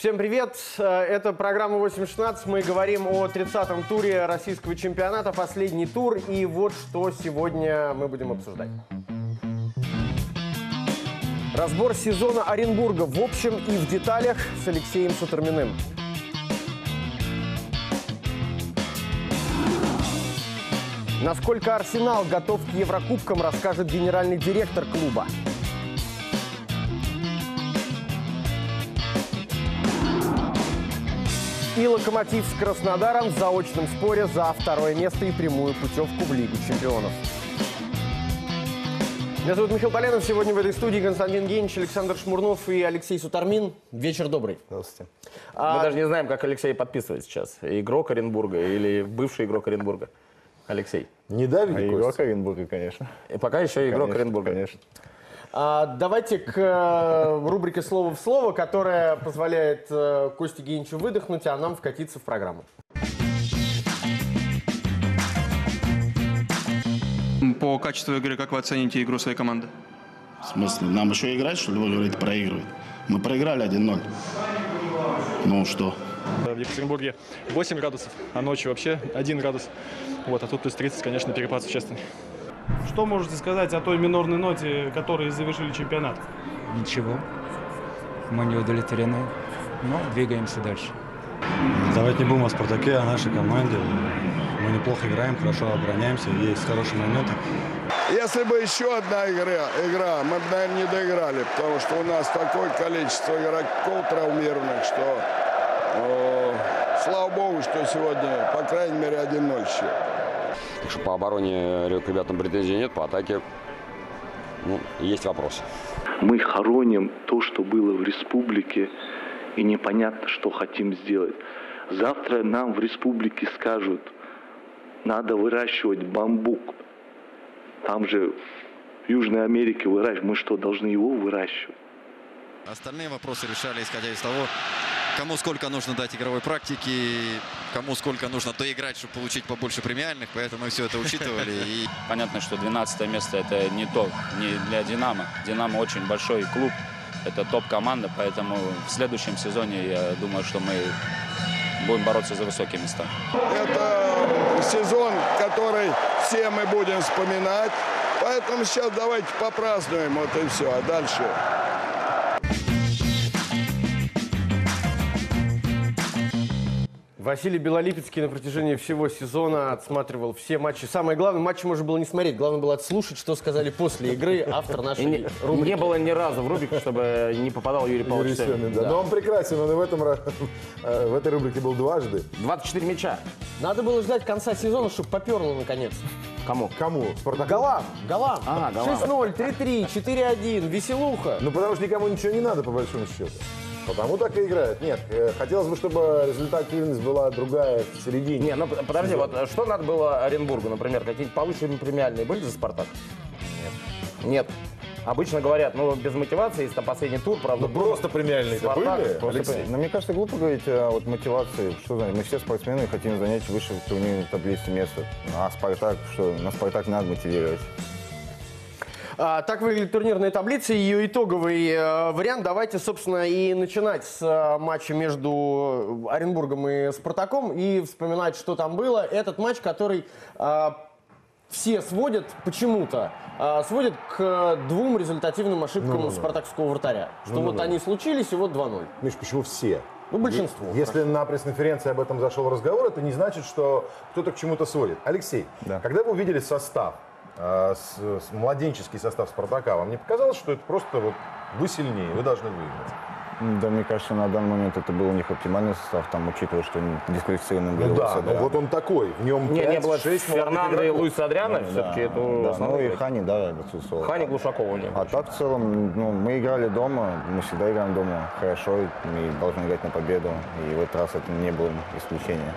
Всем привет! Э, Это программа 8.16. Мы говорим о 30-м туре российского чемпионата, последний тур. И вот что сегодня мы будем обсуждать. Разбор сезона Оренбурга в общем и в деталях с Алексеем Суторминым. Насколько Арсенал готов к Еврокубкам, расскажет генеральный директор клуба. И «Локомотив» с Краснодаром в заочном споре за второе место и прямую путевку в Лигу чемпионов. Меня зовут Михаил Поленов. Сегодня в этой студии Константин Генич, Александр Шмурнов и Алексей Сутармин. Вечер добрый. Здравствуйте. А- Мы даже не знаем, как Алексей подписывает сейчас. Игрок Оренбурга или бывший игрок Оренбурга. Алексей. Не дави, А игрок. Оренбурга, конечно. И пока еще игрок Конечно, Оренбурга. Конечно. А, давайте к э, рубрике «Слово в слово», которая позволяет э, Косте Геничу выдохнуть, а нам вкатиться в программу. По качеству игры, как вы оцените игру своей команды? В смысле, нам еще играть, что ли, вы говорите, проигрывать? Мы проиграли 1-0. Ну что? В Екатеринбурге 8 градусов, а ночью вообще 1 градус. Вот, а тут плюс 30, конечно, перепад существенный. Что можете сказать о той минорной ноте, которой завершили чемпионат? Ничего. Мы не удовлетворены. Но двигаемся дальше. Давайте не будем о «Спартаке», о нашей команде. Мы неплохо играем, хорошо обороняемся, есть хорошие моменты. Если бы еще одна игра, игра мы бы, наверное, не доиграли, потому что у нас такое количество игроков травмированных, что э, слава богу, что сегодня, по крайней мере, 1-0 счет. Так что по обороне к ребятам претензий нет, по атаке ну, есть вопросы. Мы хороним то, что было в республике, и непонятно, что хотим сделать. Завтра нам в республике скажут, надо выращивать бамбук. Там же в Южной Америке выращивают. Мы что, должны его выращивать? Остальные вопросы решали, исходя из того, кому сколько нужно дать игровой практики, кому сколько нужно доиграть, чтобы получить побольше премиальных. Поэтому мы все это учитывали. И Понятно, что 12 место это не то, не для «Динамо». «Динамо» очень большой клуб, это топ-команда, поэтому в следующем сезоне я думаю, что мы будем бороться за высокие места. Это сезон, который все мы будем вспоминать. Поэтому сейчас давайте попразднуем, вот и все. А дальше Василий Белолипецкий на протяжении всего сезона отсматривал все матчи. Самое главное, матчи можно было не смотреть, главное было отслушать, что сказали после игры автор нашей не, рубрики. не было ни разу в рубрике, чтобы не попадал Юрий Юрий Павлович Семин. Семин, да. Но он прекрасен, он и в, этом, э, в этой рубрике был дважды. 24 мяча. Надо было ждать конца сезона, чтобы поперло наконец. Кому? Кому? Голам, голам. А, голам. 6-0, 3-3, 4-1, веселуха. Ну, потому что никому ничего не надо, по большому счету. Потому так и играют. Нет, э, хотелось бы, чтобы результативность была другая в середине. Не, ну подожди, вот э, что надо было Оренбургу, например, какие-нибудь повыше премиальные были за «Спартак»? Нет. Нет. Обычно говорят, ну, без мотивации, если там последний тур, правда. Ну, просто премиальные-то «Спартак», были, просто Алексей? премиальные. Но мне кажется, глупо говорить о вот, мотивации. Что за- мы все спортсмены хотим занять выше в турнирной таблице место. А Спартак, что на Спартак надо мотивировать. А, так выглядит турнирная таблица, ее итоговый э, вариант. Давайте, собственно, и начинать с э, матча между Оренбургом и Спартаком и вспоминать, что там было. Этот матч, который э, все сводят почему-то, э, сводят к двум результативным ошибкам Ну-ну-ну. спартаковского вратаря. Что Ну-ну-ну. вот они случились, и вот 2-0. Миш, почему все? Ну, большинство. Если на пресс-конференции об этом зашел разговор, это не значит, что кто-то к чему-то сводит. Алексей, Да. когда вы увидели состав, с- с- младенческий состав Спартака, вам не показалось, что это просто вот вы сильнее, вы должны выиграть? Да, мне кажется, на данный момент это был у них оптимальный состав, там, учитывая, что дисквалифицированы были Ну да, Луис ну Адриано. вот он такой. В нем Не, не 5, было 6 Фернандо и Луиса Адриана, Да, все-таки это да, ну и. Хани, да, отсутствовал. Хани Глушакова у него. А так в целом, ну, мы играли дома, мы всегда играем дома хорошо, и должны играть на победу, и в этот раз это не было исключением.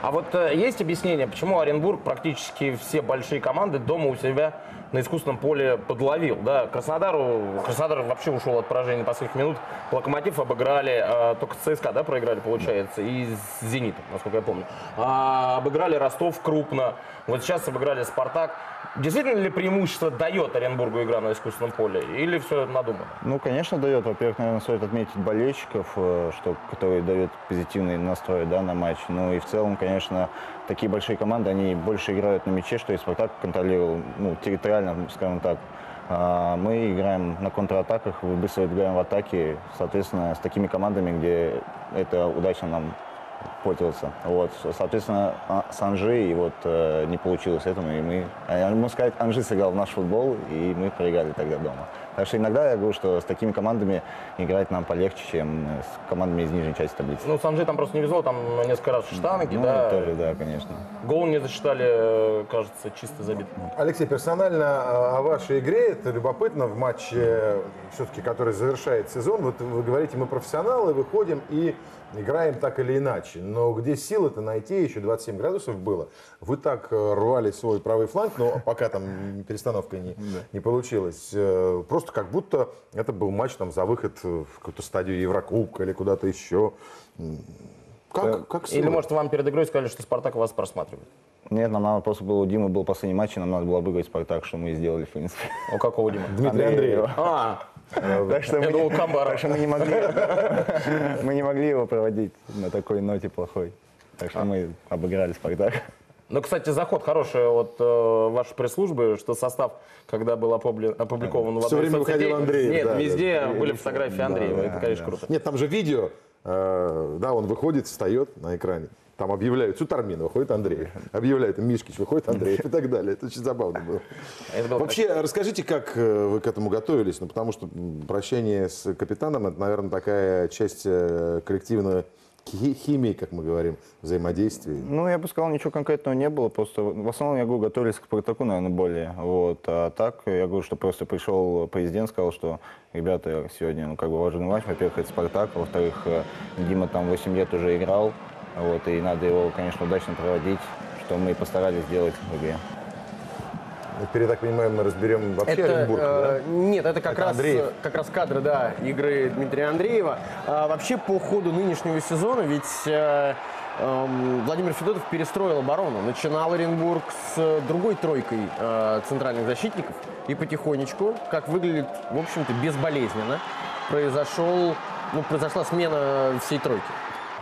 А вот э, есть объяснение, почему Оренбург практически все большие команды дома у себя на искусственном поле подловил. Да, Краснодару, Краснодар вообще ушел от поражения на последних минут. Локомотив обыграли, а, только ЦСКА, да, проиграли, получается, и с Зенитом, насколько я помню. А, обыграли Ростов крупно. Вот сейчас обыграли Спартак. Действительно ли преимущество дает Оренбургу игра на искусственном поле? Или все надумано? Ну, конечно, дает. Во-первых, наверное, стоит отметить болельщиков, э, что, которые дают позитивный настрой да, на матч. Ну и в целом, конечно, такие большие команды, они больше играют на мяче, что и Спартак контролировал ну, территориально, скажем так. А мы играем на контратаках, быстро играем в атаке, соответственно, с такими командами, где это удачно нам пользоваться. Вот, соответственно, а- с Анжи и вот э, не получилось этому, и мы, а, можно сказать, Анжи сыграл в наш футбол, и мы проиграли тогда дома. Так что иногда я говорю, что с такими командами играть нам полегче, чем с командами из нижней части таблицы. Ну, Санджи там просто не везло, там несколько раз штанги, Ну, да. тоже, да, конечно. Гол не засчитали, э, кажется, чисто забит. Алексей, персонально о вашей игре, это любопытно в матче, все-таки, который завершает сезон. Вот вы говорите, мы профессионалы, выходим и играем так или иначе. Но где силы-то найти, еще 27 градусов было. Вы так э, рвали свой правый фланг, но пока там перестановка не, не получилась. Э, Просто как будто это был матч там, за выход в какую-то стадию Еврокубка или куда-то еще. Как, как Или, силы? может, вам перед игрой сказали, что Спартак вас просматривает? Нет, нам надо просто было, у Димы был последний матч, и нам надо было обыграть Спартак, что мы и сделали, в принципе. У какого Дима? Дмитрий Андреев. А, Так что мы не- могли, мы не могли его проводить на такой ноте плохой. Так что мы обыграли Спартак. Ну, кстати, заход хороший от э, вашей пресс-службы, что состав, когда был опубли- опубликован в Всё одной время соцсетей, выходил Андреев, Нет, да, везде да. были фотографии Да, Андреева. да, Это, конечно, да. круто. Нет, там же видео, э, да, он выходит, встает на экране. Там объявляют Сутармин, выходит Андрей. Объявляют Мишкич, выходит Андреев и так далее. Это очень забавно было. Вообще, расскажите, как э, вы к этому готовились? Ну, потому что прощение с капитаном, это, наверное, такая часть э, коллективной хи- химии, как мы говорим, взаимодействия. Ну, я бы сказал, ничего конкретного не было. Просто в основном, я говорю, готовились к Спартаку, наверное, более. Вот. А так, я говорю, что просто пришел президент, сказал, что, ребята, сегодня, ну, как бы важный матч. Во-первых, это Спартак. Во-вторых, э, Дима там 8 лет уже играл. Вот, и надо его, конечно, удачно проводить, что мы и постарались сделать в игре. Теперь, я так понимаю, мы разберем вообще Это, Оренбург, э, да? Нет, это как Это раз, Андреев. э, как раз кадры, да, игры Дмитрия Андреева. А, вообще, по ходу нынешнего сезона, ведь э, эм, Владимир Федотов перестроил оборону. Начинал Оренбург с э, другой тройкой э, центральных защитников. И потихонечку, как выглядит, в общем-то, безболезненно, произошел, ну, произошла смена всей тройки.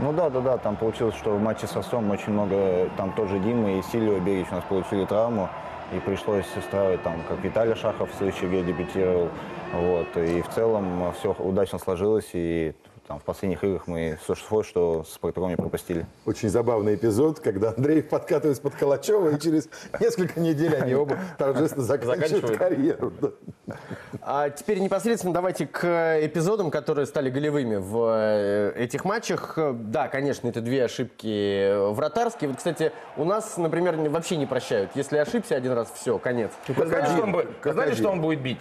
Ну да, да, да, там получилось, что в матче с Ростовом очень много, там тоже Дима и Сильва Берич у нас получили травму, и пришлось устраивать там, как Виталий Шахов в следующей игре дебютировал, вот, и в целом все удачно сложилось, и там в последних играх мы свой, что с Спартаком не пропустили. Очень забавный эпизод, когда Андреев подкатывается под Калачева, и через несколько недель они оба торжественно заканчивают карьеру. А теперь непосредственно давайте к эпизодам, которые стали голевыми в э, этих матчах. Да, конечно, это две ошибки вратарские. Вот, кстати, у нас, например, вообще не прощают. Если ошибся один раз, все, конец. Вы вы знаете, что он будет бить?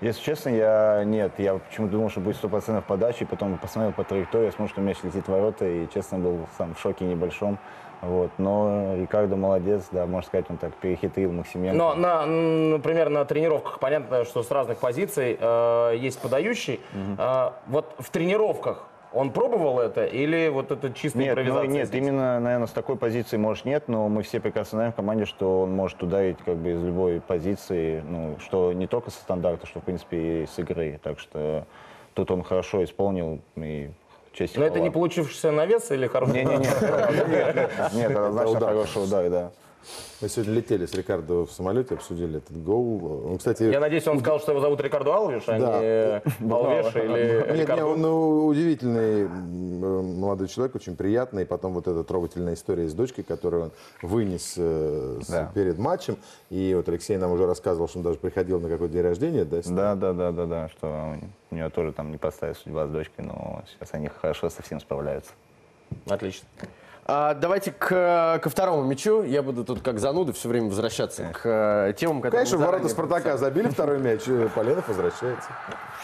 Если честно, я нет, я почему-то думал, что будет 100% подачи, потом посмотрел по траектории, смотрел, что мяч летит в ворота, и, честно, был сам в шоке небольшом. Вот. Но Рикардо молодец, да, можно сказать, он так перехитрил Максименко. Но, на, например, на тренировках понятно, что с разных позиций э, есть подающий. Э, вот в тренировках он пробовал это или вот это чистая Нет, ну, импровизация? нет, здесь? именно, наверное, с такой позиции, может, нет, но мы все прекрасно знаем в команде, что он может ударить как бы из любой позиции, ну, что не только со стандарта, что, в принципе, и с игры. Так что тут он хорошо исполнил, и честь Но это не получившийся навес или хороший? Не-не-не, нет, нет, однозначно хороший удар, да. Мы сегодня летели с Рикардо в самолете, обсудили этот гол. Он, кстати, Я надеюсь, он сказал, что его зовут Рикардо Алвиш, а Да. не э, Алвеш или Нет, не, Рикардо. он ну, удивительный молодой человек, очень приятный. И потом вот эта трогательная история с дочкой, которую он вынес э, Да. перед матчем. И вот Алексей нам уже рассказывал, что он даже приходил на какой-то день рождения. Да? Да, да, да, да, да, что у нее тоже там не поставит судьба с дочкой, но сейчас они хорошо со всем справляются. Отлично. А, давайте к, ко второму мячу. Я буду тут как зануда все время возвращаться к э, темам, которые Конечно, в ворота Спартака забили второй мяч, э, Поленов возвращается.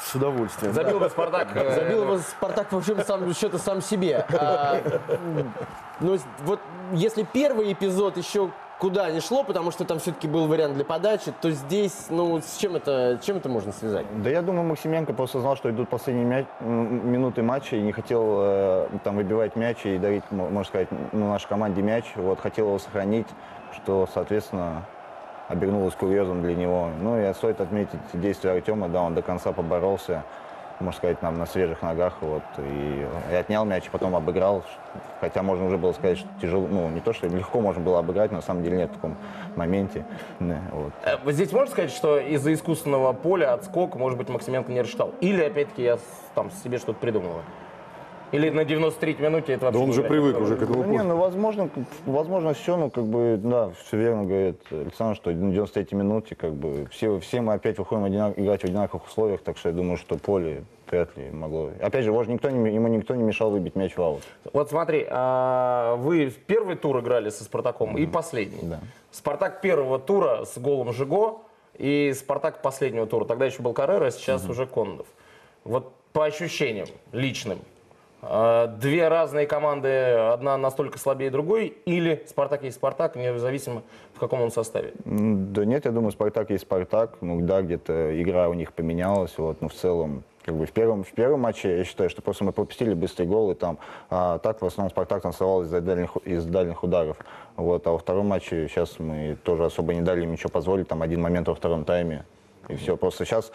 С удовольствием. Забил бы Спартак. э, Забил его Спартак по большому сам, счету сам себе. А, ну, вот если первый эпизод еще куда ни шло, потому что там все-таки был вариант для подачи, то здесь, ну, с чем это, чем это можно связать? Да я думаю, Максименко просто знал, что идут последние мяч, минуты матча и не хотел э, там выбивать мяч и дарить, можно сказать, ну, нашей команде мяч. Вот, хотел его сохранить, что, соответственно, обернулось курьезом для него. Ну и стоит отметить действия Артема, да, он до конца поборолся, можно сказать, нам на свежих ногах, вот, и, и отнял мяч, потом обыграл, хотя можно уже было сказать, что тяжело, ну, не то, что легко можно было обыграть, но на самом деле нет в таком моменте, да, вот. Э, Здесь можно сказать, что из-за искусственного поля отскок, может быть, Максименко не рассчитал? Или, опять-таки, я там себе что-то придумала? Или на 93-й минуте это вообще он не же привык уже к этому Ну, не, ну, возможно, возможно, все, ну, как бы, да, все верно говорит Александр, что на 93-й минуте, как бы, все, все мы опять выходим одинак- играть в одинаковых условиях, так что я думаю, что поле вряд ли могло. Опять же, его, же никто не, ему никто не мешал выбить мяч в аут. Вот смотри, а, вы в первый тур играли со Спартаком и последний. Спартак первого тура с голом Жиго и Спартак последнего тура. Тогда еще был Каррера, сейчас уже Кондов. Вот по ощущениям личным, а, две разные команды, одна настолько слабее другой, или Спартак есть Спартак, независимо в каком он составе? Да нет, я думаю, Спартак есть Спартак. Ну да, где-то игра у них поменялась, вот, но в целом, как бы в первом, в первом матче я считаю, что просто мы пропустили быстрый гол, и там а так в основном Спартак танцевал из дальних, из дальних ударов. Вот, а во втором матче сейчас мы тоже особо не дали им ничего позволить, там один момент во втором тайме, и все. Просто сейчас,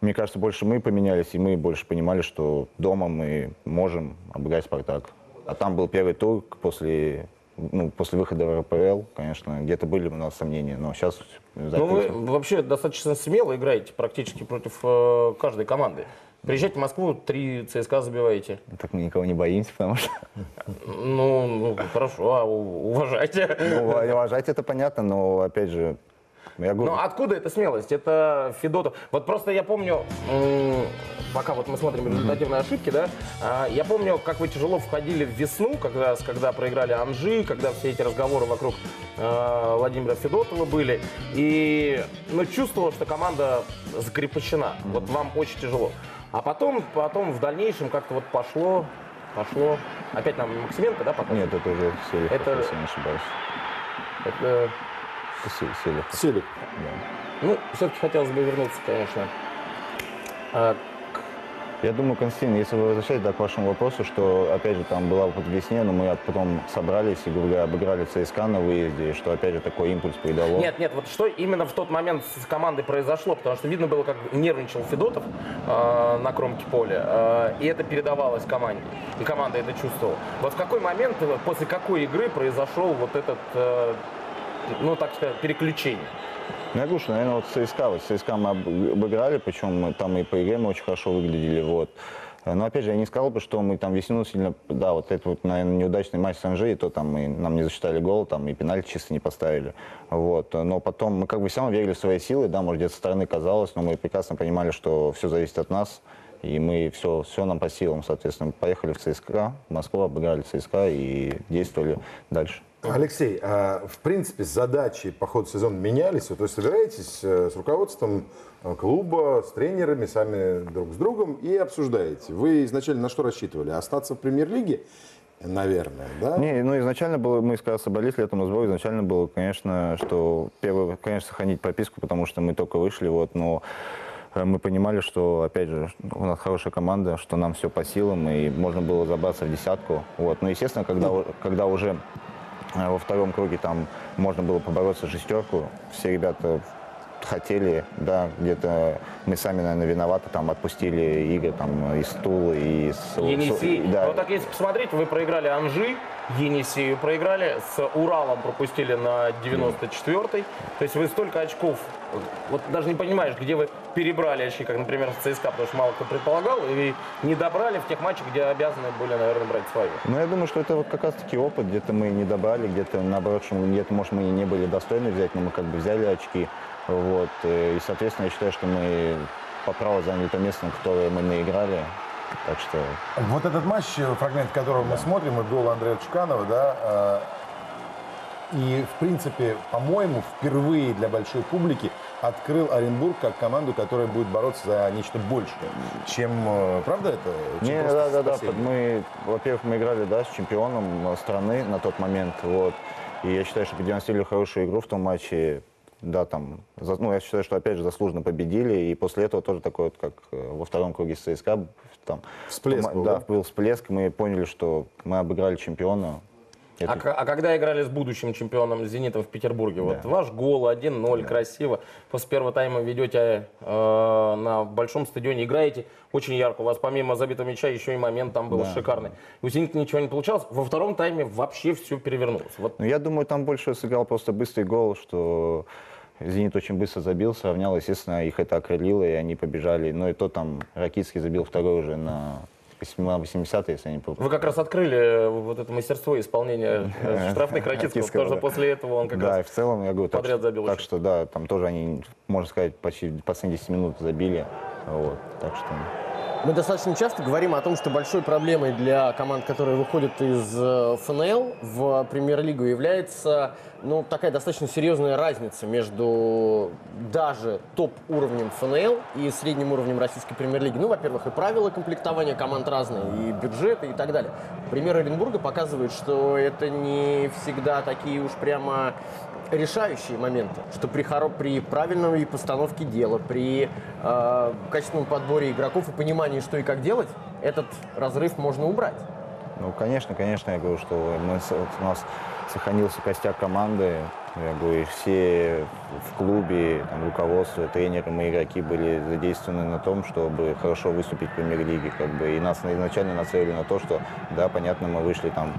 мне кажется, больше мы поменялись, и мы больше понимали, что дома мы можем обыграть Спартак. А там был первый тур после, ну, после выхода в РПЛ, конечно, где-то были у нас сомнения, но сейчас Ну, вы вообще достаточно смело играете практически против э, каждой команды. Приезжайте в Москву, три ЦСКА забиваете. Так мы никого не боимся, потому что... Ну, ну, хорошо, а уважайте. Ну, уважать это понятно, но, опять же, я говорю... Ну, откуда эта смелость? Это Федотов. Вот просто я помню, пока вот мы смотрим результативные ошибки, да, а, я помню, как вы тяжело входили в весну, раз, когда проиграли Анжи, когда все эти разговоры вокруг э, Владимира Федотова были. И, ну, чувствовал, что команда закрепощена. Вот вам очень тяжело. А потом, потом в дальнейшем как-то вот пошло, пошло. Опять нам Максименко, да, потом? Нет, это уже Селихов, Это- если не ошибаюсь. Это, Это Се- Селихов. Селик. ну, все-таки хотелось бы вернуться, конечно, а, Я думаю, Константин, если вы возвращаетесь да, к вашему вопросу, что, опять же, там была вот весне, но мы потом собрались и, грубо говоря, обыграли ЦСКА на выезде, что, опять же, такой импульс придало. Нет, нет, вот что именно в тот момент с командой произошло, потому что видно было, как нервничал Федотов э, на кромке поля, э, и это передавалось команде, и команда это чувствовала. Вот в какой момент, э, после какой игры произошел вот этот, э, ну так сказать, переключение? Ну, я говорю, что, наверное, вот ЦСКА. Вот ЦСКА мы об- обыграли, причем там и по игре мы очень хорошо выглядели, вот. Но, опять же, я не сказал бы, что мы там весну сильно... Да, вот это вот, наверное, неудачный матч с Анжи, то там мы, нам не засчитали гол, там и пенальти чисто не поставили. Вот. Но потом мы как бы все равно верили в свои силы, да, может, где-то со стороны казалось, но мы прекрасно понимали, что все зависит от нас, и мы все, все нам по силам, соответственно, поехали в ЦСКА, в Москву, обыграли ЦСКА и действовали дальше. Алексей, а, в принципе, задачи по ходу сезона менялись? Вот вы собираетесь э, с руководством э, клуба, с тренерами, сами друг с другом и обсуждаете. Вы изначально на что рассчитывали? Остаться в премьер-лиге? Наверное, да? Не, ну изначально было, мы когда собрались летом сбор, изначально было, конечно, что первое, конечно, сохранить прописку, потому что мы только вышли, вот, но э, мы понимали, что, опять же, у нас хорошая команда, что нам все по силам, и можно было забраться в десятку. Вот. Но, естественно, когда, у- когда уже во втором круге там можно было побороться шестерку, все ребята хотели, да, где-то мы сами, наверное, виноваты, там отпустили игры там из Тула и из... Енисей. Да, Вот так если посмотреть, вы проиграли Анжи, Енисею проиграли, с Уралом пропустили на 94-й. То есть вы столько очков, вот даже не понимаешь, где вы перебрали очки, как, например, в ЦСКА, потому что мало кто предполагал, и не добрали в тех матчах, где обязаны были, наверное, брать свою. Ну, я думаю, что это вот как раз-таки опыт. Где-то мы не добрали, где-то наоборот, где-то, может, мы и не были достойны взять, но мы как бы взяли очки. Вот. э, И, соответственно, я считаю, что мы по праву заняли то место, на которое мы наиграли. Так что Вот этот матч, э, фрагмент которого мы смотрим, это гол Андрея Чуканова, да, э, и, в принципе, по-моему, впервые для большой публики открыл Оренбург как команду, которая будет бороться за нечто большее, чем, правда это? Чем Не, да, да, да. Мы, во-первых, мы играли, да, с чемпионом страны на тот момент, вот. И я считаю, что продемонстрировали хорошую игру в том матче. Да, там, за- ну, я считаю, что опять же заслуженно победили. И после этого тоже такой вот, как э, во втором круге с ЦСКА, там, Всплеск был, да, да? был всплеск. Мы поняли, что мы обыграли чемпиона. Это- А, а когда играли с будущим чемпионом «Зенитом» в Петербурге, вот ваш гол 1-0, красиво. После первого тайма ведете э, на большом стадионе, играете очень ярко. У вас помимо забитого мяча еще и момент там был Да. шикарный. У «Зенита» ничего не получалось. Во втором тайме вообще все перевернулось. Вот Ну, я думаю, там больше сыграл просто быстрый гол, что «Зенит» очень быстро забил, сравнял, естественно, их это окрылило, и они побежали. Но и то там Ракитский забил второй уже на 80 если я не помню. Вы как раз открыли вот это мастерство исполнения э, штрафных Ракитского, потому что да. после этого он как да, раз и в целом, я говорю, так, подряд забил так что да, там тоже они, можно сказать, почти последние 10 минут забили. Вот, так что... Мы достаточно часто говорим о том, что большой проблемой для команд, которые выходят из э, ФНЛ в премьер-лигу является ну, такая достаточно серьезная разница между даже топ-уровнем ФНЛ и средним уровнем российской премьер-лиги. Ну, во-первых, и правила комплектования команд разные, и бюджеты, и так далее. Пример Оренбурга показывает, что это не всегда такие уж прямо решающие моменты, что при, хоро- при правильной постановке дела, при э, качественном подборе игроков и понимании, что и как делать, этот разрыв можно убрать. Ну, конечно, конечно, я говорю, что мы, вот у нас сохранился костяк команды. Я говорю, и все в клубе, там, руководство, тренеры, мы игроки были задействованы на том, чтобы хорошо выступить в премьер-лиге. Как бы, и нас изначально нацелили на то, что, да, понятно, мы вышли там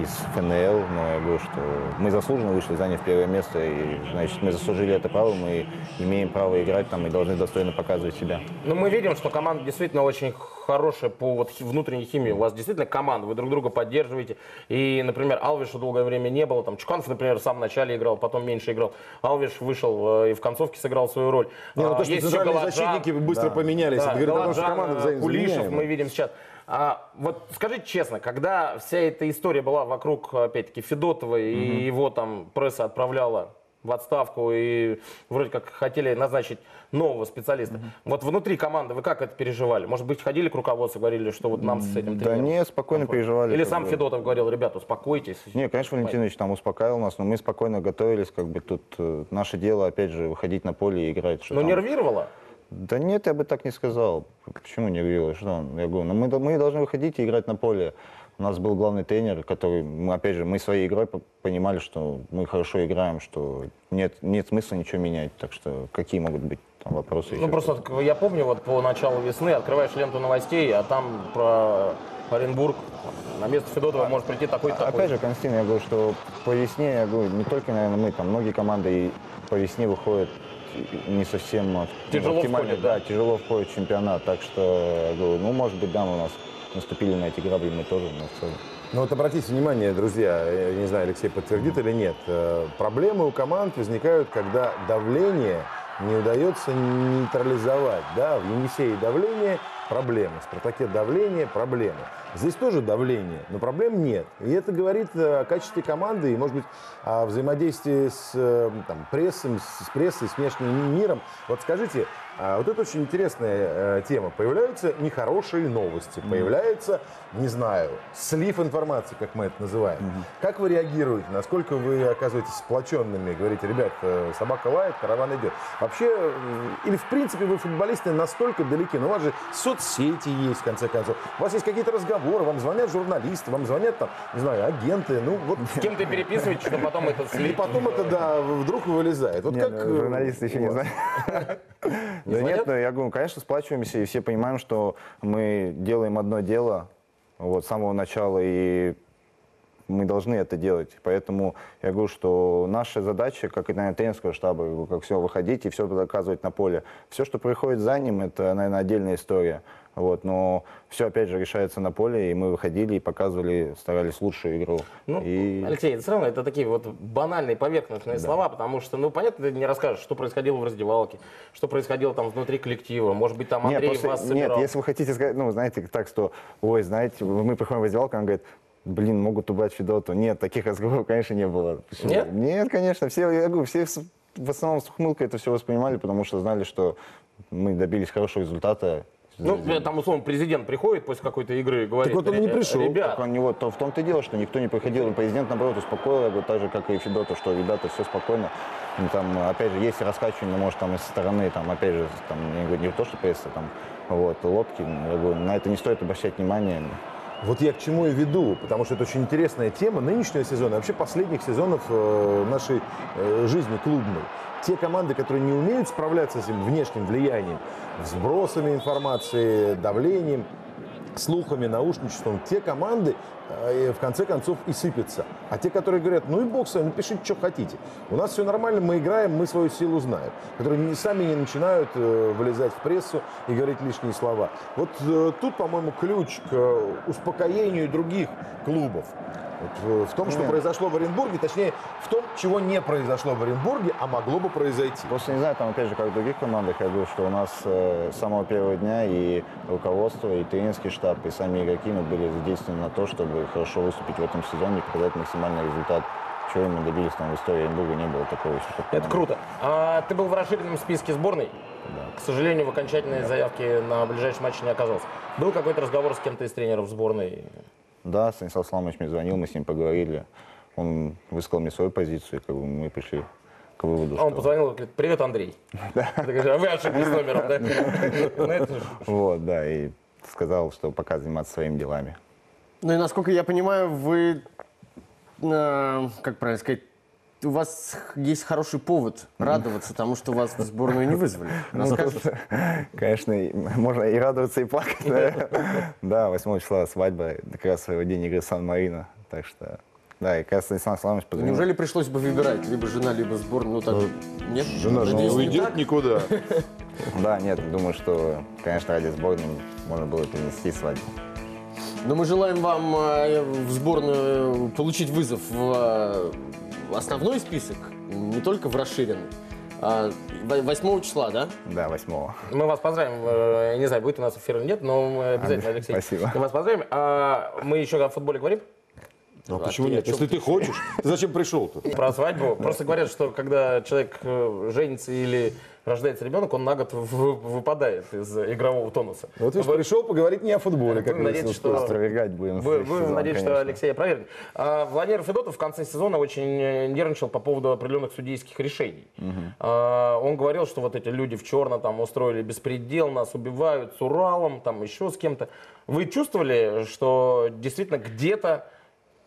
из ФНЛ, но я говорю, что мы заслуженно вышли, заняв первое место, и, значит, мы заслужили это право, мы имеем право играть там и должны достойно показывать себя. Ну, мы видим, что команда действительно очень хорошая по вот внутренней химии. У вас действительно команда, вы друг друга поддерживаете. И, например, Алвиша долгое время не было. Там Чуканов, например, в самом начале играл, потом меньше играл. Алвиш вышел э, и в концовке сыграл свою роль. Не, ну А, то, что есть центральные Галаджан. защитники быстро поменялись, говорит о том, что Галаджан, команда э, Кулишев мы видим сейчас. А, вот скажите честно, когда вся эта история была вокруг, опять-таки, Федотова и его там пресса отправляла в отставку и вроде как хотели назначить нового специалиста. Вот внутри команды вы как это переживали? Может быть, ходили к руководству, говорили, что вот нам с этим Да тренером не, спокойно переживали. Или сам бы. Федотов говорил, ребята, успокойтесь. Не, конечно, Валентинович там успокаивал нас, но мы спокойно готовились, как бы тут э, наше дело, опять же, выходить на поле и играть. Но там. нервировало? Да нет, я бы так не сказал. Почему нервировал? Что? Я говорю, ну мы, мы должны выходить и играть на поле. У нас был главный тренер, который, мы, опять же, мы своей игрой по- понимали, что мы хорошо играем, что нет, нет смысла ничего менять. Так что какие могут быть там вопросы? Ну просто я помню, вот по началу весны открываешь ленту новостей, а там про Оренбург на место Федотова может прийти такой-то такой. Опять же, Константин, я говорю, что по весне, я говорю, не только, наверное, мы, там многие команды и по весне выходят не совсем Тяжело оптимально, входят, да, да? тяжело входит в чемпионат. Так что, я говорю, ну, может быть, да, у нас наступили на эти грабли, мы тоже, но в целом. Ну вот обратите внимание, друзья, я не знаю, Алексей подтвердит или нет, э, проблемы у команд возникают, когда давление не удается нейтрализовать. Да, в Енисее давление – проблема, в Спартаке давление – проблема. Здесь тоже давление, но проблем нет. И это говорит э, о качестве команды и, может быть, о взаимодействии с э, там, прессом, с прессой, с внешним миром. Вот скажите, а вот это очень интересная э, тема. Появляются нехорошие новости, появляется, не знаю, слив информации, как мы это называем. Как вы реагируете? Насколько вы оказываетесь сплоченными? Говорите, ребят, э, собака лает, караван идет. Вообще, э, или в принципе вы футболисты настолько далеки, но у вас же соцсети есть, в конце концов. У вас есть какие-то разговоры, вам звонят журналисты, вам звонят там, не знаю, агенты. Ну, вот. С кем ты переписываетесь, что потом это И слить? потом это, да, вдруг вылезает. Вот Не, как... ну, э, журналисты еще не вас? знают. Да нет, ну, я говорю, конечно, сплачиваемся, и все понимаем, что мы делаем одно дело вот, с самого начала, и мы должны это делать. Поэтому я говорю, что наша задача, как и, наверное, тренерского штаба, как все, выходить и все доказывать на поле. Все, что происходит за ним, это, наверное, отдельная история. Вот, но все, опять же, решается на поле, и мы выходили и показывали, старались лучшую игру. Ну, и... Алексей, все равно это такие вот банальные поверхностные слова, потому что, ну, понятно, ты не расскажешь, что происходило в раздевалке, что происходило там внутри коллектива, может быть, там Нет, Андрей просто- вас нет, собирал. если вы хотите сказать, ну, знаете, так, что, ой, знаете, мы приходим в раздевалку, он говорит, блин, могут убрать Федоту. Нет, таких разговоров, конечно, не было. Почему? Нет? Нет, конечно, все, я говорю, все в основном с ухмылкой это все воспринимали, потому что знали, что мы добились хорошего результата, Ну, э, там, условно, президент приходит после какой-то игры и говорит, вот он не «Ре- пришел. Ребят, Так он не вот, то в том-то и дело, что никто не приходил, и президент, наоборот, успокоил, я говорю, так же, как и Федотов, что, ребята, все спокойно. Ну, Там, опять же, есть раскачивание, может, там, из стороны, там, опять же, там, я говорю, не то, что пресса, там, вот, лодки, я говорю, на это не стоит обращать внимание. Вот я к чему и веду, потому что это очень интересная тема нынешнего сезона, вообще последних сезонов э, нашей э, жизни клубной. Те команды, которые не умеют справляться с этим внешним влиянием, сбросами информации, давлением, слухами, наушничеством, те команды э, в конце концов и сыпятся. А те, которые говорят, ну и бог с вами, пишите, что хотите. У нас все нормально, мы играем, мы свою силу знаем. Которые не, сами не начинают э, вылезать в прессу и говорить лишние слова. Вот э, тут, по-моему, ключ к э, успокоению других клубов. Вот, э, в том, что Нет. произошло в Оренбурге, точнее, в том, чего не произошло в Оренбурге, а могло бы произойти. Просто не знаю, там, опять же, как в других командах, я говорю, что у нас э, с самого первого дня и руководство, и тренерский штаб, и сами игроки, мы были задействованы на то, чтобы хорошо выступить в этом сезоне и показать максимальный результат. Чего мы добились там в истории Оренбурга, не было такого еще. как это круто. А, ты был в расширенном списке сборной. К сожалению, в окончательной заявке на ближайший матч не оказался. Был какой-то разговор с кем-то из тренеров сборной? Да, Станислав Славович мне звонил, мы с ним поговорили. Он высказал мне свою позицию, как бы мы пришли к выводу, А он что... позвонил и говорит, привет, Андрей. Ты говоришь, а вы ошиблись номером, да? Ну, Вот, да, и сказал, что пока заниматься своими делами. Ну и насколько я понимаю, вы, э, как правильно сказать, у вас есть хороший повод радоваться тому, что вас в сборную не вызвали. Ну, Расскажите. Конечно, можно и радоваться, и плакать, наверное. Да, 8 числа свадьба, как раз своего день игры Сан-Марино. Так что, да, и раз Станислав Славович позвонил. Неужели пришлось бы выбирать либо жена, либо сборную? Ну так, нет? Жена же не уйдет так? никуда. Да, нет, думаю, что, конечно, ради сборной можно было перенести свадьбу. Но мы желаем вам э, в сборную получить вызов в э, основной список, не только в расширенный. А, во- 8 числа, да? Да, 8 Мы вас поздравим. Э, Я не знаю, будет у нас эфир или нет, но мы обязательно, А, Алексей. спасибо. Мы вас поздравим. А мы еще о футболе говорим? Ну, а почему нет? Если ты хочешь, ты зачем пришел тут? Про свадьбу. Просто говорят, что когда человек э, женится или рождается ребенок, он на год выпадает из игрового тонуса. Вот видишь, Вы- пришел поговорить не о футболе, как Будем надеяться, выяснилось. что- Опровергать будем. Вы сезон, надеетесь, что конечно. Алексей опровергнет. А, Владимир Федотов в конце сезона очень э, нервничал по поводу определенных судейских решений. А, он говорил, что вот эти люди в черном там устроили беспредел, нас убивают с Уралом, там еще с кем-то. Вы чувствовали, что действительно где-то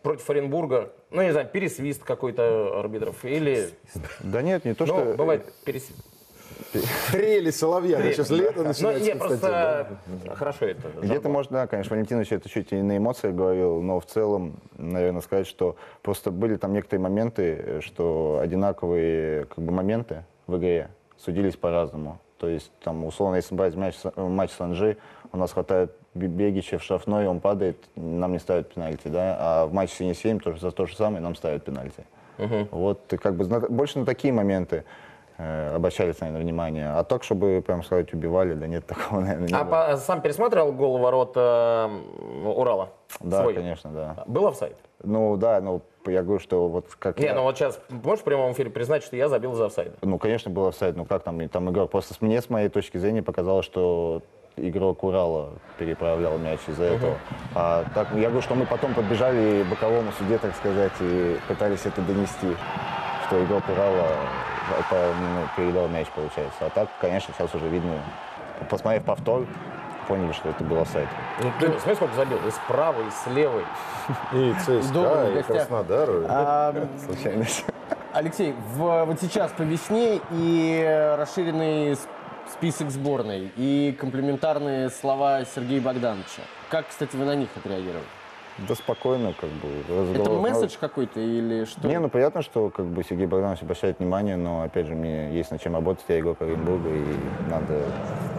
против Оренбурга, ну, не знаю, пересвист какой-то арбитров или... Да нет, не то, Ну, что... бывает пересвист. Трели соловья. Трели, Сейчас да. лето Ну, начинается. нет, Константин, просто да? хорошо это. Где-то, может, да, конечно, Валентинович это чуть и на эмоциях говорил, но в целом, наверное, сказать, что просто были там некоторые моменты, что одинаковые как бы, моменты в игре судились по-разному. То есть, там, условно, если брать мяч, матч с Анжи, у нас хватает Бе- Бегича в штрафной, он падает, нам не ставят пенальти, да, а в матче с 7 тоже за то же самое нам ставят пенальти. Вот, и как бы больше на такие моменты обращались, наверное, внимание. А так, чтобы, прям сказать, убивали, да нет, такого, наверное, не А было. по- сам пересматривал гол ворот э, Урала? Да, Свой? конечно, да. Был офсайд? Ну да, ну я говорю, что вот как... Не, я- ну вот сейчас можешь в прямом эфире признать, что я забил за офсайд? Ну, конечно, был офсайд, ну как там, там игрок, просто мне, с моей точки зрения, показалось, что игрок Урала переправлял мяч из-за этого. А так, я говорю, что мы потом подбежали боковому суде, так сказать, и пытались это донести, что игрок Урала это, ну, передал мяч, получается. А так, конечно, сейчас уже видно, посмотрев повтор, поняли, что это был офсайд. Ну, ты смотри, сколько забил? И справа, и слева. И ЦСКА, и. Краснодар. А, Случайность. Алексей, в- вот сейчас по весне и расширенный с- список сборной, и комплиментарные слова Сергея Богдановича. Как, кстати, вы на них отреагировали? Да спокойно, как бы. Это разговор- месседж какой-то или что? Не, ну понятно, что как бы Сергей Богданович обращает внимание, но опять же мне есть над чем работать, я игрок Оренбурга, и надо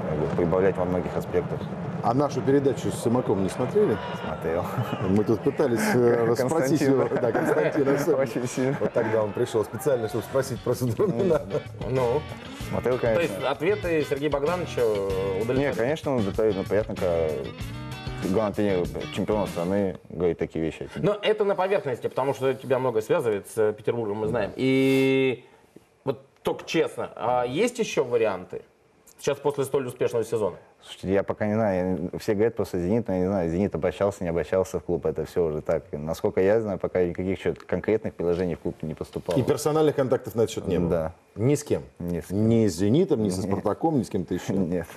как бы, прибавлять во многих аспектах. А нашу передачу с Сымаком не смотрели? Смотрел. Мы тут пытались э, расспросить его. Да, Константин особенно. Очень сильно. Вот тогда он пришел специально, чтобы спросить про Судорнина. Ну, Смотрел, то есть конечно. ответы Сергея Богдановича Не, удовлетворяют? конечно, он затаит, но понятно, когда главный тренер чемпиона страны говорит такие вещи. Но это на поверхности, потому что тебя много связывает с э, Петербургом, мы знаем. И вот только честно, а есть еще варианты? Сейчас после столь успешного сезона. Слушайте, я пока не знаю. Все говорят просто «Зенит», но я не знаю, «Зенит» обращался, не обращался в клуб. Это все уже так. Насколько я знаю, пока никаких еще конкретных предложений в клуб не поступало. И персональных контактов на этот счет не было? Да. Ни с кем? Ни с Ни с «Зенитом», ни со «Спартаком», ни с кем-то еще? Нет.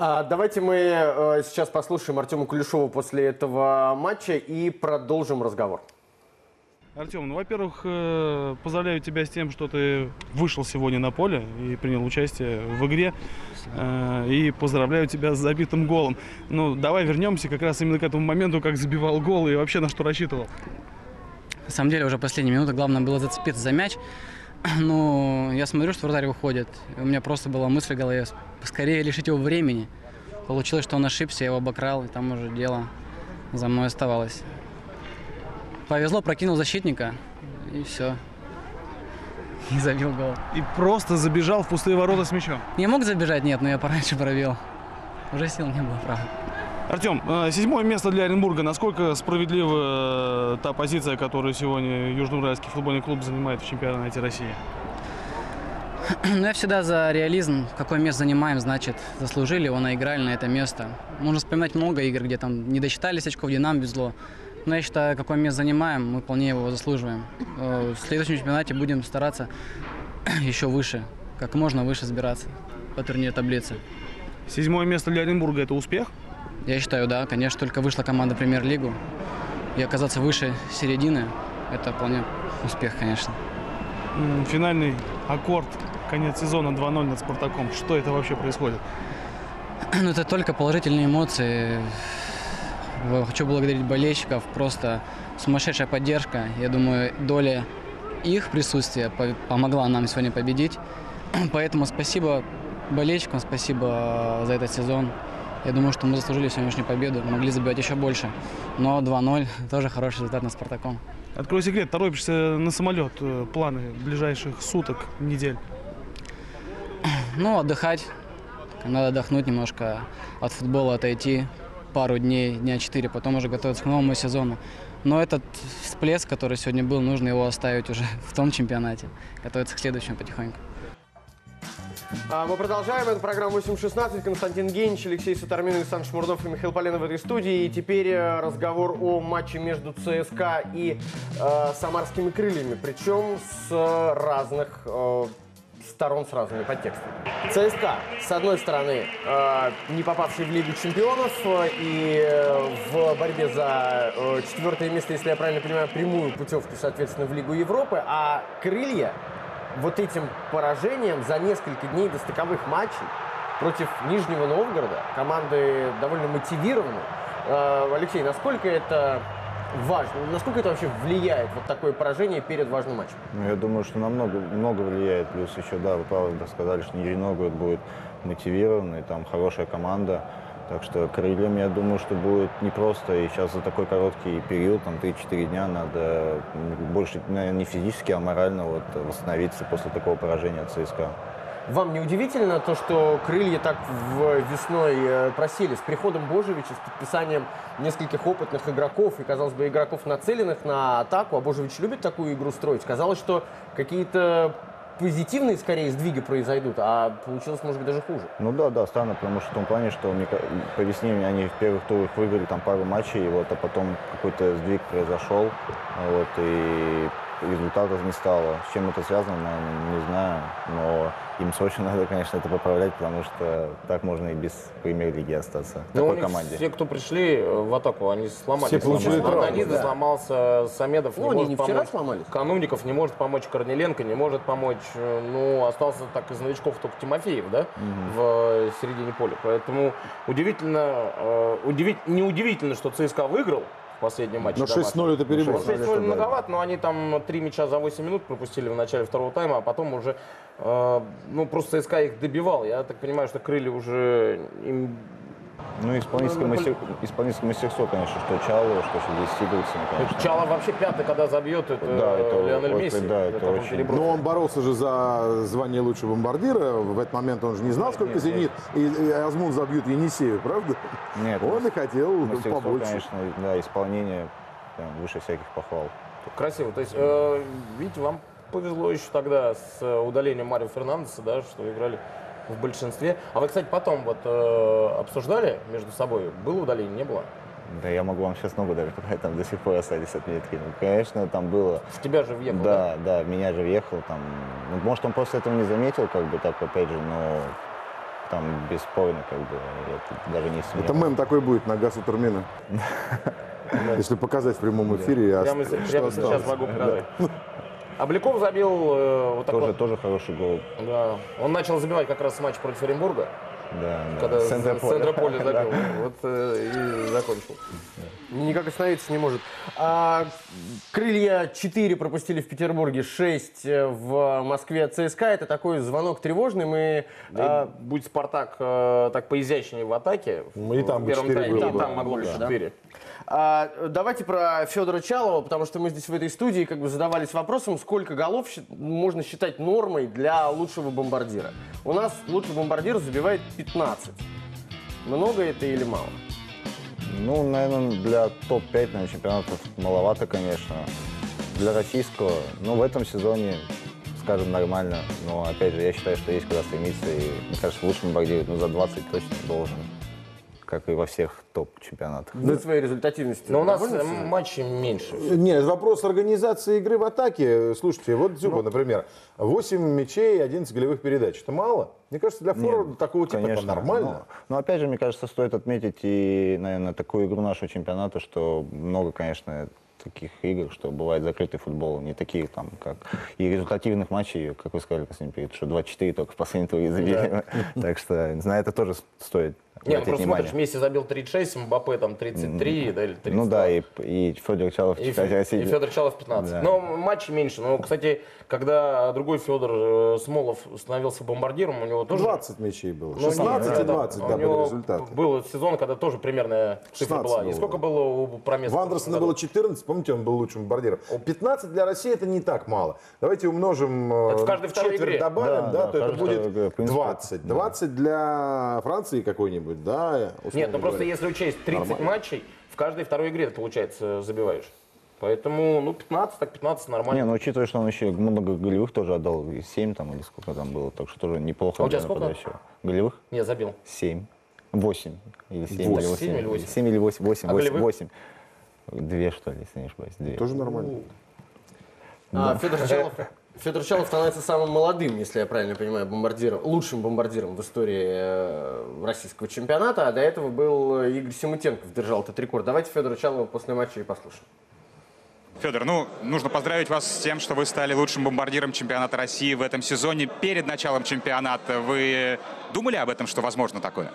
А, давайте мы э, сейчас послушаем Артема Кулешова после этого матча и продолжим разговор. Артем, ну, во-первых, э, поздравляю тебя с тем, что ты вышел сегодня на поле и принял участие в игре. Э, И поздравляю тебя с забитым голом. Ну, давай вернемся как раз именно к этому моменту, как забивал гол и вообще на что рассчитывал. На самом деле уже последние минуты главное было зацепиться за мяч. Ну, я смотрю, что вратарь выходит. И у меня просто была мысль в голове, скорее лишить его времени. Получилось, что он ошибся, я его обокрал, и там уже дело за мной оставалось. Повезло, прокинул защитника, и все. И забил гол. И просто забежал в пустые ворота с мячом. Не мог забежать, нет, но я пораньше пробил. Уже сил не было, правда. Артем, э, седьмое место для Оренбурга. Насколько справедлива э, та позиция, которую сегодня Южноуральский футбольный клуб занимает в чемпионате России? Ну, я всегда за реализм. Какое место занимаем, значит, заслужили его, наиграли на это место. Можно вспоминать много игр, где там не досчитались очков, где нам везло. Но я считаю, какое место занимаем, мы вполне его заслуживаем. Э, В следующем чемпионате будем стараться еще выше, как можно выше сбираться по турниру таблицы. Седьмое место для Оренбурга – это успех? Я считаю, да. Конечно, только вышла команда премьер-лигу. И оказаться выше середины – это вполне успех, конечно. Финальный аккорд, конец сезона 2-0 над Спартаком. Что это вообще происходит? Ну, это только положительные эмоции. Хочу благодарить болельщиков. Просто сумасшедшая поддержка. Я думаю, доля их присутствия по- помогла нам сегодня победить. Поэтому спасибо болельщикам, спасибо за этот сезон. Я думаю, что мы заслужили сегодняшнюю победу, могли забивать еще больше. Но 2-0 тоже хороший результат над Спартаком. Открой секрет, торопишься на самолет. Э, Планы ближайших суток, недель. Ну, отдыхать. Надо отдохнуть немножко от футбола, отойти пару дней, дня четыре, потом уже готовиться к новому сезону. Но этот всплеск, который сегодня был, нужно его оставить уже в том чемпионате. Готовиться к следующему потихоньку. А, Мы продолжаем. Это программа 8.16. Константин Генич, Алексей Сутармин, Александр Шмурнов и Михаил Поленов в этой студии. И теперь э, разговор о матче между ЦСКА и э, Самарскими крыльями. Причем с разных э, сторон, с разными подтекстами. ЦСКА, с одной стороны, э, не попавший в Лигу чемпионов э, и э, в борьбе за э, четвертое место, если я правильно понимаю, прямую путевку, соответственно, в Лигу Европы, а крылья вот этим поражением за несколько дней до стыковых матчей против Нижнего Новгорода, команды довольно мотивированы. Э, Алексей, насколько это важно, насколько это вообще влияет, вот такое поражение перед важным матчем? Ну, я думаю, что намного много влияет. Плюс еще, да, вы правда сказали, что Нижний Новгород будет мотивированный, там хорошая команда. Так что крыльям, я думаю, что будет непросто. И сейчас за такой короткий период, там 3-4 дня, надо больше, наверное, не физически, а морально вот, восстановиться после такого поражения от ЦСКА. Вам не удивительно то, что крылья так в весной э, просели с приходом Божевича, с подписанием нескольких опытных игроков и, казалось бы, игроков, нацеленных на атаку, а Божевич любит такую игру строить. Казалось, что какие-то позитивные, скорее, сдвиги произойдут, а получилось, может быть, даже хуже. Ну да, да, странно, потому что в том плане, что мне по весне они в первых турах выиграли там пару матчей, вот, а потом какой-то сдвиг произошел, вот, и результатов не стало. С чем это связано, наверное, не знаю, но им срочно надо, конечно, это поправлять, потому что так можно и без премьер-лиги остаться в Ну, такой команде. Все, кто пришли э, в атаку, они сломались. Все получили Ананидзе, да. сломался Самедов, Ну, не они может не вчера помочь. сломались. Канунников не может помочь Корнеленко, не может помочь. э, Ну, остался так из новичков только Тимофеев, да, в э, середине поля. Поэтому удивительно, э, удиви- неудивительно, что ЦСКА выиграл в последнем матче. Но 6:0 это перебор. Ну, 6-0 многовато, но они там три мяча за 8 минут пропустили в начале второго тайма, а потом уже, э, ну, просто ЦСКА их добивал. Я так понимаю, что крылья уже им Ну, исполнительское, Ну, ну, мастер- исполнительское мастерство, конечно, что Чало, что здесь Сигурдсон, конечно. Чало вообще пятый, когда забьет, это, Да, это Лионель вот, Месси. да, это он очень- перебросит. Но он боролся же за звание лучшего бомбардира. В этот момент он же не знал, сколько «Зенит» и, и Азмун забьют Енисеев, правда? Нет, Он и хотел побольше. конечно, да, исполнение прям выше всяких похвал. Красиво. То есть, э, видите, вам повезло еще тогда с э, удалением Марио Фернандеса, да, что играли в большинстве. А вы, кстати, потом вот э, обсуждали между собой, было удаление, не было? Да я могу вам сейчас ногу даже показать, там до сих пор остались отметки. Ну, конечно, там было... В тебя же въехал, Да, да, в меня же въехал там. Ну, может, он просто этого не заметил, как бы так, опять же, но там бесспорно, как бы, я тут даже не сомневаюсь. Это мем такой будет на Гасу Турмина. Если показать в прямом эфире, я Прямо, сейчас осталось. могу показать. Обликов забил э, вот так Тоже, вот. тоже хороший гол. Да. Он начал забивать как раз матч против Оренбурга. Да, да. Когда С центра поля. центра поля забил. Да. Вот э, и закончил. Никак остановиться не может. А, крылья 4 пропустили в Петербурге, 6 в Москве от ЦСКА. Это такой звонок тревожный. Мы, Да а, будь Спартак э, так поизящнее в атаке, Ну, и там в бы первом четыре тайме, было и бы. там могло быть Больше, да? 4. а, давайте про Федора Чалова, потому что мы здесь в этой студии как бы задавались вопросом, сколько голов можно считать нормой для лучшего бомбардира. У нас лучший бомбардир забивает 15. Много это или мало? Ну, наверное, для топ-5 на чемпионатов маловато, конечно. Для российского, ну, в этом сезоне, скажем, нормально. Но, опять же, я считаю, что есть куда стремиться. И, мне кажется, лучшим бомбардир, ну, за 20 точно должен. Как и во всех топ-чемпионатах. Вы своей результативностью Но у нас э, матчей меньше. Нет, вопрос организации игры в атаке. Слушайте, вот Дзюба, например, 8 мячей, 11 голевых передач. Это мало? Мне кажется, для форварда такого типа это нормально. Но, но опять же, мне кажется, стоит отметить и, наверное, такую игру нашего чемпионата, что много, конечно, таких игр, что бывает закрытый футбол, не таких там, как и результативных матчей, как вы сказали, Константин Петрович, что 24 только в последнем туре забили. Так что на это тоже стоит Не, ну просто внимание. смотришь, Месси забил 36, Мбаппе там 33, да, или 32. Ну да, и, и Федор Чалов, И, и Федор Чалов 15. Да. Но матчей меньше. Но, кстати, когда другой Федор э, Смолов становился бомбардиром, у него тоже... 20 мячей было. Ну, 16 нет, и 20, У да, были него результаты. Был сезон, когда тоже примерная цифра 16 была. И было, сколько да. было у Промеса? В Андерсона было 14, помните, он был лучшим бомбардиром. 15 для России это не так мало. Давайте умножим, Это в каждой четверть игре. добавим, Да, да, да, то это будет в принципе, 20. 20 для Франции какой-нибудь, да, условно Нет, ну просто говоря. если учесть 30 Нормально. матчей, в каждой второй игре ты, получается, забиваешь. Поэтому, ну, 15, так 15 нормально. Не, ну учитывая, что он еще много голевых тоже отдал, и 7 там или сколько там было, так что тоже неплохо А у тебя сколько? нападающего. Голевых? Не, забил. 7. 8. Или 7, Восемь. или 8. Семь или восемь? 7 или 8. 8, А 8, голевых? 8. Две, что ли, если не ошибаюсь. Две. Тоже нормально. А, Федор Чалов, Федор Чалов становится самым молодым, если я правильно понимаю, бомбардиром, лучшим бомбардиром в истории э, российского чемпионата, а до этого был э, Игорь Симутенков, держал этот рекорд. Давайте Федора Чалова после матча и послушаем. Федор, ну, нужно поздравить вас с тем, что вы стали лучшим бомбардиром чемпионата России в этом сезоне. Перед началом чемпионата вы думали об этом, что возможно такое?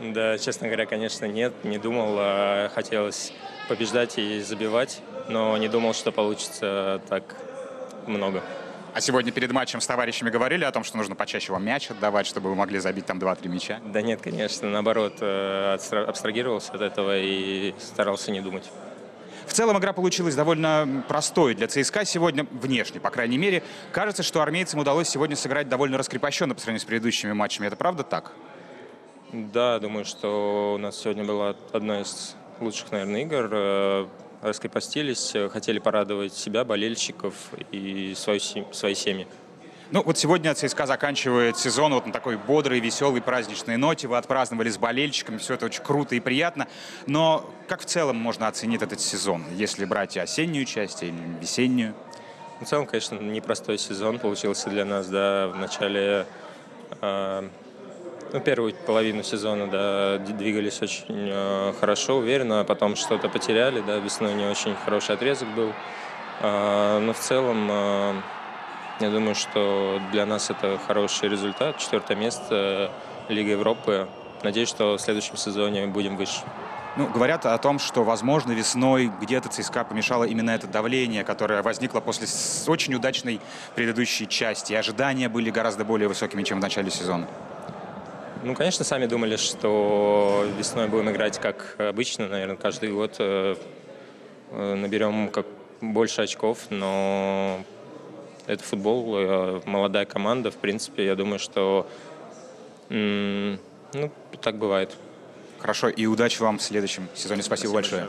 Да, честно говоря, конечно, нет, не думал. а Хотелось побеждать и забивать, но не думал, что получится так много. А сегодня перед матчем с товарищами говорили о том, что нужно почаще вам мяч отдавать, чтобы вы могли забить там 2-3 мяча? Да нет, конечно, наоборот, э, абстрагировался от этого и старался не думать. В целом игра получилась довольно простой для ЦСКА сегодня, внешне, по крайней мере. Кажется, что армейцам удалось сегодня сыграть довольно раскрепощенно по сравнению с предыдущими матчами. Это правда так? Да, думаю, что у нас сегодня была одна из лучших, наверное, игр. Раскрепостились, э, хотели порадовать себя, болельщиков и свою, свои семьи. Ну, вот сегодня ЦСКА заканчивает сезон вот на такой бодрой, веселой, праздничной ноте. Вы отпраздновали с болельщиками, все это очень круто и приятно. Но как в целом можно оценить этот сезон, если брать и осеннюю часть, или весеннюю? В целом, конечно, непростой сезон получился для нас, да, в начале, э, ну, первую половину сезона, да, двигались очень э, хорошо, уверенно, а потом что-то потеряли, да, весной не очень хороший отрезок был, А, но в целом, э, я думаю, что для нас это хороший результат, четвертое место Лига Европы, надеюсь, что в следующем сезоне будем выше. Ну, говорят о том, что, возможно, весной где-то ЦСКА помешало именно это давление, которое возникло после очень удачной предыдущей части. Ожидания были гораздо более высокими, чем в начале сезона. Ну, конечно, сами думали, что весной будем играть как обычно, наверное, каждый год э, э, наберем как больше очков, но это футбол, э, молодая команда, в принципе, я думаю, что ну, так бывает. Хорошо, и удачи вам в следующем сезоне. Спасибо, большое. А,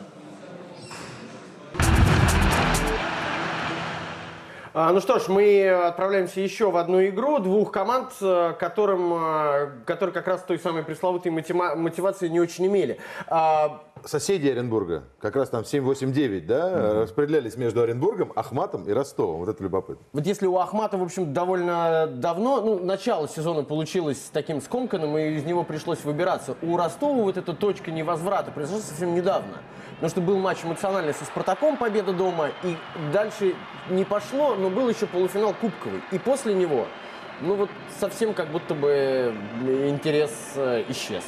ну что ж, мы отправляемся еще в одну игру двух команд, э, которым, э, которые как раз той самой пресловутой мотива- мотивации не очень имели. А, Соседи Оренбурга, как раз там 7-8-9, да, распределялись между Оренбургом, Ахматом и Ростовом. Вот это любопытно. Вот если у Ахмата, в общем, довольно давно, ну, начало сезона получилось таким скомканным, и из него пришлось выбираться. У Ростова вот эта точка невозврата произошла совсем недавно. Потому что был матч эмоциональный со Спартаком, победа дома, и дальше не пошло, но был еще полуфинал Кубковый. И после него, ну вот совсем как будто бы интерес э, исчез.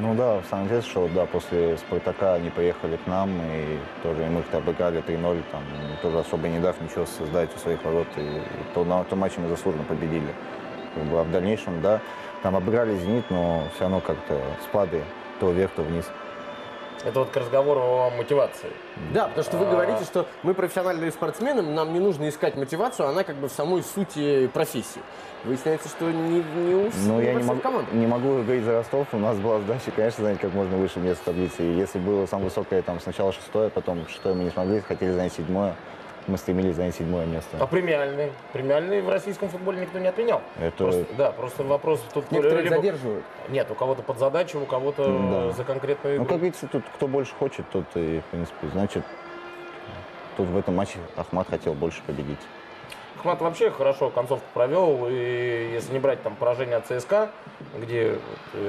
Ну да, самое интересное, что да, после Спартака они поехали к нам, и тоже мы их обыграли 3-0, там, тоже особо не дав ничего создать у своих ворот, и, и то, на том матче мы заслуженно победили. Как бы, а в дальнейшем, да, там обыграли «Зенит», но все равно как-то спады то вверх, то вниз. Это вот к разговору о мотивации. Да, потому что вы А. говорите, что мы профессиональные спортсмены, нам не нужно искать мотивацию, она как бы в самой сути профессии. Выясняется, что не, не у Ну, не я не могу, не могу говорить за Ростов. У нас была задача, конечно, занять как можно выше место в таблице. И если было самое высокое, там, сначала шестое, потом шестое мы не смогли, хотели занять седьмое. Мы стремились занять седьмое место. А премиальный? Премиальный в российском футболе никто не отменял. Это- Просто- да, просто вопрос тут... Некоторые либо- задерживают. Нет, у кого-то под задачу, у кого-то Да. за конкретную Ну, игру. как говорится, тут кто больше хочет, тот и, в принципе, значит, тут в этом матче Ахмат хотел больше победить. Ахмат вообще хорошо концовку провел, и если не брать там поражение от ЦСКА, где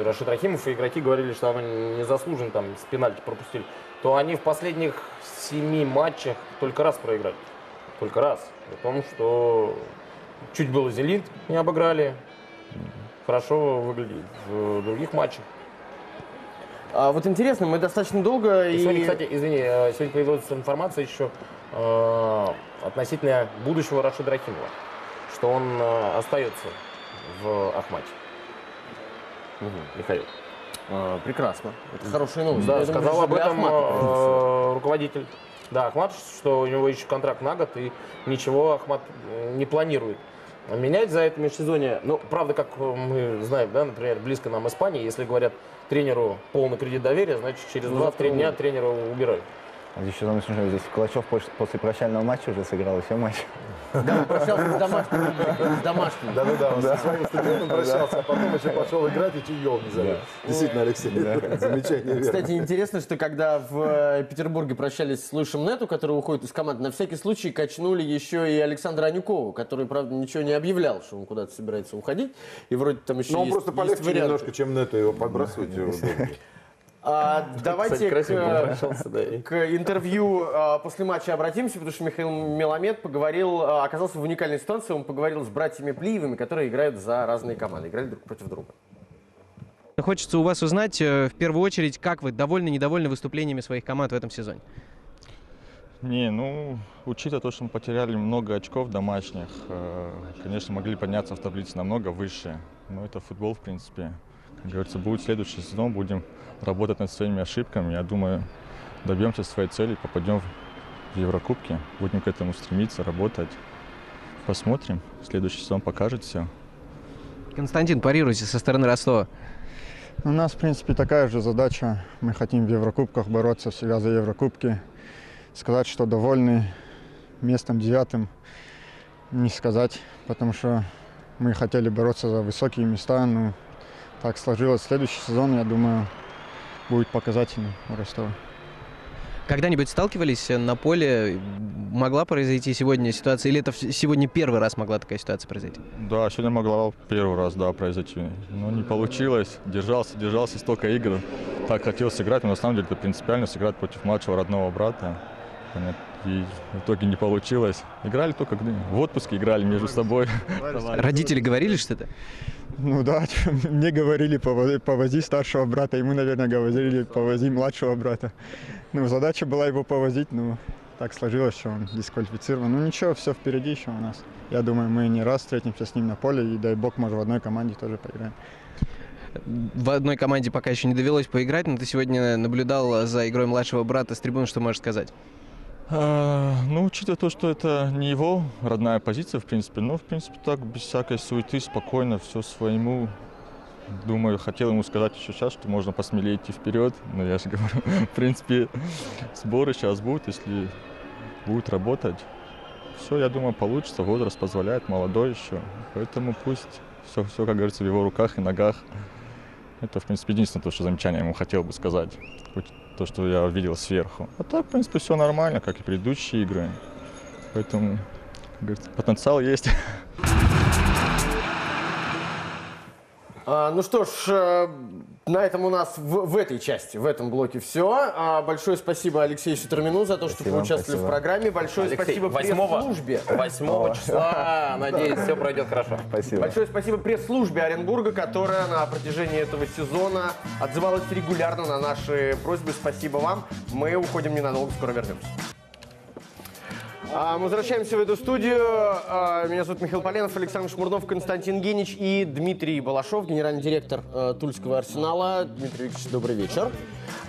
Рашид Рахимов и игроки говорили, что оно незаслуженно там с пенальти пропустили, то они в последних семи матчах только раз проиграли. Только раз. При том, что чуть было «Зенит» не обыграли, хорошо выглядит в других матчах. А вот интересно, мы достаточно долго... И сегодня, кстати, извини, э, сегодня появилась информация еще э, относительно будущего Рашида Рахимова, что он э, остается в Ахмате. Михаил. А, прекрасно. Это хорошая новость. Да, сказал об этом э, руководитель. Да, Ахмат, что у него еще контракт на год, и ничего Ахмат э, не планирует менять за это межсезонье. Ну, правда, как мы знаем, да, например, близко нам Испания, если говорят тренеру полный кредит доверия, значит, через Ну, 2-3 дня тренера убирают. Здесь еще самое смешное, здесь Калачев после, прощального матча уже сыграл еще матч. Да, он прощался с домашним. С домашним. Да-да-да, он со своим стадионом прощался, а потом еще пошел играть и чуть гол не забил. Действительно, Алексей, замечание. Кстати, интересно, что когда в э, Петербурге прощались с Луишем Нету, который уходит из команды, на всякий случай качнули еще и Александра Анюкова, который, правда, ничего не объявлял, что он куда-то собирается уходить. И вроде там еще Но он есть, просто полегче немножко, чем Нету, его подбрасывать. А, давайте Кстати, к, и- к интервью а, после матча обратимся, потому что Михаил Меламед поговорил, а, оказался в уникальной ситуации, он поговорил с братьями Плиевыми, которые играют за разные команды, играли друг против друга. Хочется у вас узнать, э, в первую очередь, как вы довольны, недовольны выступлениями своих команд в этом сезоне? Не, ну, учитывая то, что мы потеряли много очков домашних, э, конечно, могли подняться в таблице намного выше. Но это футбол, в принципе. Как говорится, будет следующий сезон, будем работать над своими ошибками. Я думаю, добьемся своей цели, попадем в Еврокубки. Будем к этому стремиться, работать. Посмотрим. Следующий сезон покажет все. Константин, парируйте со стороны Ростова. У нас, в принципе, такая же задача. Мы хотим в Еврокубках бороться всегда за Еврокубки. Сказать, что довольны местом девятым, не сказать, потому что мы хотели бороться за высокие места. Ну, так сложилось. Следующий сезон, я думаю, будет показательным у Ростова. Когда-нибудь сталкивались на поле? Могла произойти сегодня ситуация? Или это сегодня первый раз могла такая ситуация произойти? Да, сегодня могла первый раз, да, произойти. Но не получилось. Держался, держался столько игр. Так хотел сыграть, но на самом деле это принципиально сыграть против младшего родного брата. И в итоге не получилось. Играли только в отпуске, играли между собой. Родители говорили что-то? Ну да, мне говорили, «Пово- повози старшего брата, ему, наверное, говорили, повози младшего брата. Ну, задача была его повозить, но так сложилось, что он дисквалифицирован. Ну ничего, все впереди еще у нас. Я думаю, мы не раз встретимся с ним на поле, и дай бог, может, в одной команде тоже поиграем. В одной команде пока еще не довелось поиграть, но ты сегодня наблюдал за игрой младшего брата с трибун, что можешь сказать? А, ну, учитывая то, что это не его родная позиция, в принципе, ну, в принципе, так, без всякой суеты, спокойно, все своему. Думаю, хотел ему сказать еще сейчас, что можно посмелее идти вперед, но я же говорю, в принципе, сборы сейчас будут, если будут работать, все, я думаю, получится. Возраст позволяет, молодой еще. Поэтому пусть все, все, как говорится, в его руках и ногах. Это, в принципе, единственное то, что замечание ему хотел бы сказать. То, что я видел сверху. А так, в принципе, все нормально, как и предыдущие игры. Поэтому, как говорится, потенциал есть. А, ну что ж, э, на этом у нас в, в этой части, в этом блоке все. А, большое спасибо Алексею Сутермину за то, что Спасибо, поучаствовали в программе. Большое Алексей, спасибо 8 пресс-службе. 8 числа, надеюсь, все пройдет хорошо. Спасибо. Большое спасибо пресс-службе Оренбурга, которая на протяжении этого сезона отзывалась регулярно на наши просьбы. Спасибо вам. Мы уходим ненадолго, скоро вернемся. А, Мы возвращаемся в эту студию. А, Меня зовут Михаил Поленов, Александр Шмурнов, Константин Генич и Дмитрий Балашов, генеральный директор э, Тульского арсенала. Дмитрий Викторович, добрый вечер.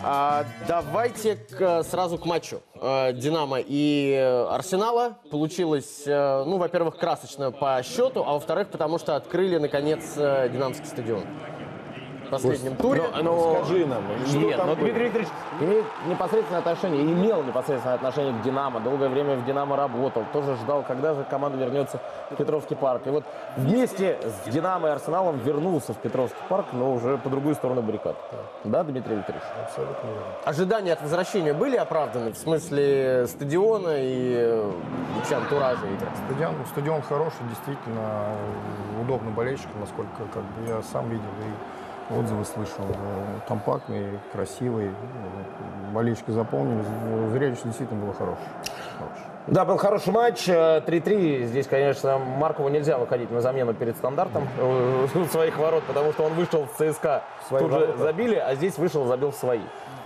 А, Давайте сразу к матчу Динамо и Арсенала. Получилось, э, ну, во-первых, красочно по счету, а во-вторых, потому что открыли, наконец, э, Динамский стадион. Последнем туре. Ну, ну, Скажи нам, что Нет, там но? Дмитрий Викторович имеет непосредственное отношение, имел непосредственное отношение к «Динамо». Долгое время в «Динамо» работал. Тоже ждал, когда же команда вернется в Петровский парк. И вот вместе с «Динамо» и «Арсеналом» вернулся в Петровский парк, но уже по другую сторону баррикад. Да, Дмитрий Викторович? Абсолютно верно. Ожидания от возвращения были оправданы в смысле стадиона и э, вообще антуража игры? Стадион, стадион хороший, действительно э, удобно болельщикам, насколько как бы я сам видел и отзывы слышал. Э, Компактный, красивый, э, болельщики заполнились. Зрелище действительно было хорошее. Хорошее. Да, был хороший матч. э, 3-3. Здесь, конечно, Маркову нельзя выходить на замену перед стандартом э, своих ворот, потому что он вышел с ЦСКА, Свои тут же ворота. забили, а здесь вышел, забил в свои.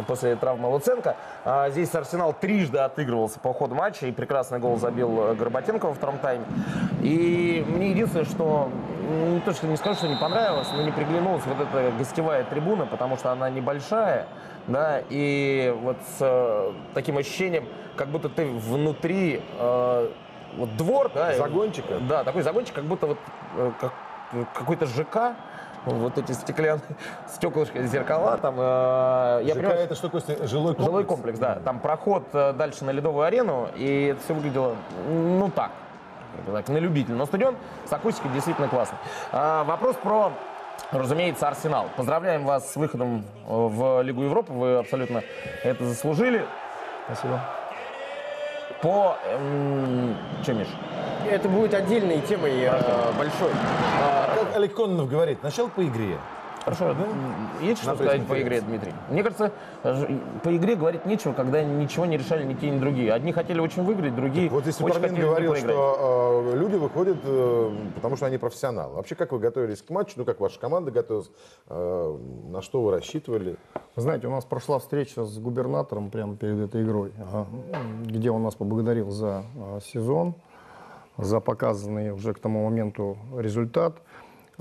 После травмы Луценко. А здесь Арсенал трижды отыгрывался по ходу матча, и прекрасный гол забил э, Горбатенко во втором тайме. И мне единственное, что м, не то, что не скажу, что не понравилось, но не приглянулась вот эта гостевая трибуна, потому что она небольшая, да, и вот с э, таким ощущением, как будто ты внутри э, вот двор, да, и- Загончика? да, такой загончик, как будто вот э, как, какой-то ЖК, вот эти стеклянные стеклышки, зеркала там. э, я ЖК понимаю, это что такое? Жилой комплекс? Жилой комплекс, да. Там проход э, дальше на ледовую арену, и это все выглядело, ну так, так, на любителя. Но стадион с акустикой действительно классный. А, вопрос про, разумеется, Арсенал. Поздравляем вас с выходом э, в Лигу Европы. Вы абсолютно это заслужили. Спасибо. По... Эм, что, Миш? Это будет отдельной темой э, большой. Как Олег Кононов говорит, начал по игре. Хорошо, есть что сказать по игре, Дмитрий? Мне кажется, по игре говорить нечего, когда ничего не решали ни те, ни другие. Одни хотели очень выиграть, другие Вот здесь очень не говорил, что э, люди выходят, э, потому что они профессионалы. Вообще, как вы готовились к матчу? Ну, как ваша команда готовилась? Э, на что вы рассчитывали? Вы знаете, у нас прошла встреча с губернатором прямо перед этой игрой, а, где он нас поблагодарил за а, сезон, за показанный уже к тому моменту результат.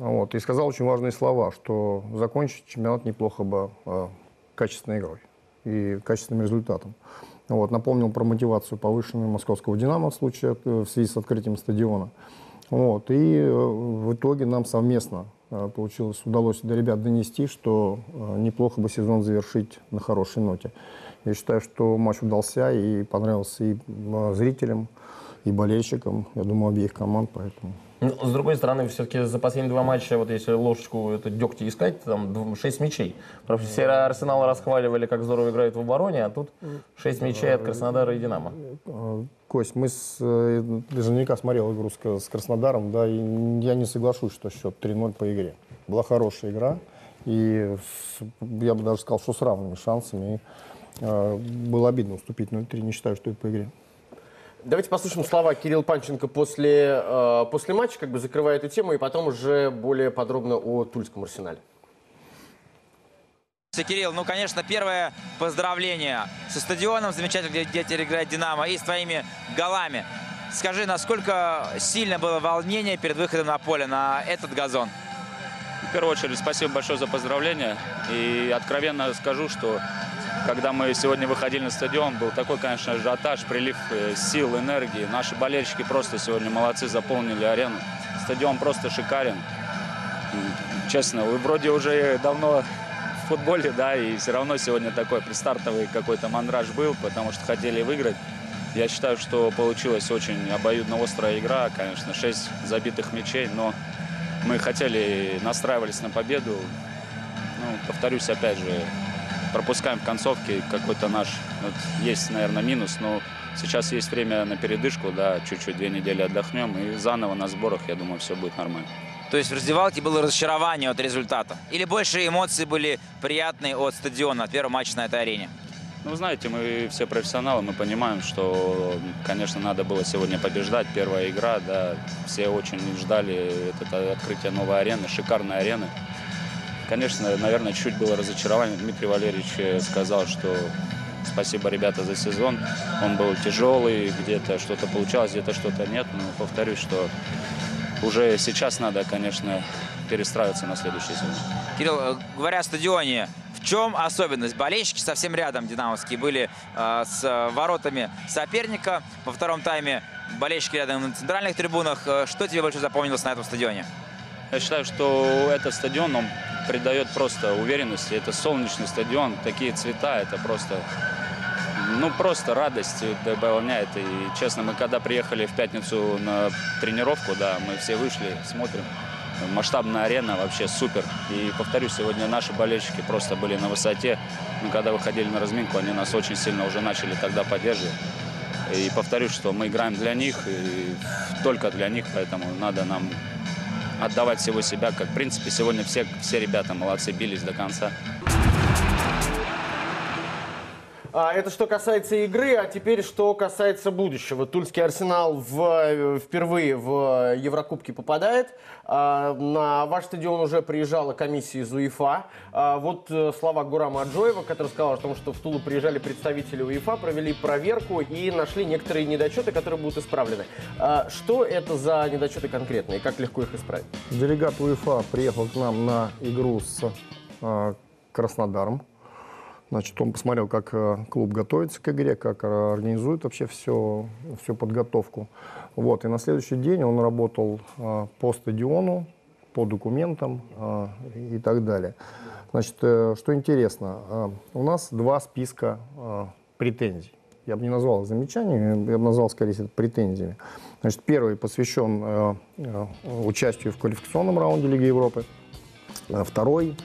Вот, и сказал очень важные слова, что закончить чемпионат неплохо бы а, качественной игрой и качественным результатом. Вот, напомнил про мотивацию повышенную московского «Динамо» в, случае, от- в связи с открытием стадиона. Вот, и э, в итоге нам совместно э, получилось, удалось до ребят донести, что э, неплохо бы сезон завершить на хорошей ноте. Я считаю, что матч удался и понравился и э, зрителям, и болельщикам, я думаю, обеих команд, поэтому... Ну, с другой стороны, все-таки за последние два матча, вот если ложечку это дегтя искать, там дв- шесть мячей. Потому что все Арсенал расхваливали, как здорово играет в обороне, а тут шесть мячей от Краснодара и Динамо. Э, Кость, мы с, э, ты же наверняка смотрел игру с, с Краснодаром, да, и я не соглашусь, что счет 3-0 по игре. Была хорошая игра, и с- я бы даже сказал, что с равными шансами. И, э, было обидно уступить 0-3, не считаю, что это по игре. Давайте послушаем слова Кирилла Панченко после, э, после матча, как бы закрывая эту тему, и потом уже более подробно о Тульском арсенале. Кирилл, ну, конечно, первое поздравление со стадионом замечательно, где, где теперь играет «Динамо», и с твоими голами. Скажи, насколько сильно было волнение перед выходом на поле, на этот газон? В первую очередь, спасибо большое за поздравления. И откровенно скажу, что когда мы сегодня выходили на стадион, был такой, конечно, ажиотаж, прилив э, сил, энергии. Наши болельщики просто сегодня молодцы, заполнили арену. Стадион просто шикарен. Честно, вы вроде уже давно в футболе, да, и все равно сегодня такой предстартовый какой-то мандраж был, потому что хотели выиграть. Я считаю, что получилась очень обоюдно острая игра. Конечно, 6 забитых мячей, но мы хотели, настраивались на победу. Ну, повторюсь, опять же, пропускаем в концовке какой-то наш... Вот есть, наверное, минус, но сейчас есть время на передышку, да, чуть-чуть две недели отдохнем, и заново на сборах, я думаю, все будет нормально. То есть в раздевалке было разочарование от результата? Или больше эмоций были приятные от стадиона, от первого матча на этой арене? Ну, знаете, мы все профессионалы, мы понимаем, что, конечно, надо было сегодня побеждать. Первая игра, да, все очень ждали это открытие новой арены, шикарной арены. Конечно, наверное, чуть было разочарование. Дмитрий Валерьевич сказал, что спасибо, ребята, за сезон. Он был тяжелый, где-то что-то получалось, где-то что-то нет. Но повторюсь, что уже сейчас надо, конечно, перестраиваться на следующий сезон. Кирилл, э, говоря о стадионе, в чем особенность? Болельщики совсем рядом динамовские были э, с воротами соперника. Во втором тайме болельщики рядом на центральных трибунах. Э, что тебе больше запомнилось на этом стадионе? Я считаю, что этот стадион, он придает просто уверенности. Это солнечный стадион, такие цвета, это просто, ну, просто радость добавляет. И, честно, мы когда приехали в пятницу на тренировку, да, мы все вышли, смотрим, масштабная арена, вообще супер. И повторюсь, сегодня наши болельщики просто были на высоте. Мы когда выходили на разминку, они нас очень сильно уже начали тогда поддерживать. И повторюсь, что мы играем для них, и только для них, поэтому надо нам отдавать всего себя, как в принципе сегодня все, все ребята молодцы, бились до конца. А, это что касается игры, а теперь что касается будущего. Тульский Арсенал в, впервые в Еврокубке попадает. А, на ваш стадион уже приезжала комиссия из УЕФА. А, вот э, слова Гурама Аджоева, который сказал о том, что в Тулу приезжали представители УЕФА, провели проверку и нашли некоторые недочеты, которые будут исправлены. Что это за недочеты конкретно и как легко их исправить? Делегат УЕФА приехал к нам на игру с Краснодаром. Значит, он посмотрел, как э, клуб готовится к игре, как э, организует вообще все, всю подготовку. Вот. И на следующий день он работал э, по стадиону, по документам и так далее. Значит, что интересно, у нас два списка претензий. Я бы не назвал их замечаниями, я бы назвал, скорее претензиями. Значит, первый посвящен участию в квалификационном раунде Лиги Европы. Второй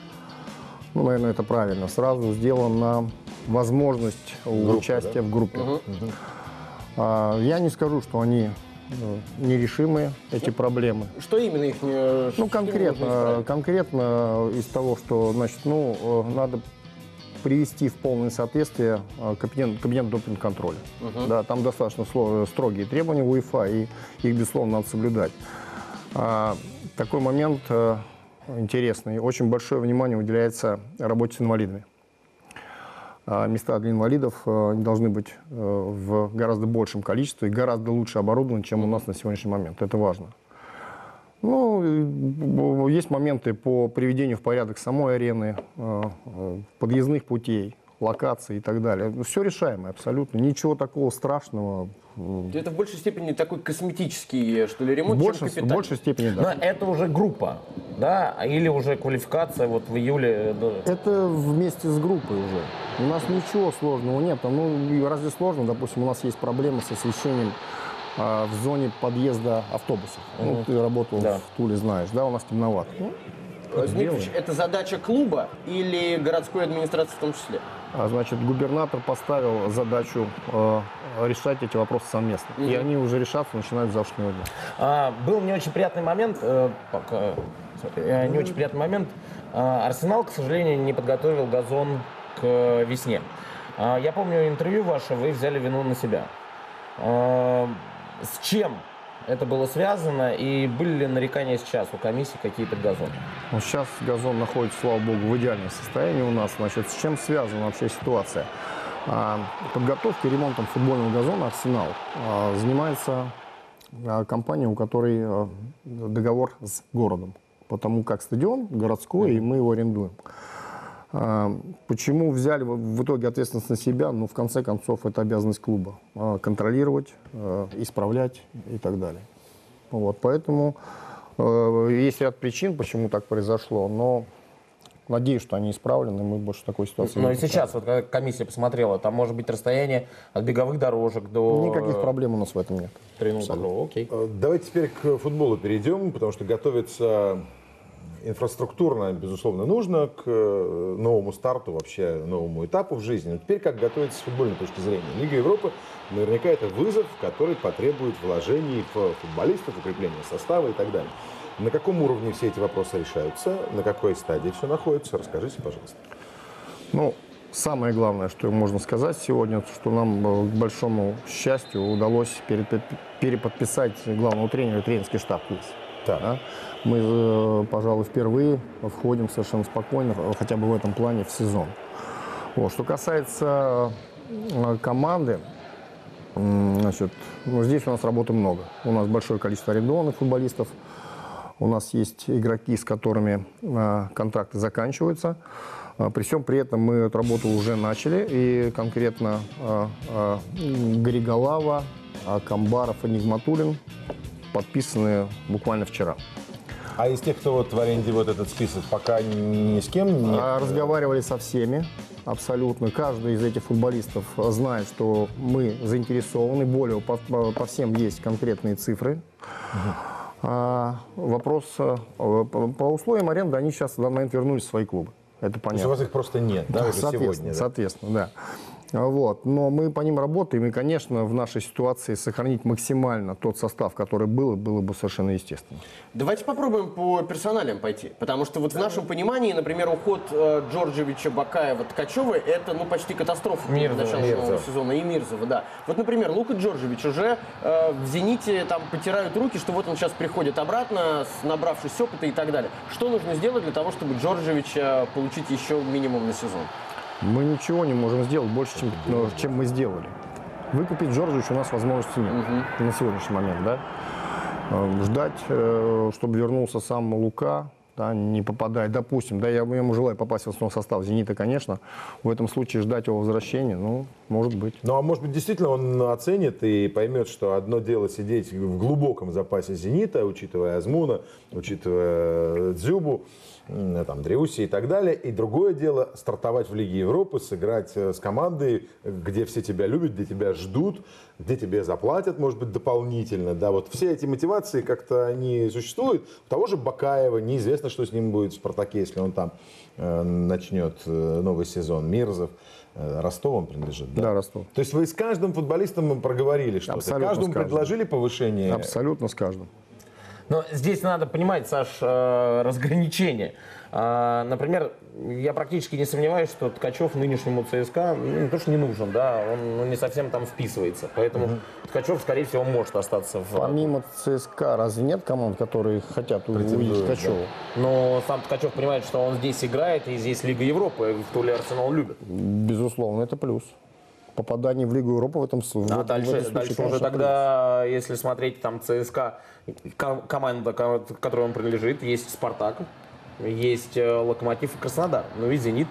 ну, наверное, это правильно, сразу сделан на возможность Группа, участия да? в группе. Угу. А, я не скажу, что они ну, нерешимые, эти проблемы. Что именно их не... Ну, конкретно, конкретно из того, что, значит, ну, надо привести в полное соответствие э, кабинет, кабинет допинг-контроля. Угу. Да, там достаточно строгие требования в УЕФА, и их, безусловно, надо соблюдать. А, такой момент э, интересный. Очень большое внимание уделяется работе с инвалидами. А, места для инвалидов э, должны быть э, в гораздо большем количестве и гораздо лучше оборудованы, чем у нас на сегодняшний момент. Это важно. Ну, есть моменты по приведению в порядок самой арены, э, подъездных путей, локаций и так далее. Все решаемо абсолютно. Ничего такого страшного. Это в большей степени такой косметический, что ли, ремонт, в большей, чем В большей степени, да. Но это уже группа, да? Или уже квалификация вот в июле? Это вместе с группой уже. У нас ничего сложного нет. Ну, разве сложно? Допустим, у нас есть проблемы с освещением а, в зоне подъезда автобусов. Угу. Ну, ты работал да. в Туле, знаешь, да, у нас темновато. Ну, Дмитрий, это задача клуба или городской администрации в том числе? А, значит, губернатор поставил задачу э, решать эти вопросы совместно. Mm-hmm. И они уже решатся, начинают с завтрашнего дня. А, был не очень приятный момент, э, пока, э, не очень приятный момент. А, Арсенал, к сожалению, не подготовил газон к весне. А, я помню интервью ваше, вы взяли вину на себя. А, с чем это было связано? И были ли нарекания сейчас у комиссии какие под газон? Ну, сейчас газон находится, слава богу, в идеальном состоянии у нас. Значит, с чем связана вообще ситуация? А, подготовкой ремонтом футбольного газона «Арсенал» а, занимается а, компания, у которой договор с городом. Потому как стадион городской, и мы его арендуем. Почему взяли в итоге ответственность на себя? Ну, в конце концов, это обязанность клуба. А, контролировать, а, исправлять и так далее. Вот, поэтому есть ряд причин, почему так произошло, но надеюсь, что они исправлены, мы больше такой ситуации Но не и сейчас, вот когда комиссия посмотрела, там может быть расстояние от беговых дорожек до... Никаких проблем у нас в этом нет. 3 ну, окей. Э, Давайте теперь к футболу перейдем, потому что готовиться инфраструктурно, безусловно, нужно к э, новому старту, вообще новому этапу в жизни. Но теперь как готовиться с футбольной точки зрения? Лига Европы наверняка это вызов, который потребует вложений в футболистов, укрепления состава и так далее. На каком уровне все эти вопросы решаются? На какой стадии все находится? Расскажите, пожалуйста. Ну, самое главное, что можно сказать сегодня, что нам, э, к большому счастью, удалось перепод- переподписать главного тренера и тренерский штаб. Да? Мы, э, пожалуй, впервые входим совершенно спокойно, э, хотя бы в этом плане, в сезон. Вот. Что касается э, команды, значит, ну, здесь у нас работы много. У нас большое количество арендованных футболистов. У нас есть игроки, с которыми контракты заканчиваются. При всем при этом мы эту работу уже начали. И конкретно Григолава, Камбаров и Нигматулин подписаны буквально вчера. А из тех, кто вот в аренде вот этот список, пока ни, с кем нет? А, Разговаривали со всеми, абсолютно. Каждый из этих футболистов знает, что мы заинтересованы. Более по, по- по всем есть конкретные цифры. А, вопрос э, по, по условиям аренды, они сейчас в данный момент вернулись в свои клубы. Это То есть понятно. у вас их просто нет, да, уже соответственно, сегодня? да? Соответственно, да. Вот. Но мы по ним работаем, и, конечно, в нашей ситуации сохранить максимально тот состав, который был, было бы совершенно естественно. Давайте попробуем по персоналиям пойти. Потому что вот в нашем понимании, например, уход э, Джорджевича, Бакаева, Ткачева – это ну, почти катастрофа для Мирзова, начала Мирзова. нового сезона. И Мирзова, да. Вот, например, Лука Джорджевич уже э, в «Зените» там потирают руки, что вот он сейчас приходит обратно, набравшись опыта и так далее. Что нужно сделать для того, чтобы Джорджевича получить еще минимум на сезон? Мы ничего не можем сделать больше, чем, ну, чем мы сделали. Выкупить Джорджевича у нас возможности нет на сегодняшний момент, да. Э, Ждать, э, чтобы вернулся сам Лука, да, не попадая, допустим, да, я ему желаю попасть в основной состав «Зенита», конечно, в этом случае ждать его возвращения, ну, может быть. Ну, а может быть, действительно он оценит и поймет, что одно дело сидеть в глубоком запасе «Зенита», учитывая Азмуна, учитывая Дзюбу, там, Дриуси и так далее. И другое дело стартовать в Лиге Европы, сыграть э, с командой, где все тебя любят, где тебя ждут, где тебе заплатят, может быть, дополнительно. Да, вот все эти мотивации как-то они существуют. У того же Бакаева неизвестно, что с ним будет в «Спартаке», если он там э, начнет э, новый сезон. Мирзов. Э, Ростов он принадлежит, да? Да, Ростов. То есть вы с каждым футболистом проговорили что-то? Абсолютно Каждому с каждым. предложили повышение? Абсолютно с каждым. Но здесь надо понимать, Саш, э, разграничение. А, Например, я практически не сомневаюсь, что Ткачев нынешнему ЦСКА ну, не то, что не нужен, да, он ну, не совсем там вписывается. Поэтому Ткачев, скорее всего, может остаться в... Помимо ЦСКА, разве нет команд, которые хотят увидеть Ткачева? Но сам Ткачев понимает, что он здесь играет, и здесь Лига Европы, в Туле Арсенал любит. Безусловно, это плюс. Попадание в Лигу Европы в этом, с- в А в дальше, этом случае, дальше уже конечно, тогда, если смотреть там ЦСКА, ко- команда, ко- которой он принадлежит, есть Спартак, есть э, Локомотив и Краснодар, ну и Зенит,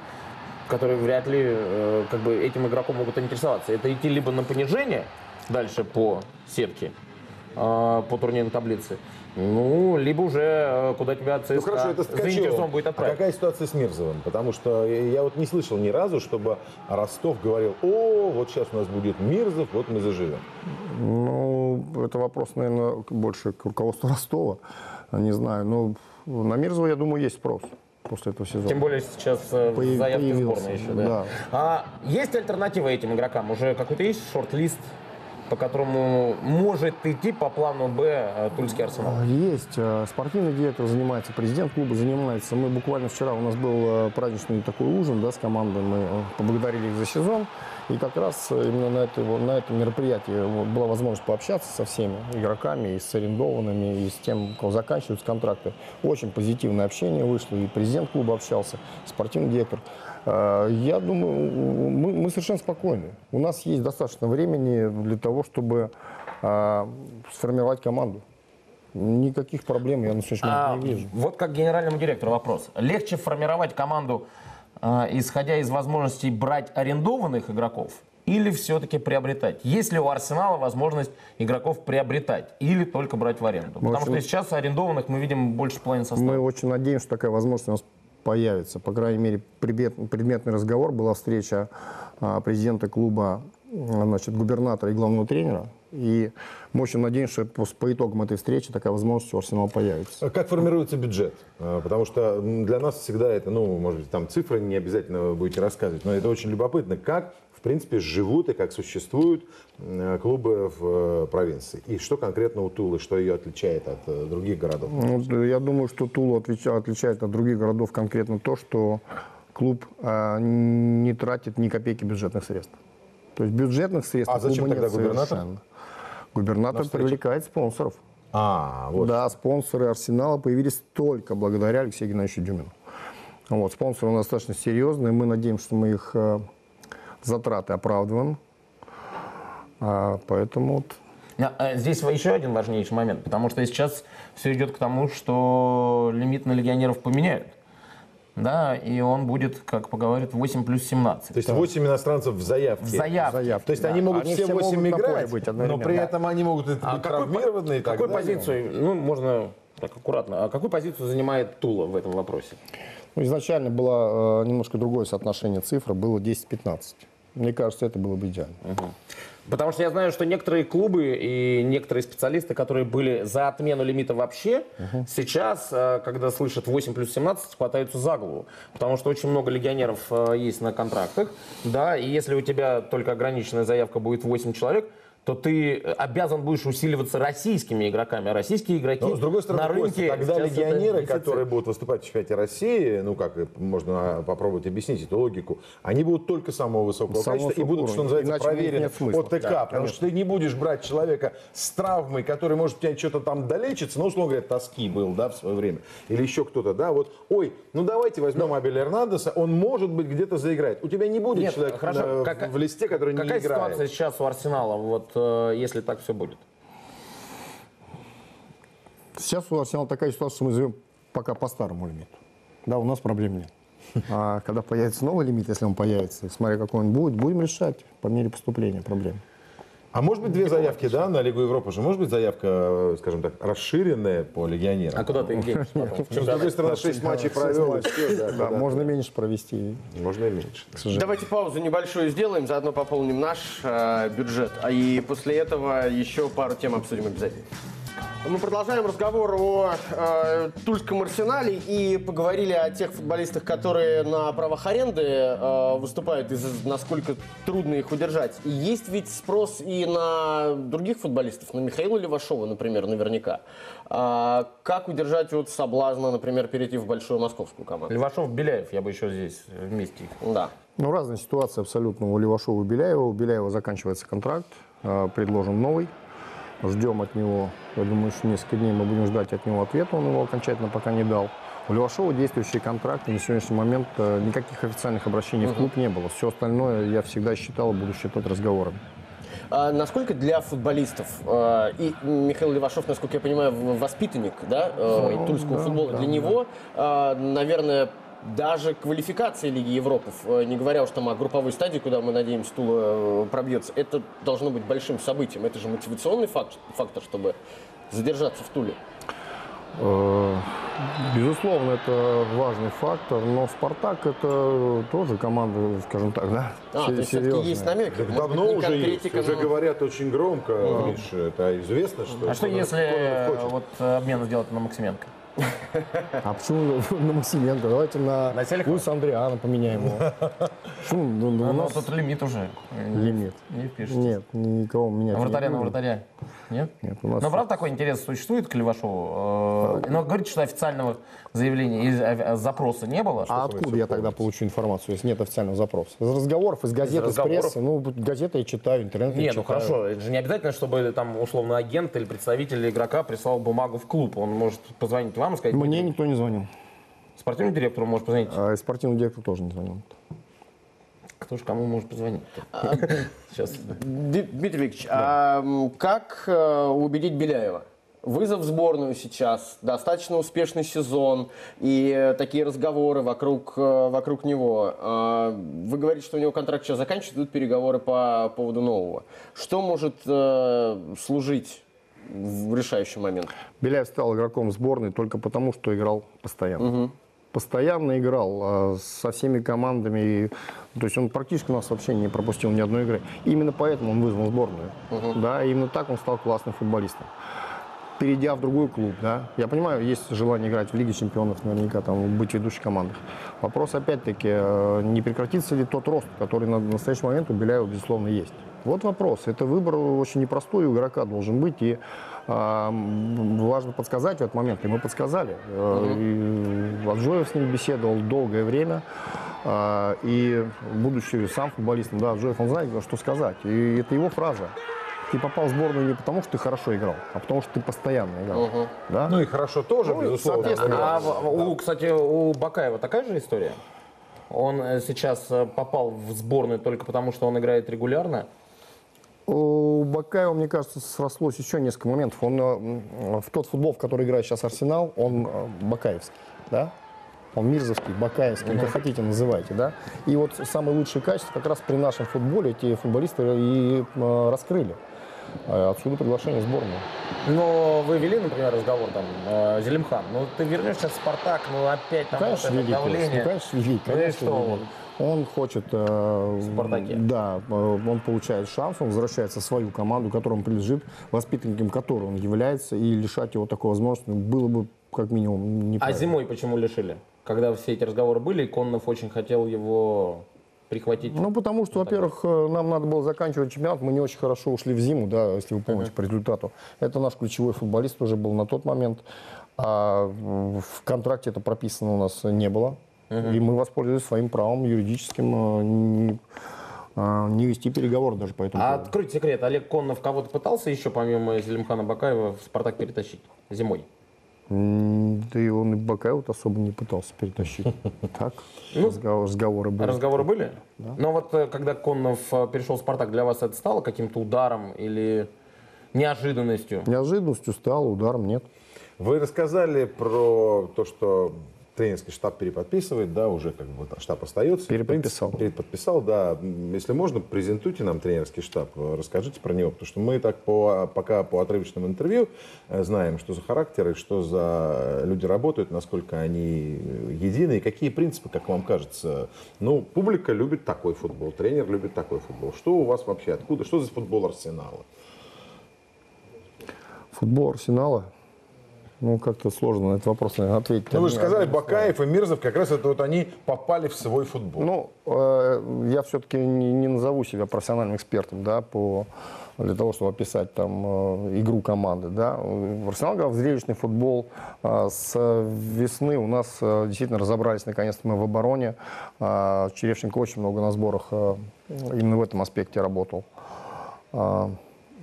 которые вряд ли э, как бы этим игроком могут интересоваться. Это идти либо на понижение дальше по сетке, э, по турнирной таблице, ну, либо уже куда тебя ЦСКА Ну хорошо, это с заинтересован будет А отправить. какая ситуация с Мирзовым? Потому что я вот не слышал ни разу, чтобы Ростов говорил, о, вот сейчас у нас будет Мирзов, вот мы заживем. Ну, это вопрос, наверное, больше к руководству Ростова. Не знаю. Но на Мирзова, я думаю, есть спрос после этого сезона. Тем более сейчас э, Появ- появился, сборной еще, да. да. А есть альтернатива этим игрокам? Уже какой-то есть шорт-лист, по которому может идти по плану Б э, Тульский Арсенал? А, Есть. Э, Спортивный директор занимается, президент клуба занимается. Мы буквально вчера, у нас был э, праздничный такой ужин да, с командой, мы поблагодарили их за сезон. И как раз именно на, это, на этом мероприятии была возможность пообщаться со всеми игроками, и с арендованными, и с тем, у кого заканчиваются контракты. Очень позитивное общение вышло, и президент клуба общался, спортивный директор. Э, Я думаю, мы, мы совершенно спокойны. У нас есть достаточно времени для того, чтобы э, сформировать команду. Никаких проблем я на сегодняшний А, момент не вижу. вот как генеральному директору вопрос. Легче формировать команду, э, исходя из возможностей брать арендованных игроков, или все-таки приобретать? Есть ли у Арсенала возможность игроков приобретать или только брать в аренду? Мы Потому очень- что сейчас арендованных мы видим больше половины состава. Мы очень надеемся, что такая возможность у нас появится. По крайней мере, предмет- предметный разговор была встреча а, президента клуба, м, значит, губернатора и главного тренера. И мы очень надеемся, что по, итогам этой встречи такая возможность у Арсенала появится. Как формируется бюджет? А, Потому что для нас всегда это, ну, может быть, там цифры не обязательно вы будете рассказывать, но это очень любопытно. Как, принципе, живут и как существуют м, клубы в э, провинции? И что конкретно у Тулы, что ее отличает от э, других городов? Ну, я думаю, что отлича- отличает от других городов конкретно то, что клуб не тратит ни копейки бюджетных средств. То есть бюджетных средств А зачем тогда нет губернатор? совершенно. Губернатор привлекает спонсоров. А, вот. Да, спонсоры Арсенала появились только благодаря Алексею Геннадьевичу Дюмину. Вот, спонсоры у нас достаточно серьезные. Мы надеемся, что мы их э, затраты оправдываем. А, поэтому вот А, Здесь еще один важнейший момент, потому что сейчас все идет к тому, что лимит на легионеров поменяют. Да, и он будет, как поговорят, 8 плюс 17. То есть 8 иностранцев в заявке. В заявке. То есть да. они могут Они все все 8 могут играть, быть но при Да. этом они могут быть А какой, травмированы и так какой далее. позицию, ну, можно так аккуратно, а какую позицию занимает Тула в этом вопросе? Ну, изначально было э, немножко другое соотношение цифр, было 10-15. Мне кажется, это было бы идеально. Потому что я знаю, что некоторые клубы и некоторые специалисты, которые были за отмену лимита вообще, сейчас, э, когда слышат 8 плюс 17, хватаются за голову. Потому что очень много легионеров э, есть на контрактах. Да, и если у тебя только ограниченная заявка будет 8 человек, то ты обязан будешь усиливаться российскими игроками. А российские игроки Но, с другой стороны, на Костя, рынке тогда сейчас это легионеры, которые будут выступать в чемпионате России, ну как можно попробовать объяснить эту логику, они будут только самого высокого Самого качества и будут, что называется, Иначе проверены от ТК. Да, потому конечно. что ты не будешь брать человека с травмой, который, может, у тебя что-то там долечится, ну, условно говоря, тоски был, да, в свое время, или еще кто-то, да, вот, ой, ну давайте возьмем Абеля Эрнандеса, он, может быть, где-то заиграет. У тебя не будет Нет, человека хорошо. на- Какая- в листе, который не Какая играет. ситуация сейчас у Арсенала, вот если так все будет? Сейчас у Арсенала такая ситуация, что мы живем пока по старому лимиту. Да, у нас проблем нет. А когда появится новый лимит, если он появится, смотря какой он будет, будем решать по мере поступления проблем. А может быть две заявки, да, на Лигу Европы же? Может быть заявка, э, скажем так, расширенная по легионерам? А куда ты их денешь Ну, с другой стороны, 6 матчей провел, и все, да, Да, да, можно меньше провести. Можно и меньше. Давайте паузу небольшую сделаем, заодно пополним наш э, бюджет. А и после этого еще пару тем обсудим обязательно. Мы продолжаем разговор о э, Тульском арсенале и поговорили о тех футболистах, которые на правах аренды э, выступают, и насколько трудно их удержать. И есть ведь спрос и на других футболистов, на Михаила Левашова, например, наверняка. А как удержать от соблазна, например, перейти в большую московскую команду? Левашов, Беляев, я бы еще здесь вместе. Да. Ну, разная ситуация абсолютно у Левашова и Беляева. У Беляева заканчивается контракт, э, предложен новый. Ждем от него, я думаю, что несколько дней мы будем ждать от него ответа, он его окончательно пока не дал. У Левашова действующий контракт, и на сегодняшний момент э, никаких официальных обращений в клуб не было. Все остальное я всегда считал и буду считать разговорами. А насколько для футболистов, э, и Михаил Левашов, насколько я понимаю, воспитанник да, э, Ну, тульского да, футбола, да, для да. него, э, наверное, даже квалификация Лиги Европы, э, не говоря уж там о групповой стадии, куда мы надеемся, Тула э, пробьется, это должно быть большим событием. Это же мотивационный факт- фактор, чтобы задержаться в Туле. Э, Безусловно, это важный фактор, но «Спартак» — это тоже команда, скажем так, да, А, то есть все-таки серьезная. есть намеки. Так давно уже есть, конкретика, уже но- говорят очень громко, Миш, это известно, что... А что если вот обмен сделать на Максименко? А почему на Максименко? Давайте на, Луиса Андриана поменяем его. Ну, ну, у Ну, нас тут лимит уже. лимит. Не впишется. Нет, никого менять А вратаря на вратаря? Нет? Нет, у нас... Но правда такой интерес существует к Левашову? Э, Но говорите, что официального заявления или э, запроса не было? А откуда я тогда получу информацию, если нет официального запроса? Из разговоров, из газет, из, разговоров? прессы. Ну, газеты я читаю, интернет я Не, ну хорошо, это же не обязательно, чтобы там условно агент или представитель игрока прислал бумагу в клуб. Он может позвонить вам и сказать, Мне никто не звонил. спортивному директору может позвонить. А и спортивный директор тоже не звонил. Кто же кому может позвонить? Сейчас. Д- Дмитрий Викторович, а как э, убедить Беляева? Вызов в сборную сейчас, достаточно успешный сезон и такие разговоры вокруг, э, вокруг него. А, Вы говорите, что у него контракт сейчас заканчивается, идут переговоры по поводу нового. Что может э, служить в решающий момент? Беляев стал игроком сборной только потому, что играл постоянно. Постоянно играл а, со всеми командами. И, то есть он практически у нас вообще не пропустил ни одной игры. Именно поэтому он вызвал в сборную. Да, именно так он стал классным футболистом перейдя в другой клуб, да, я понимаю, есть желание играть в Лиге чемпионов, наверняка там быть ведущей командой. Вопрос опять-таки, э, не прекратится ли тот рост, который на настоящий момент у Беляева, безусловно, есть. Вот вопрос. Это выбор очень непростой у игрока должен быть, и а, важно подсказать в этот момент, и мы подсказали. Угу. Аджоев с ним беседовал долгое время, а, и будучи сам футболистом, да, Аджоев, он знает, что сказать, и это его фраза ты попал в сборную не потому, что ты хорошо играл, а потому, что ты постоянно играл. Угу. Да? Ну и хорошо тоже, Ну, безусловно. А, у, кстати, у Бакаева такая же история? Он э, сейчас э, попал в сборную только потому, что он играет регулярно? У Бакаева, мне кажется, срослось еще несколько моментов. Он э, в тот футбол, в который играет сейчас Арсенал, он э, бакаевский, да? Он мирзовский, бакаевский, Мгм. как хотите называйте, да? И вот самые лучшие качества как раз при нашем футболе эти футболисты и э, раскрыли. Отсюда приглашение в сборную. Но вы вели, например, разговор там, э, Зелимхан, ну ты вернешься в Спартак, ну опять там Конечно, вот это давление. ну, конечно, вели, Ну конечно, что вели. Он? Хочет, э, Спартаке. да, э, он получает шанс, он возвращается в свою команду, которой он принадлежит, воспитанником которой он является, и лишать его такой возможности было бы как минимум А неправильно. зимой почему лишили? Когда все эти разговоры были, и Коннов очень хотел его прихватить. Ну, потому что, во-первых, э, нам надо было заканчивать чемпионат, мы не очень хорошо ушли в зиму, да, если вы помните, по результату. Это наш ключевой футболист уже был на тот момент, а в контракте это прописано у нас не было. Мгм. И мы воспользовались своим правом юридическим э, не, а, не вести переговоры даже по этому А поводу. откройте секрет, Олег Коннов кого-то пытался еще, помимо Зелимхана Бакаева, в Спартак перетащить зимой? Да и он и Бакаева особо не пытался перетащить. Так, разговор- разговоры были. Разговоры были? Да. Но вот э, когда Коннов э, перешел в Спартак, для вас это стало каким-то ударом или неожиданностью? Неожиданностью стало, ударом нет. Вы рассказали про то, что тренерский штаб переподписывает, да, уже как бы штаб остается. Переподписал. Переподписал, да. Если можно, презентуйте нам тренерский штаб, расскажите про него, потому что мы так по, пока по отрывочным интервью э, знаем, что за характеры, что за люди работают, насколько они едины и какие принципы, как вам кажется. Ну, публика любит такой футбол, тренер любит такой футбол. Что у вас вообще, откуда, что за футбол Арсенала? Футбол Арсенала? Ну, как-то сложно на этот вопрос, наверное, ответить. Ну, вы же сказали, Бакаев и Мирзов, как раз это вот они попали в свой футбол. Ну, э, я все-таки не, не назову себя профессиональным экспертом, да, по, для того, чтобы описать там э, игру команды, да. Арсенал играл в зрелищный футбол. Э, с весны у нас э, действительно разобрались, наконец-то мы в обороне. Э, Черевченко очень много на сборах э, именно в этом аспекте работал. Э,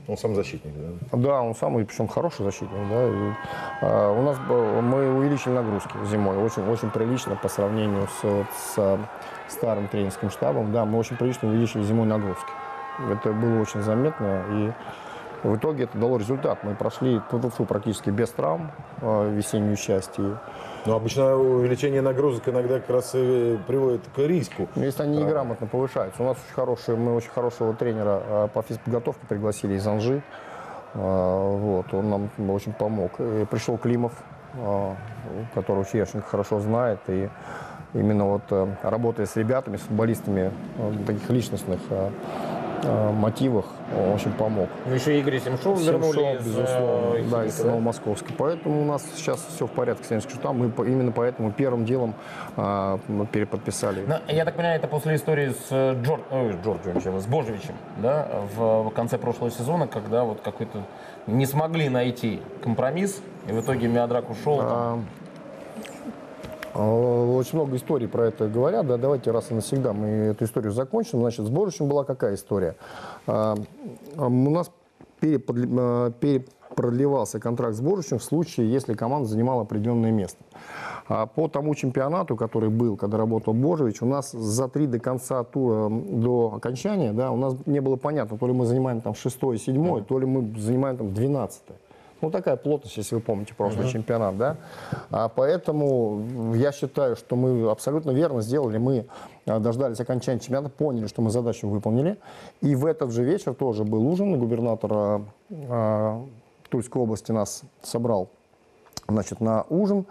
Он сам защитник, да? да, он самый, причем хороший защитник. Да. И, а, у нас мы увеличили нагрузки зимой, очень, очень прилично по сравнению с, с, а, старым тренерским штабом. Да, мы очень прилично увеличили зимой нагрузки. Это было очень заметно, и в итоге это дало результат. Мы прошли тьфу-тьфу, практически без травм а, весеннюю часть. И, Но обычно увеличение нагрузок иногда как раз и приводит к риску. Ну, Если они неграмотно повышаются. У нас очень хороший, мы очень хорошего тренера а, по физподготовке пригласили из Анжи. А, Вот, он нам очень помог. И пришел Климов, а, которого Черешенко хорошо знает. И именно вот э, работая с ребятами, с футболистами э, таких личностных мотивах, он очень помог. Ну, еще Игорь Семшов вернули Семшов, из, безусловно, э, да, из да? Новомосковска. Поэтому у нас сейчас все в порядке с штабом. Мы именно поэтому первым делом а, переподписали. Ну, я так понимаю, это после истории с э, Джор... ой, Джорджевичем, с Божевичем, да, в, в конце прошлого сезона, когда вот какой-то не смогли найти компромисс, и в итоге Миодрак ушел. А, Очень много историй про это говорят. Да, давайте раз и навсегда мы эту историю закончим. Значит, с Боричем была какая история? А, а, У нас а, перепродлевался контракт с Боричем в случае, если команда занимала определенное место. А По тому чемпионату, который был, когда работал Божевич, у нас за три до конца тура, до окончания, да, у нас не было понятно, то ли мы занимаем там шестое, седьмое, то ли мы занимаем там двенадцатое. Ну, такая плотность, если вы помните прошлый Мгм. чемпионат, да. А поэтому я считаю, что мы абсолютно верно сделали. Мы а, дождались окончания чемпионата, поняли, что мы задачу выполнили. И в этот же вечер тоже был ужин. Губернатор а, Тульской области нас собрал значит, на ужин.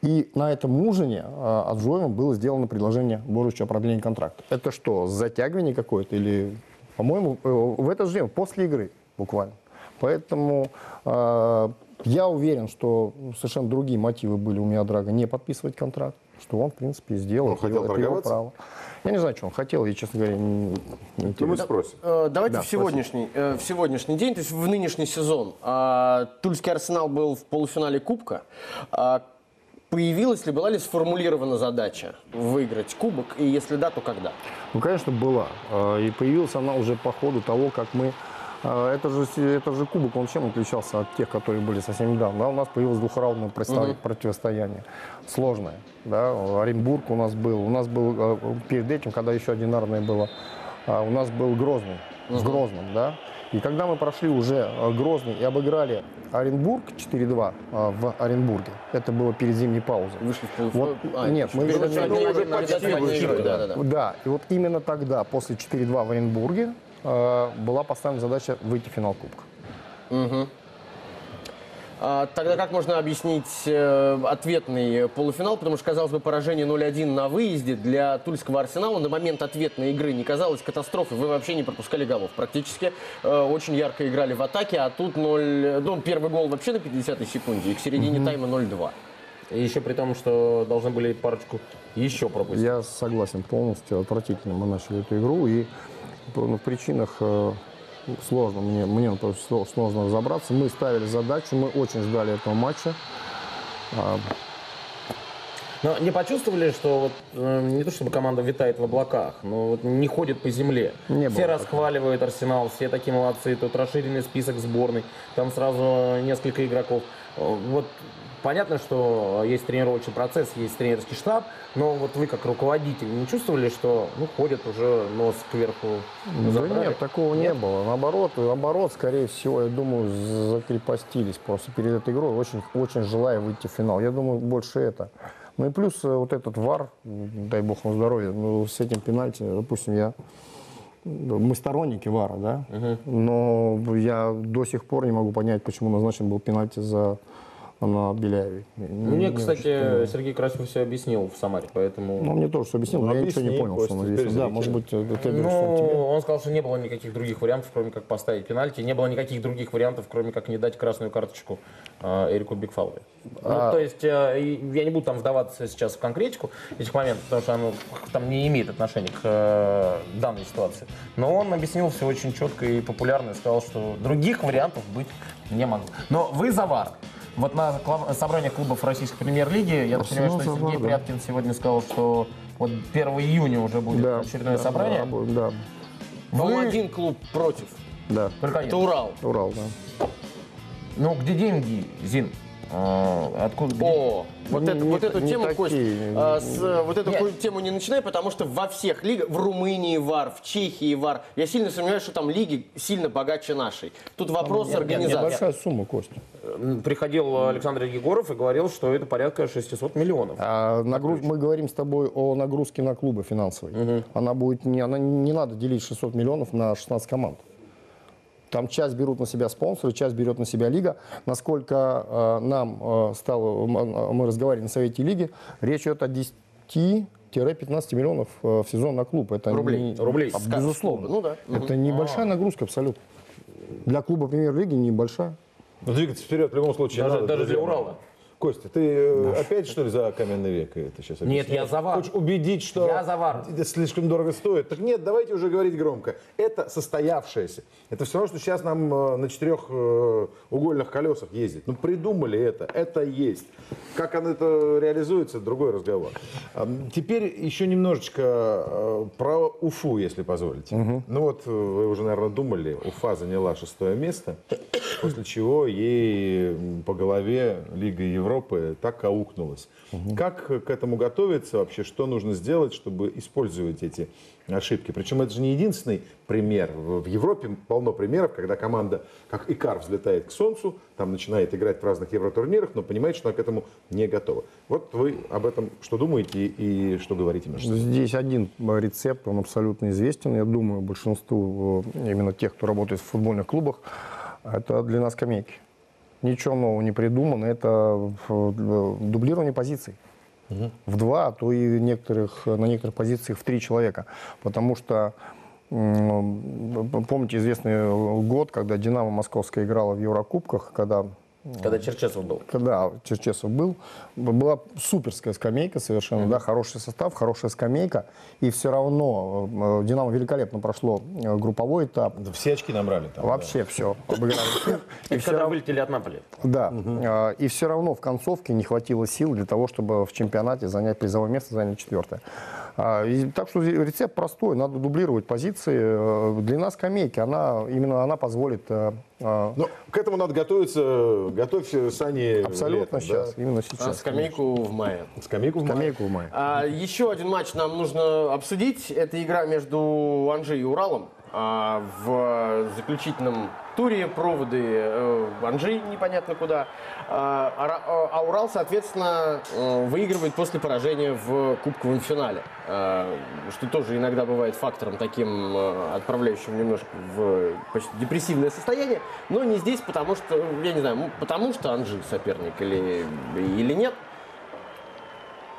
И на этом ужине э, Аджоевым было сделано предложение Боручу о продлении контракта. Это что, затягивание какое-то или, по-моему, э, в этот же день, после игры буквально. Поэтому э, я уверен, что совершенно другие мотивы были у Миодрага не подписывать контракт, что он, в принципе, сделал. Он хотел это его право. Я не знаю, что он хотел, и, честно говоря, не, не интересно. Э, Давайте Да, в, сегодняшний, э, в сегодняшний день, то есть в нынешний сезон. А, Тульский Арсенал был в полуфинале Кубка. А, Появилась ли, была ли сформулирована задача выиграть Кубок? И если да, то когда? Ну, конечно, была. Э, И появилась она уже по ходу того, как мы... э, Это же, с- это же кубок, он чем отличался от тех, которые были совсем недавно? Да, у нас появилось двухраундное Мгм. противостояние. Сложное. Да? Оренбург у нас был. У нас был э, перед этим, когда еще одинарное было, а, у нас был Грозный. В Мгм. Грозном, да? И когда мы прошли уже э, Грозный и обыграли Оренбург 4-2 э, в Оренбурге, это было перед зимней паузой. Вышли в полуф- Вот, а, нет, мы перед началом не- уже почти почти вышли, вышли, да, да, да. Да, и вот именно тогда, после 4-2 в Оренбурге, была поставлена задача выйти в финал Кубка. Мгм. А, Тогда как можно объяснить э, ответный полуфинал? Потому что, казалось бы, поражение 0-1 на выезде для Тульского Арсенала на момент ответной игры не казалось катастрофой. Вы вообще не пропускали голов. Практически э, очень ярко играли в атаке, а тут 0... Ну, первый гол вообще на 50-й секунде, и к середине Мгм. тайма 0-2. И еще при том, что должны были парочку еще пропустить. Я согласен полностью, отвратительно мы начали эту игру, и ну, в причинах э, сложно, мне, мне например, сло- сложно разобраться. Мы ставили задачу, мы очень ждали этого матча. А, Но не почувствовали, что вот, э, не то чтобы команда витает в облаках, но вот не ходит по земле. Не все расхваливают Арсенал, все такие молодцы, тут расширенный список сборной, там сразу несколько игроков. Э, Вот понятно, что есть тренировочный процесс, есть тренерский штаб, но вот вы как руководитель не чувствовали, что ну, ходят уже нос кверху? Да задрали? нет, такого не было. Наоборот, наоборот, скорее всего, я думаю, закрепостились просто перед этой игрой, очень, очень желая выйти в финал. Я думаю, больше это. Ну и плюс э, вот этот ВАР, дай бог вам здоровья, ну с этим пенальти, допустим, я ну, мы сторонники ВАРа, да, но я до сих пор не могу понять, почему назначен был пенальти за на Беляеве. Не- Мне, не кстати, очень. Сергей Красев все объяснил в Самаре, поэтому... Ну, мне тоже все объяснил, но я ничего не Объясни, понял, что он объяснил. Да, может быть, это ты Ну, говоришь, что тебе- он сказал, что не было никаких других вариантов, кроме как поставить пенальти. Не было никаких других вариантов, кроме как не дать красную карточку э, Эрику Бигфалове. А- Ну, то есть, э, я не буду там вдаваться сейчас в конкретику этих моментов, потому что оно там не имеет отношения к э, данной ситуации. Но он объяснил все очень четко и популярно и сказал, что других вариантов быть не могло. Но вы за ВАР. Вот на собрании клубов российской премьер-лиги, я так понимаю, что Сергей ВАР, да. Пряткин сегодня сказал, что вот 1 июня уже будет очередное да, собрание. да, да. Вам один клуб против. Да. Только Это Урал. Урал, да. Ну, где деньги, Зин? А, откуда? где- О, вот, Не- это, не вот эту не тему, такие, Кость, не- а, с, э, вот эту Нет. тему не начинай, потому что во всех лигах, в Румынии ВАР, в Чехии ВАР, я сильно сомневаюсь, что там лиги сильно богаче нашей. Тут вопрос Нет, нет, нет, организации. Большая сумма, Костя. М, Приходил Александр Егоров и говорил, что это порядка 600 миллионов. А нагруз... Мы говорим с тобой о нагрузке на клубы финансовой. Она будет не, она не надо делить 600 миллионов на 16 команд. Там часть берут на себя спонсоры, часть берет на себя лига. Насколько э, нам э, стало, м- мы разговаривали на совете лиги, речь идет о 10-15 миллионов э, в сезон на клуб. Это Рублей. не- Рублей. а, безусловно. Ну да. Это Мгм. небольшая нагрузка абсолютно. Для клуба премьер-лиги небольшая. Но двигаться вперед в любом случае Даже- надо, даже для. Урала. Костя, ты э, опять что ли за каменный век это сейчас Нет, я за ВАР. Хочешь убедить, что Я за ВАР. это слишком дорого стоит? Так нет, давайте уже говорить громко. Это состоявшееся. Это все равно, что сейчас нам э, на четырех э, угольных колесах ездить. Ну, придумали это. Это есть. Как оно это реализуется, другой разговор. Теперь еще немножечко про Уфу, если позволите. Ну вот, вы уже, наверное, думали, Уфа заняла шестое место, после чего ей по голове Лига Европы так аукнулась. Как к этому готовиться вообще? Что нужно сделать, чтобы использовать эти ошибки? Причем это же не единственный пример. В в Европе полно примеров, когда команда, как Икар, взлетает к Солнцу, там начинает играть в разных евротурнирах, но понимает, что она к этому не готова. Вот вы об этом что думаете и что говорите между собой? Здесь один рецепт, он абсолютно известен, я думаю, большинству э, именно тех, кто работает в футбольных клубах, это длина скамейки. Ничего нового не придумано. Это дублирование позиций. В два, а то и некоторых, на некоторых позициях в три человека. Потому что помните известный год, когда «Динамо» Московская играла в Еврокубках, когда Когда Черчесов был. когда Черчесов был, была суперская скамейка совершенно, да, хороший состав, хорошая скамейка, и все равно э, Динамо великолепно прошло э, групповой этап. Все очки набрали там. Вообще все, обыграли всех. И всё когда равно- вылетели от Наполи. да, А, и все равно в концовке не хватило сил для того, чтобы в чемпионате занять призовое место, занять четвертое. А, и так что рецепт простой, надо дублировать позиции. Э, Длина скамейки, она именно она позволит. э, э, Ну, к этому надо готовиться. Готовься, Сани, Абсолютно летом, сейчас, да? именно сейчас. А, скамейку в мае. Скамейку в мае. Скамейку в мае. А, еще один матч нам нужно обсудить. Это игра между Анжи и Уралом. А, в заключительном туре проводы э, Анжи непонятно куда. А, а а- Урал, соответственно, э, выигрывает после поражения в кубковом финале. А, Что тоже иногда бывает фактором таким, э, отправляющим немножко в почти депрессивное состояние. Но не здесь, потому что, я не знаю, потому что Анжи соперник или, или нет.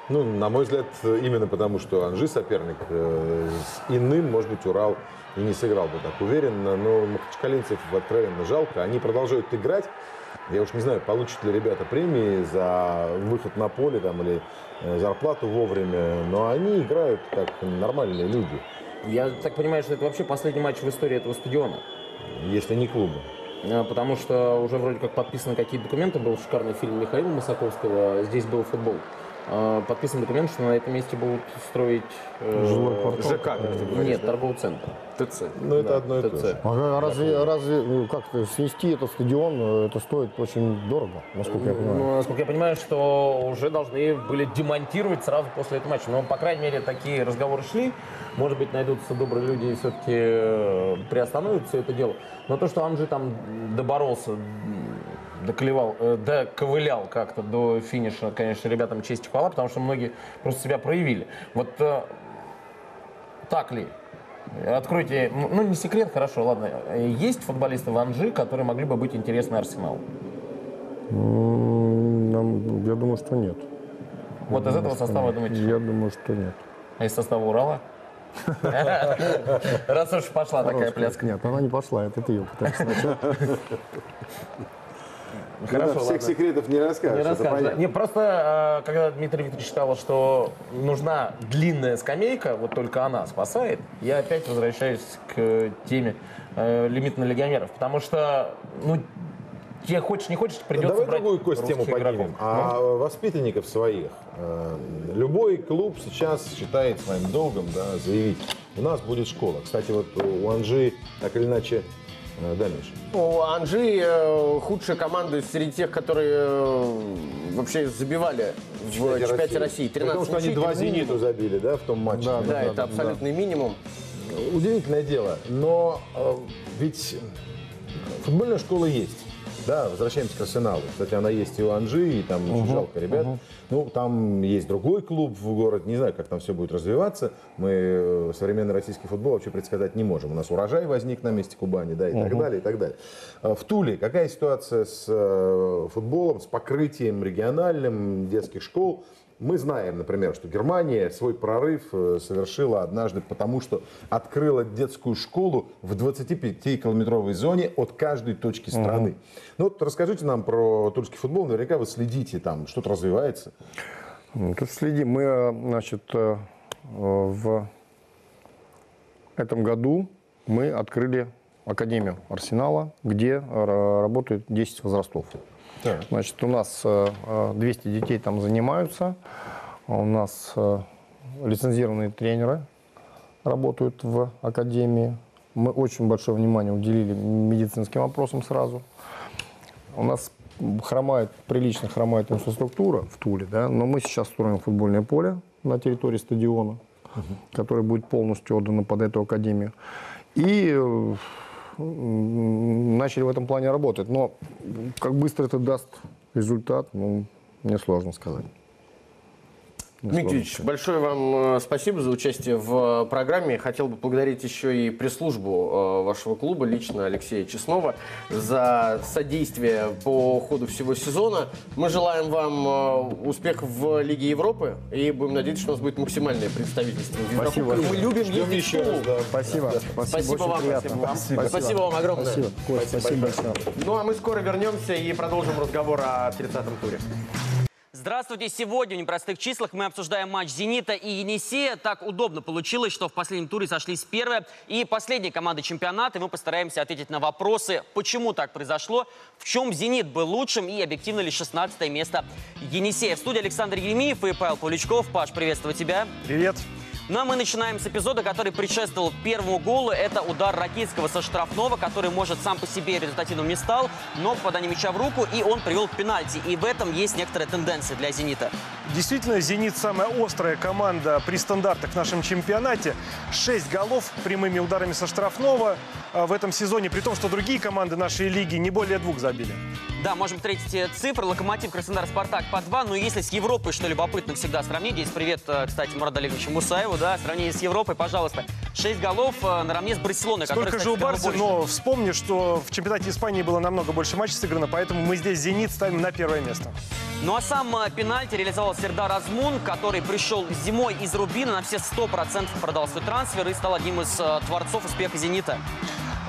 Ну, на мой взгляд, именно потому, что Анжи соперник с иным, может быть, Урал и не сыграл бы так уверенно. Но махачкалинцев откровенно жалко. Они продолжают играть. Я уж не знаю, получат ли ребята премии за выход на поле там, или э, зарплату вовремя, но они играют как нормальные люди, Я так понимаю, что это вообще последний матч в истории этого стадиона. если не клуба. А, Потому что уже вроде как подписаны какие-то документы. Был шикарный фильм Михаила Масаковского «Здесь был футбол». А, Подписан документ, что на этом месте будут строить э, Жилой квартал? ЖК, Нет, торговый центр. ТЦ. Ну, это одно и то ТЦ. же. А разве, разве ну, как-то снести этот стадион, э, это стоит очень дорого, насколько я понимаю. Ну, насколько я понимаю, что уже должны были демонтировать сразу после этого матча. Но, по крайней мере, такие разговоры шли. Может быть, найдутся добрые люди и все-таки э, приостановят все это дело. Но то, что Анжи там доборолся, доклевал, э, доковылял как-то до финиша, конечно, ребятам честь и хвала, потому что многие просто себя проявили. Вот э, так ли? Откройте, ну не секрет, хорошо, ладно. Есть футболисты в Анжи, которые могли бы быть интересны Арсеналу? Нам- Я думаю, что нет. Вот Я из думаю, этого состава, нет. думаете, Я думаю, что нет. А из состава Урала? Раз уж пошла такая пляска. Нет, она не пошла, это ты ее пытаешься. Хорошо, всех ладно. секретов не расскажешь, Не это расскажешь. понятно. Не, просто, э, когда Дмитрий Викторович сказал, что нужна длинная скамейка, вот только она спасает, я опять возвращаюсь к теме э, лимитных легионеров. Потому что, ну, тебе хочешь не хочешь, придется Давай брать другую кость тему поднимем. игроков. А Ну, воспитанников своих. э, Любой клуб сейчас считает своим долгом да, заявить, у нас будет школа. Кстати, вот у Анжи так или иначе, э, да, Миша? У Анжи э, худшая команда среди тех, которые э, вообще забивали в чемпионате России. 13 Потому что они два минимум. «Зениту» забили, да, в том матче. Да, это абсолютный минимум. Удивительное дело. Но э, ведь футбольная школа есть. Да, возвращаемся к Арсеналу. Кстати, она есть и у Анжи, и там Мгм, жалко ребят. мгм. Ну, там есть другой клуб в городе. Не знаю, как там все будет развиваться. Мы э, современный российский футбол вообще предсказать не можем. У нас урожай возник на месте Кубани, да, и так Мгм. далее, и так далее. Э, В Туле какая ситуация с э, футболом, с покрытием региональным детских школ? Мы знаем, например, что Германия свой прорыв э, совершила однажды, потому что открыла детскую школу в 25-километровой зоне от каждой точки страны. Ну вот расскажите нам про тульский футбол. Наверняка вы следите там, что-то развивается. Тут следим. Мы, э, значит, э, в этом году мы открыли Академию Арсенала, где работают 10 возрастов. Значит, у нас э, э, 200 детей там занимаются. У нас э, лицензированные тренеры работают в Академии. Мы очень большое внимание уделили медицинским вопросам сразу. У нас хромает, прилично хромает инфраструктура в Туле, да, но мы сейчас строим футбольное поле на территории стадиона, которое будет полностью отдано под эту академию. И э, начали в этом плане работать. Но как быстро это даст результат, ну, мне сложно сказать. Сложится. большое вам э, спасибо за участие в э, программе. Хотел бы поблагодарить еще и пресс-службу э, вашего клуба, лично Алексея Чеснова, за содействие по ходу всего сезона. Мы желаем вам успехов в Лиге Европы и будем надеяться, что у нас будет максимальное представительство Спасибо. Мы большое. любим Ждем ездить еще раз, да. Спасибо. Спасибо, Спасибо очень вам, приятно. спасибо вам. Спасибо. Спасибо вам огромное. Спасибо, Кость, спасибо большое. Ну а мы скоро вернемся и продолжим разговор о 30-м туре. Здравствуйте! Сегодня в непростых числах мы обсуждаем матч «Зенита» и «Енисея». Так удобно получилось, что в последнем туре сошлись первая и последняя команды чемпионата. И мы постараемся ответить на вопросы, почему так произошло, в чем «Зенит» был лучшим и объективно ли 16 место «Енисея». В студии Александр Еремеев и Павел Павлючков. Паш, приветствую тебя. Привет. Ну а мы начинаем с эпизода, который предшествовал первому голу. Это удар Ракитского со штрафного, который, может, сам по себе результативным не стал, но попадание мяча в руку, и он привел к пенальти. И в этом есть некоторая тенденция для «Зенита». Действительно, «Зенит» самая острая команда при стандартах в нашем чемпионате. Шесть голов прямыми ударами со штрафного а, в этом сезоне, при том, что другие команды нашей лиги не более двух забили. Да, можем встретить э, цифры. Локомотив, Краснодар, Спартак по два. Но если с Европой, что любопытно, всегда сравнить. Здесь привет, э, кстати, Мураду Олеговичу Мусаеву, да, сравнение с Европой, пожалуйста. Шесть голов э, наравне с Барселоной. Сколько которая, же у больше. но вспомни, что в чемпионате Испании было намного больше матчей сыграно, поэтому мы здесь «Зенит» ставим на первое место. Ну а сам пенальти реализовал Сердар Азмун, который пришел зимой из Рубина, на все 100% продал свой трансфер и стал одним из э, творцов успеха «Зенита».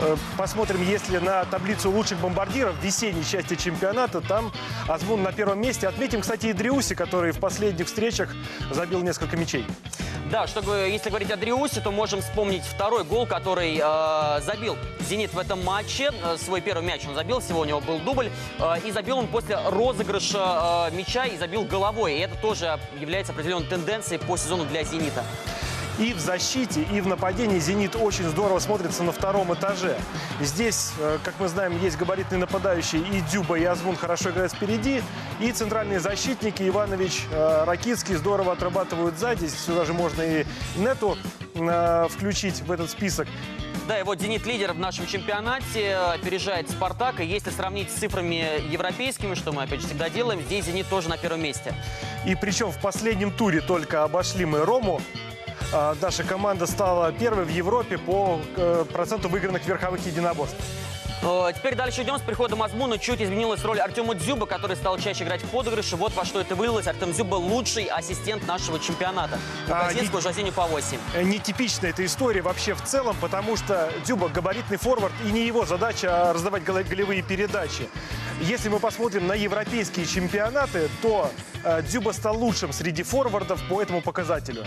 Э, Посмотрим, если на таблицу лучших бомбардиров весенней части чемпионата, там Азмун на первом месте. Отметим, кстати, и Дриуси, который в последних встречах забил несколько мячей. Да, что, если говорить о Дриусе, то можем вспомнить второй гол, который э, забил «Зенит» в этом матче. Э, свой первый мяч он забил, всего у него был дубль. Э, и забил он после розыгрыша э, мяча и забил головой. И это тоже является определенной тенденцией по сезону для «Зенита». И в защите, и в нападении «Зенит» очень здорово смотрится на втором этаже. Здесь, э, как мы знаем, есть габаритные нападающие. И Дюба, и Азмун хорошо играют впереди. И центральные защитники Иванович, э, Ракицкий здорово отрабатывают сзади. Здесь сюда же можно и Нету э, включить в этот список. Да, и вот «Зенит» лидер в нашем чемпионате, опережает «Спартак». И если сравнить с цифрами европейскими, что мы, опять же, всегда делаем, здесь «Зенит» тоже на первом месте. И причем в последнем туре только обошли мы Рому. А, Наша команда стала первой в Европе по э, проценту выигранных верховых единоборств. Теперь дальше идем. С приходом Азмуна чуть изменилась роль Артема Дзюба, который стал чаще играть в подыгрыше. Вот во что это вылилось. Артем Дзюба лучший ассистент нашего чемпионата. У А, уже оценю по 8. Э, Нетипичная эта история вообще в целом, потому что Дюба габаритный форвард, и не его задача а раздавать голе- голевые передачи. Если мы посмотрим на европейские чемпионаты, то э, Дюба стал лучшим среди форвардов по этому показателю.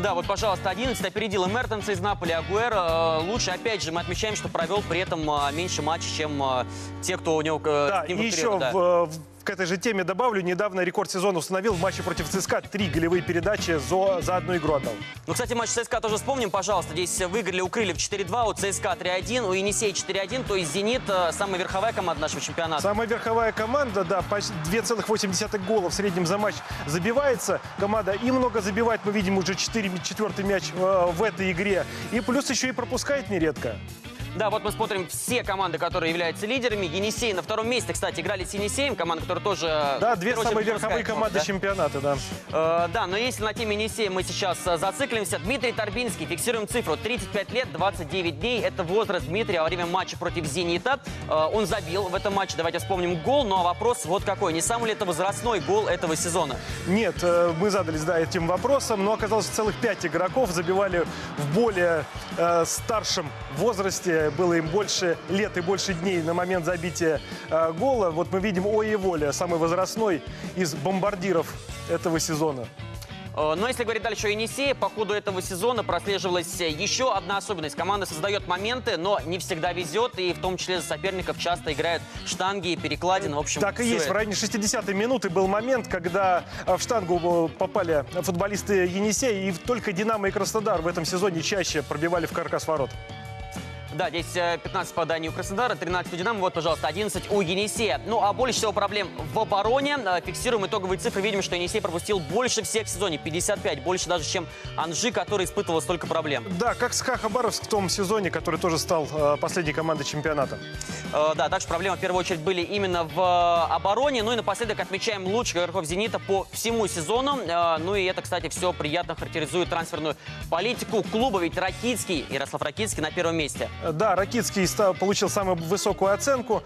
Да, вот, пожалуйста, 11 опередил и Мертенса из Наполи, Агуэра. Э, Лучше, опять же, мы отмечаем, что провел при этом э, меньше матчей, чем э, те, кто у него Да, и еще да. в, в- к этой же теме добавлю, недавно рекорд сезона установил в матче против ЦСКА. Три голевые передачи за, за одну игру отдал. Ну, кстати, матч ЦСКА тоже вспомним, пожалуйста. Здесь выиграли у Крыльев 4-2, у ЦСКА 3-1, у Енисея 4-1. То есть «Зенит» э, самая верховая команда нашего чемпионата. Самая верховая команда, да, почти 2,8 гола в среднем за матч забивается. Команда и много забивает, мы видим уже 4, четвертый мяч э, в этой игре. И плюс еще и пропускает нередко. Да, вот мы смотрим все команды, которые являются лидерами. Енисей на втором месте, кстати, играли с Енисеем, команда, которая тоже... Да, в две самые верховые команды да. чемпионата, да. Э, да, но если на теме Енисея мы сейчас э, зациклимся. Дмитрий Торбинский, фиксируем цифру. 35 лет, 29 дней. Это возраст Дмитрия во время матча против «Зенита». Э, он забил в этом матче, давайте вспомним, гол. Ну а вопрос вот какой. Не самый ли это возрастной гол этого сезона? Нет, э, мы задались да, этим вопросом, но оказалось, целых пять игроков забивали в более э, старшем возрасте. Было им больше лет и больше дней на момент забития э, гола. Вот мы видим Ой и Воля, самый возрастной из бомбардиров этого сезона. Э, Но если говорить дальше о Енисее, по ходу этого сезона прослеживалась еще одна особенность. Команда создает моменты, но не всегда везет, и в том числе за соперников часто играют штанги, перекладины. В общем, Так и есть. В это. районе 60-й минуты был момент, когда э, в штангу попали футболисты Енисея, и только «Динамо» и «Краснодар» в этом сезоне чаще пробивали в каркас ворот. Да, здесь э, 15 поданий у Краснодара, 13 у Динамо, вот, пожалуйста, 11 у Енисея. Ну, а больше всего проблем в обороне. Э, Фиксируем итоговые цифры, видим, что Енисей пропустил больше всех в сезоне, 55, больше даже, чем Анжи, который испытывал столько проблем. Да, как СКА Хабаровск в том сезоне, который тоже стал э, последней командой чемпионата. Э, Да, также проблемы в первую очередь были именно в э, обороне. Ну и напоследок отмечаем лучших игроков «Зенита» по всему сезону. Э, Ну и это, кстати, все приятно характеризует трансферную политику клуба, ведь Ракитский, Ярослав Ракитский на первом месте. Да, Ракитский ста- получил самую высокую оценку.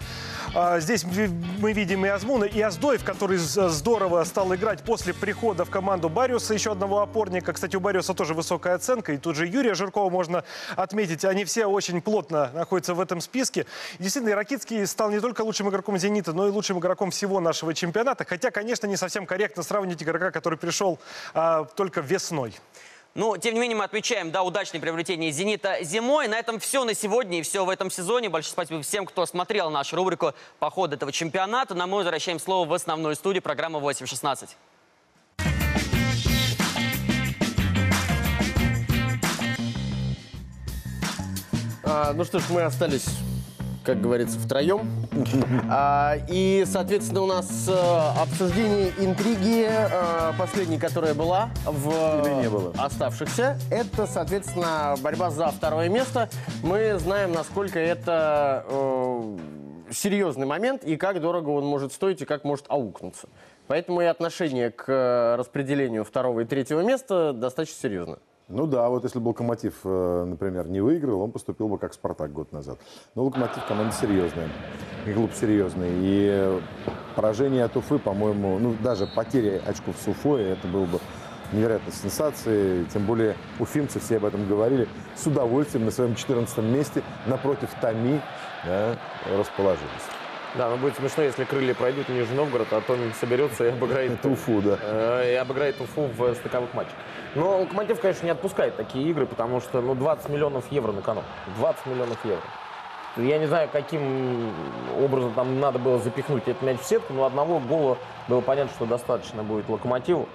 А, Здесь мы видим и Азмуна, и Аздоев, который здорово стал играть после прихода в команду Бариуса, еще одного опорника. Кстати, у Бариуса тоже высокая оценка. И тут же Юрия Жиркова можно отметить. Они все очень плотно находятся в этом списке. Действительно, и Ракитский стал не только лучшим игроком «Зенита», но и лучшим игроком всего нашего чемпионата. Хотя, конечно, не совсем корректно сравнивать игрока, который пришел а, только весной. Ну, тем не менее, мы отмечаем, да, удачное приобретение «Зенита» зимой. На этом все на сегодня и все в этом сезоне. Большое спасибо всем, кто смотрел нашу рубрику по ходу этого чемпионата. На мы возвращаем слово в основную студию программы «8.16». А, ну что ж, мы остались, как говорится, втроем. А, и, соответственно, у нас э, обсуждение интриги э, последней, которая была в Или не было. оставшихся. Это, соответственно, борьба за второе место. Мы знаем, насколько это э, серьезный момент и как дорого он может стоить и как может аукнуться. Поэтому и отношение к распределению второго и третьего места достаточно серьезно. Ну да, вот если бы Локомотив, э, например, не выиграл, он поступил бы как Спартак год назад. Но Локомотив команда серьезная, и клуб серьезный. И поражение от Уфы, по-моему, ну даже потеря очков с Уфой, это было бы невероятной сенсацией. Тем более уфимцы, все об этом говорили, с удовольствием на своем 14 месте напротив Томи да, расположились. Да, но будет смешно, если крылья пройдут в Нижний Новгород, а Томин соберется и обыграет Это Уфу, да. э, и обыграет Уфу в стыковых матчах. Но Локомотив, конечно, не отпускает такие игры, потому что ну, 20 миллионов евро на кону. 20 миллионов евро. Я не знаю, каким образом там надо было запихнуть этот мяч в сетку, но одного гола было понятно, что достаточно будет Локомотиву.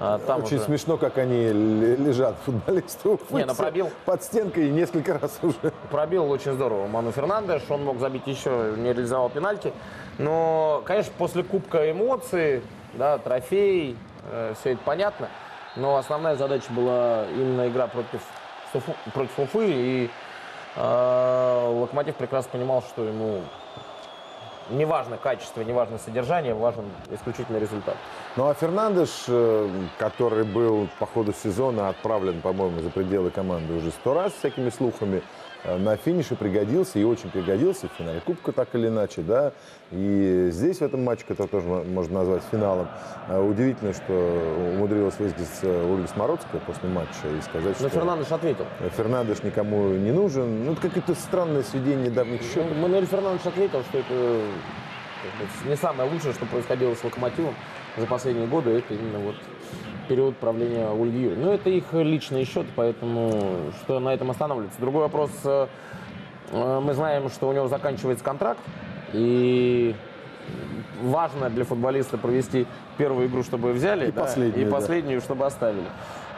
А, Там Очень уже- смешно, как они лежат, футболисты Уфы, Не, на пробил. под стенкой несколько раз уже. Пробил очень здорово Ману Фернандеш, он мог забить еще, не реализовал пенальти. Но, конечно, после Кубка эмоции, да, трофей, все это понятно. Но основная задача была именно игра против, против Уфы. И э, Локомотив прекрасно понимал, что ему не важно качество, не важно содержание, важен исключительно результат. Ну а Фернандеш, э, который был по ходу сезона отправлен, по-моему, за пределы команды уже сто раз всякими слухами, на финише пригодился и очень пригодился в финале Кубка так или иначе, да. И здесь в этом матче, который тоже мо- можно назвать финалом, э, удивительно, что умудрилась высказаться Ольга Смородская после матча и сказать, Но что Фернандеш ответил. Фернандеш никому не нужен. Ну, это какое-то странное сведение недавних счетов. Ну, Мануэль Фернандеш ответил, что это не самое лучшее, что происходило с Локомотивом за последние годы. Это именно вот период правления Ольги Юрьевны. Но это их личный счет, поэтому что на этом останавливаться. Другой вопрос. э, э, Мы знаем, что у него заканчивается контракт. И важно для футболиста провести первую игру, чтобы взяли, И да, последнюю, и да. последнюю, чтобы оставили.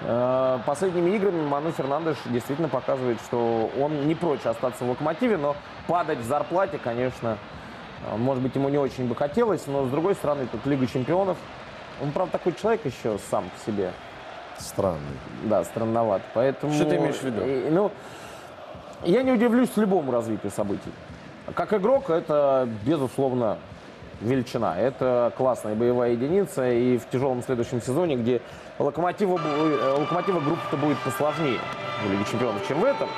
Э, Последними играми Ману Фернандеш действительно показывает, что он не прочь остаться в «Локомотиве», но падать в зарплате, конечно, может быть, ему не очень бы хотелось, но, с другой стороны, тут Лига чемпионов. Он, правда, такой человек еще сам по себе. Странный. Да, странноват. Поэтому... Что ты имеешь в виду? И, ну, я не удивлюсь любому развитию событий. Как игрок, это, безусловно, величина. Это классная боевая единица. И в тяжелом следующем сезоне, где Локомотива, э, Локомотива группа-то будет посложнее в Лиге чемпионов, чем в этом.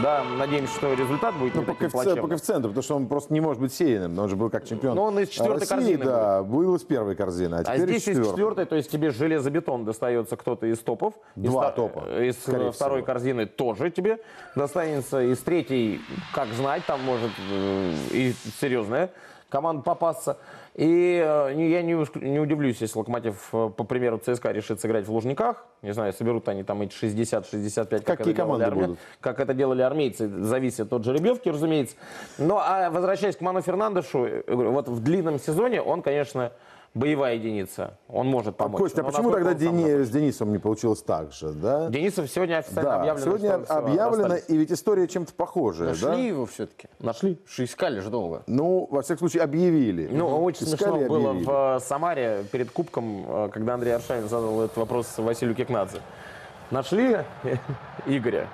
Да, надеемся, что результат будет Ну, не по, таким коэффици- плачевным. по коэффициенту, потому что он просто не может быть сеянным. Он же был как чемпион Но он из четвертой России, корзины да, был из первой корзины, а, А теперь здесь из четвертой. то есть тебе железобетон достается кто-то из топов. Два из, топа, Из э, второй всего. корзины тоже тебе достанется. Из третьей, как знать, там может э, и серьезная команда попасться. И э, я не, не удивлюсь, если Локомотив, э, по примеру ЦСКА, решит сыграть в Лужниках. Не знаю, соберут они там эти 60-65, как, Какие это команды армя- будут? как это делали армейцы, зависит от жеребьевки, разумеется. Но а возвращаясь к Ману Фернандешу, э, вот в длинном сезоне он, конечно, боевая единица, он может А, помочь. Костя, а почему тогда Дени- с Денисом не получилось так же, да? Денисов сегодня официально Да, объявлено, сегодня объявлено, и ведь история чем-то похожая, Нашли да? его все-таки. Нашли. Что искали же долго. Ну, во всяком случае, объявили. Ну, очень Искали, смешно было объявили. в э, Самаре перед Кубком, э, когда Андрей Аршавин задал этот вопрос Василию Кикнадзе. Нашли Игоря?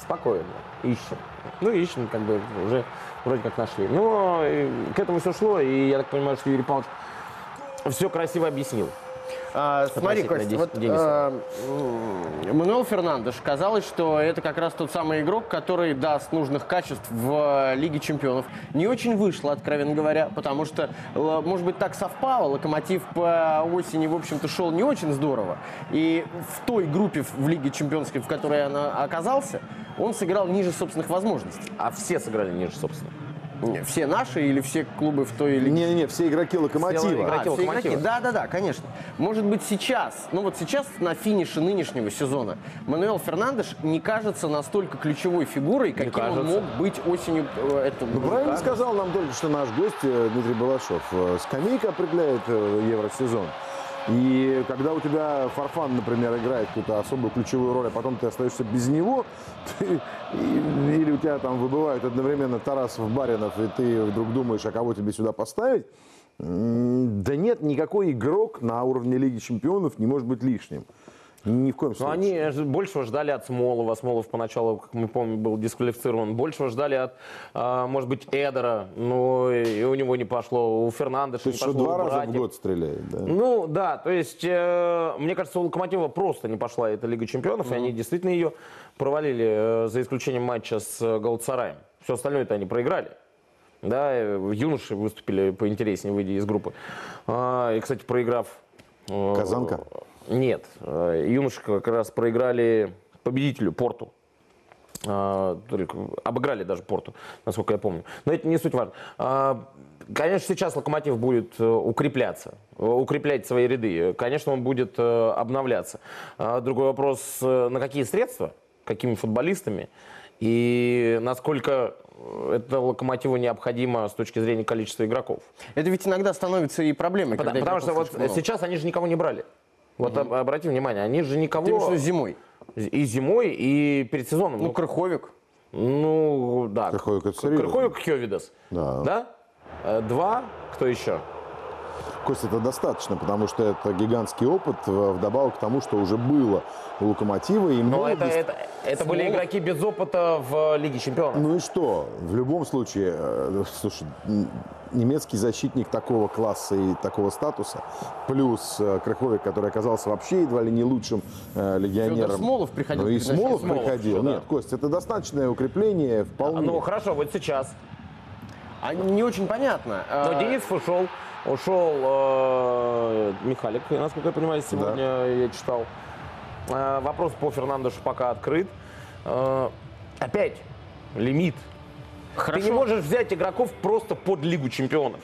Спокойно, ищем. Ну, ищем, как бы, уже вроде как нашли. Но э, к этому все шло, и я так понимаю, что Юрий Павлович все красиво объяснил. А, смотри, Дени- вот э, м, Мануэл Фернандеш казалось, что это как раз тот самый игрок, который даст нужных качеств в э, Лиге Чемпионов. Не очень вышло, откровенно говоря, потому что, л- может быть, так совпало. Локомотив по осени, в общем-то, шел не очень здорово. И в той группе в Лиге Чемпионской, в которой он оказался, он сыграл ниже собственных возможностей. А все сыграли ниже собственных? Не, Все наши или все клубы в той лиге? Не-не, все игроки Локомотива. А, все игроки. Да, да, да, конечно. Может быть сейчас, ну вот сейчас на финише нынешнего сезона Мануэл Фернандеш не кажется настолько ключевой фигурой, каким он мог быть осенью э, этого Ну, правильно сказал нам только что наш гость э, Дмитрий Балашов. Э, Скамейка определяет евросезон. И когда у тебя Фарфан, например, играет какую-то особую ключевую роль, а потом ты остаешься без него, ты- или у тебя там выбывают одновременно Тарасов, Баринов, и ты вдруг думаешь, а кого тебе сюда поставить, да нет, никакой игрок на уровне Лиги Чемпионов не может быть лишним. Ни в коем Но случае. они же большего ждали от Смолова. Смолов поначалу, как мы помним, был дисквалифицирован. Большего ждали от, а, может быть, Эдера. Но и у него не пошло. У Фернандеша не пошло. два раза в год стреляет, да? Ну да, то есть, э, мне кажется, у Локомотива просто не пошла эта Лига Чемпионов, и они действительно ее провалили, э, за исключением матча с э, Галатсараем. Все остальное это они проиграли. Да, юноши выступили поинтереснее, выйдя из группы. А, И, кстати, проиграв... Казанка? Нет, э, юноши как раз проиграли победителю Порту. А, Обыграли даже Порту, насколько я помню. Но это не суть важно. А, Конечно, сейчас Локомотив будет э, укрепляться, э, укреплять свои ряды. Конечно, он будет обновляться. А Другой вопрос, на какие средства, какими футболистами и насколько это Локомотиву необходимо с точки зрения количества игроков. Это ведь иногда становится и проблемой. Потому, потому что вот много. сейчас они же никого не брали. Вот об- обрати внимание, они же никого... Ты виду зимой? И зимой, и перед сезоном. Ну, Крыховик. Ну, да. Крыховик это серьезно. Крыховик, Хёвидас. Да. Да? Э, Два. Кто еще? Костя, это достаточно, потому что это гигантский опыт, э, вдобавок к тому, что уже было у Локомотива. И Но это, молодость. это, это были игроки без опыта в Лиге Чемпионов. Ну и что? В любом случае, э, слушай, немецкий защитник такого класса и такого статуса, плюс э, Крыховик, который оказался вообще едва ли не лучшим э, легионером. Фёдор Смолов приходил Ну и. Смолов Смолов приходил. еще, да. Нет, Кость, это достаточное укрепление вполне. Ну хорошо, вот сейчас. А не очень понятно. Но А, Денис ушел. Ушел э, Михалик, насколько я понимаю, сегодня я читал. Э, вопрос по Фернандешу пока открыт. Э, опять лимит. Ты не можешь взять игроков просто под Лигу чемпионов.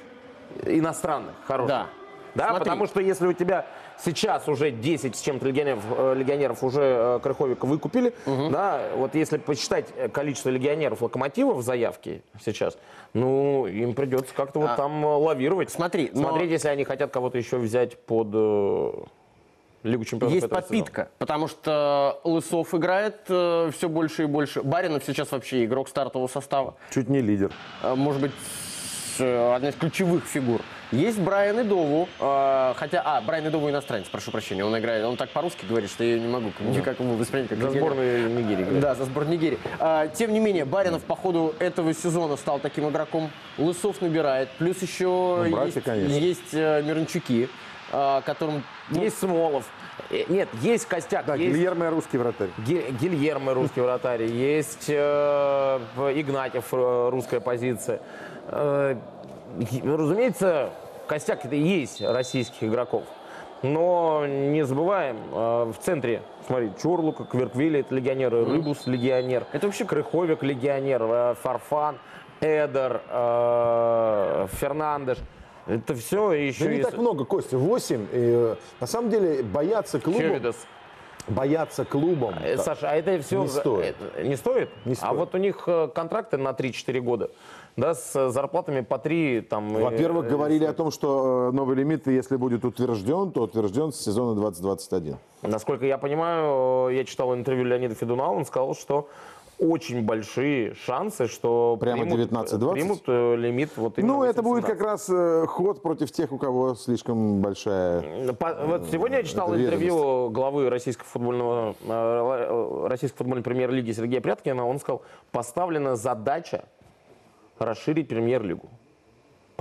Иностранных, хороших. Да. Да, Смотри. потому что если у тебя сейчас уже 10 с чем-то легионеров, э, легионеров уже э, Крыховика выкупили, да, вот если посчитать э, количество легионеров Локомотива в заявке сейчас, ну, им придется как-то вот А, там э, лавировать. Смотри, но- Смотреть, если они хотят кого-то еще взять под э, Лигу чемпионов. Есть этого сезона. подпитка, потому что Лысов играет все больше и больше. Баринов сейчас вообще игрок стартового состава. Чуть не лидер. Э, Может быть, э, одна из ключевых фигур. Есть Брайан Идову, э, хотя, а, Брайан Идову иностранец, прошу прощения, он играет, он так по-русски говорит, что я не могу никак его воспринять как За сборную Нигерии. играет. Да, за сборную Нигерии. А, тем не менее, Баринов по ходу этого сезона стал таким игроком. Лысов набирает. Плюс еще Ну, братья, есть, конечно. есть э, Мирончуки, а, которым... ну, Есть Смолов. Э, Нет, есть костяк. Да, есть Гильермо русский вратарь. Ги- Гильермо русский вратарь, есть э, Игнатьев э, русская позиция. Э, разумеется, костяк это и есть российских игроков. Но не забываем, э, в центре, смотри, Чурлука, Кверквили, это легионеры, Рыбус, легионер. Это вообще Крыховик, легионер, э, Фарфан, Эдер, э, Фернандеш. Это все еще Да не так много, Костя, 8. И, на самом деле бояться клубов... Хёвидас. бояться клубом. Саша, а это все не стоит. не стоит? Не А стоит. вот у них контракты на 3-4 года, да, с зарплатами по 3 там. Во-первых, э, говорили о том, что э, новый лимит, если будет утвержден, то утвержден с сезона 2021. Насколько я понимаю, э, я читал интервью Леонида Федуна, он сказал, что очень большие шансы, что Прямо примут, 19-20? примут э, лимит вот именно Ну, это будет 18. как раз ход против тех, у кого слишком большая... По- Вот сегодня я читал интервью главы российского футбольного, российской футбольной премьер-лиги Сергея Пряткина. Он сказал, поставлена задача расширить премьер-лигу.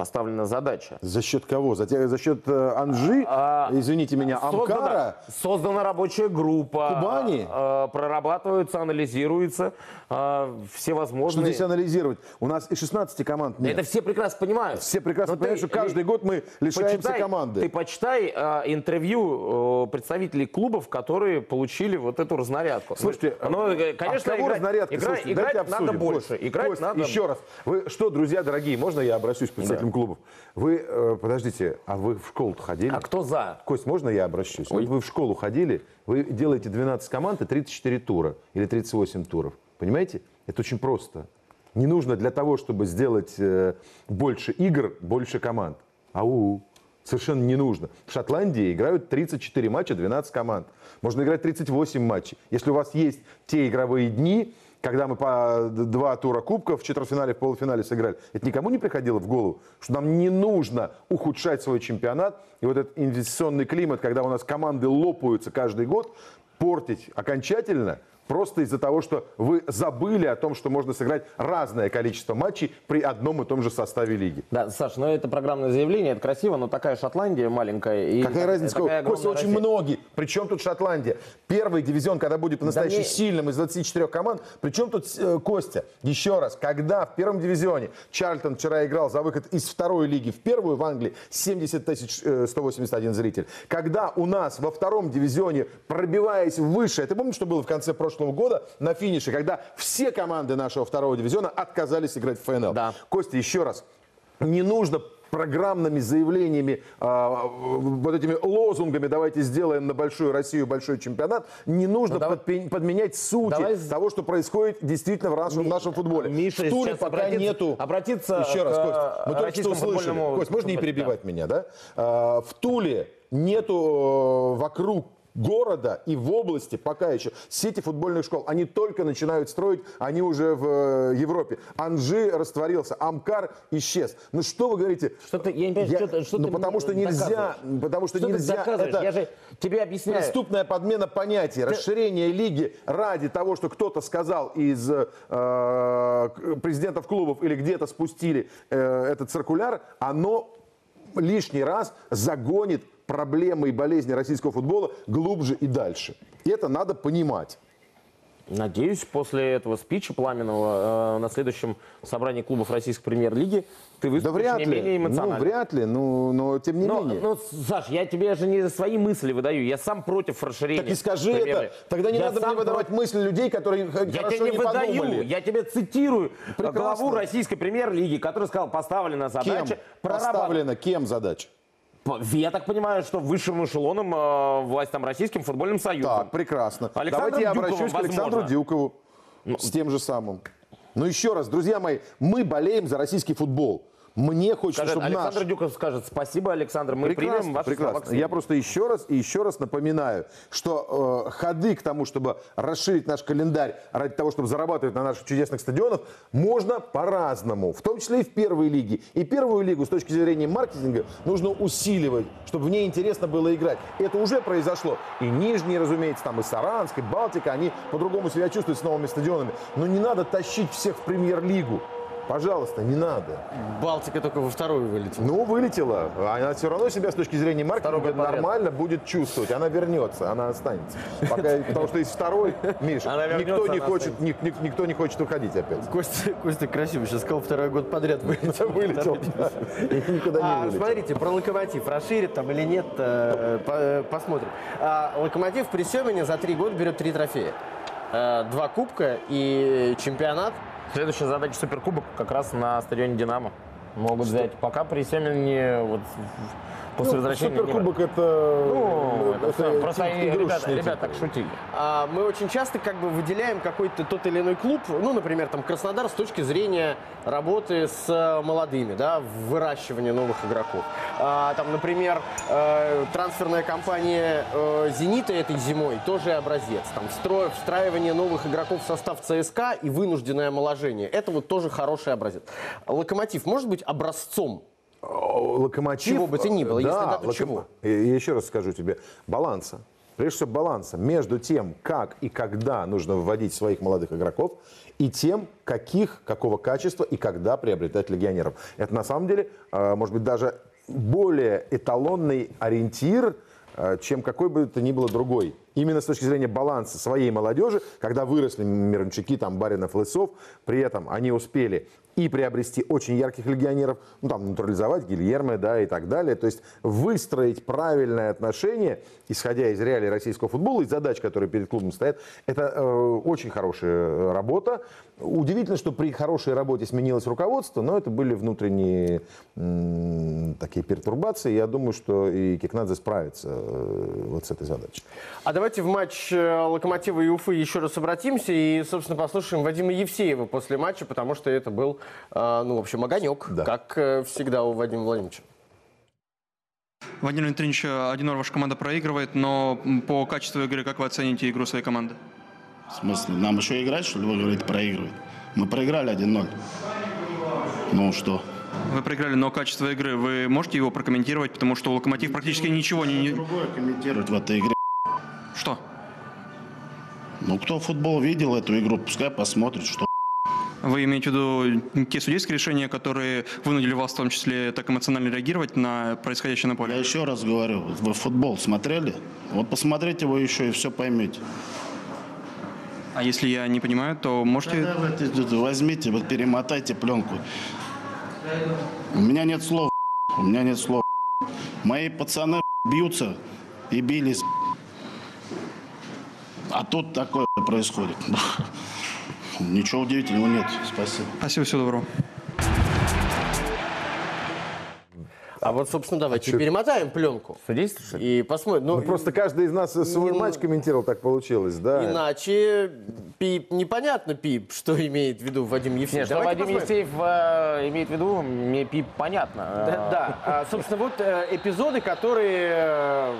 Поставлена задача. За счет кого? За, за счет э, Анжи, извините меня, Создана, Амкара? создана рабочая группа. Кубани? э, прорабатываются, анализируются э, все Что здесь анализировать? У нас и 16 команд нет. Это все прекрасно понимают. Все прекрасно Но понимают, ты что каждый год мы лишаемся почитай- команды. Ты почитай э, интервью э, представителей клубов, которые получили вот эту разнарядку. Слушайте, ну, э, конечно, а кого играть, разнарядка? игра- Слушайте, играть надо обсудим. больше. Кость, играть Кость, надо... еще раз. Вы что, друзья дорогие, можно я обращусь к представителям клубов? Вы, э, подождите, а вы в школу ходили? А кто за? Кость, можно я обращусь? Вот вы в школу ходили, вы делаете 12 команд и 34 тура или 38 туров. Понимаете? Это очень просто. Не нужно для того, чтобы сделать э, больше игр, больше команд. Ау. Совершенно не нужно. В Шотландии играют 34 матча, 12 команд. Можно играть 38 матчей. Если у вас есть те игровые дни, когда мы по два тура кубков в четвертьфинале, в полуфинале сыграли, это никому не приходило в голову, что нам не нужно ухудшать свой чемпионат. И вот этот инвестиционный климат, когда у нас команды лопаются каждый год, портить окончательно просто из-за того, что вы забыли о том, что можно сыграть разное количество матчей при одном и том же составе лиги. Да, Саш, ну это программное заявление, это красиво, но такая Шотландия маленькая. И Какая разница? такая Костя, очень Россия. многие. Причем тут Шотландия? Первый дивизион, когда будет по-настоящему мне- сильным из 24 команд. Причем тут э, Костя? Еще раз, когда в первом дивизионе Чарльтон вчера играл за выход из второй лиги в первую в Англии 70 тысяч э, 181 зритель. Когда у нас во втором дивизионе, пробиваясь выше, ты помнишь, что было в конце прошлого года на финише, когда все команды нашего второго дивизиона отказались играть в ФНЛ? Костя, еще раз, не нужно программными заявлениями, а, вот этими лозунгами «давайте сделаем на большую Россию большой чемпионат», не нужно подпе- подменять суть того, что происходит действительно в нашем, в нашем футболе. Миша в Туле пока обратится- нету... обратиться Еще раз, к, Кость, мы только что услышали. футбольному- Кость, можно не перебивать меня, да? А, В Туле нету э, вокруг города и в области пока еще сети футбольных школ. Они только начинают строить, они уже в э, Европе. Анжи растворился, Амкар исчез. Ну что вы говорите? Что ты, я не понимаю, что ты- что ну ты потому что нельзя, потому что, Что ты нельзя. Это Я же тебе объясняю. Преступная подмена понятий, расширение лиги ради того, что кто-то сказал из э, президентов клубов или где-то спустили э, этот циркуляр, оно лишний раз загонит проблемы и болезни российского футбола глубже и дальше. И это надо понимать. Надеюсь, после этого спича пламенного э, на следующем собрании клубов российской премьер-лиги ты Да выступишь вряд не ли. менее эмоционально. Ну, вряд ли, ну, но тем не Но, менее. ну, Саш, я тебе же не свои мысли выдаю, я сам против расширения. Так и скажи премьер-лиги. это. Тогда не Я надо мне выдавать против- мысли людей, которые Я хорошо тебе не выдаю, подумали. я тебе цитирую Прекрасно. главу российской премьер-лиги, который сказал, поставлена Кем задача прорабатывать. поставлена, кем задача? Я так понимаю, что высшим эшелоном э, властям российским футбольным союзом. Так, прекрасно. Александром Давайте я Дюковым, обращусь к Александру возможно. Ну, Дюкову с тем же самым. Но еще раз, друзья мои, мы болеем за российский футбол. Мне хочется, Скажет, чтобы Александр наш... Дюков скажет, спасибо, Александр, мы примем прекрасно, ваши прекрасно. слова к сведению». Я просто еще раз и еще раз напоминаю, что э, ходы к тому, чтобы расширить наш календарь ради того, чтобы зарабатывать на наших чудесных стадионах, можно по-разному. В том числе и в первой лиге. И первую лигу с точки зрения маркетинга нужно усиливать, чтобы в ней интересно было играть. Это уже произошло. И Нижний, разумеется, там и Саранск, и Балтика, они по-другому себя чувствуют с новыми стадионами. Но не надо тащить всех в премьер-лигу. Пожалуйста, не надо. Балтика только во вторую вылетела. Ну, вылетела. Она все равно себя с точки зрения маркетинга нормально будет чувствовать. Она вернется, она останется. Пока, потому что из второй, Миша, Она вернется, никто, не она хочет, ни- ни- никто не хочет уходить опять. Костя, Костя красиво сейчас сказал, второй год подряд вылетел. Вылетел, да. И никуда не А, вылетел. Смотрите, про Локомотив. Расширит там или нет, э, по- э, посмотрим. А, Локомотив при Семене за три года берет три трофея. Э, Два кубка и чемпионат. Следующая задача Суперкубок как раз на стадионе «Динамо». Могут взять. Пока при Семене вот После Ну, возвращения Суперкубок это... Ну, это всё, просто тип- они, ребята, ребята так шутили. А, мы очень часто как бы выделяем какой-то тот или иной клуб, ну, например, там Краснодар с точки зрения работы с э, молодыми, да, выращивания новых игроков. А, там, например, э, трансферная компания э, «Зенита» этой зимой тоже образец. Там встро- встраивание новых игроков в состав ЦСКА и вынужденное омоложение. Это вот тоже хороший образец. «Локомотив» может быть образцом Локомотив... Чего бы то ни было, если да, локом- чего? И еще раз скажу тебе, баланса. Прежде всего, баланса между тем, как и когда нужно вводить своих молодых игроков, и тем, каких, какого качества и когда приобретать легионеров. Это на самом деле, э, может быть, даже более эталонный ориентир, э, чем какой бы то ни было другой. Именно с точки зрения баланса своей молодежи, когда выросли Мирончуки, там, Баринов, Лысов, при этом они успели и приобрести очень ярких легионеров, ну там натурализовать Гильермо, да, и так далее. То есть выстроить правильное отношение, исходя из реалий российского футбола, из задач, которые перед клубом стоят, это э, очень хорошая э, работа. Удивительно, что при хорошей работе сменилось руководство, но это были внутренние такие пертурбации. Я думаю, что и Кикнадзе справится э, вот с этой задачей. А давайте в матч э, Локомотива и Уфы еще раз обратимся и, собственно, послушаем Вадима Евсеева после матча, потому что это был, э, ну, в общем, огонек, как э, всегда у Вадима Владимировича. Владимир Дмитриевич, 1-0 ваша команда проигрывает, но по качеству игры как вы оцените игру своей команды? В смысле, нам еще играть, что ли, вы говорите, проигрывать? Мы проиграли 1-0. Ну что? Вы проиграли, но качество игры, вы можете его прокомментировать, потому что Локомотив практически ничего не... Другое комментировать в этой игре. Что? Ну, кто футбол видел эту игру, пускай посмотрит, что Вы имеете в виду те судейские решения, которые вынудили вас в том числе так эмоционально реагировать на происходящее на поле? Я еще раз говорю, вы футбол смотрели? Вот посмотрите его еще и все поймете. А если я не понимаю, то можете... Да, возьмите, вот перемотайте пленку. У меня нет слов, у меня нет слов. Мои пацаны бьются и бились. А тут такое происходит. Ничего удивительного нет. Спасибо. Спасибо, всего доброго. А вот, собственно, давайте чё- перемотаем пленку. И посмотрим. Ну, Ну, просто каждый из нас свой не- матч комментировал, так получилось, да. Иначе Пип, непонятно, Пип, что имеет в виду Вадим Евсеев. Нет, что Вадим посмотрим. Евсеев э, имеет в виду, мне пип понятно. Да, да. А, собственно, вот э, эпизоды, которые, э,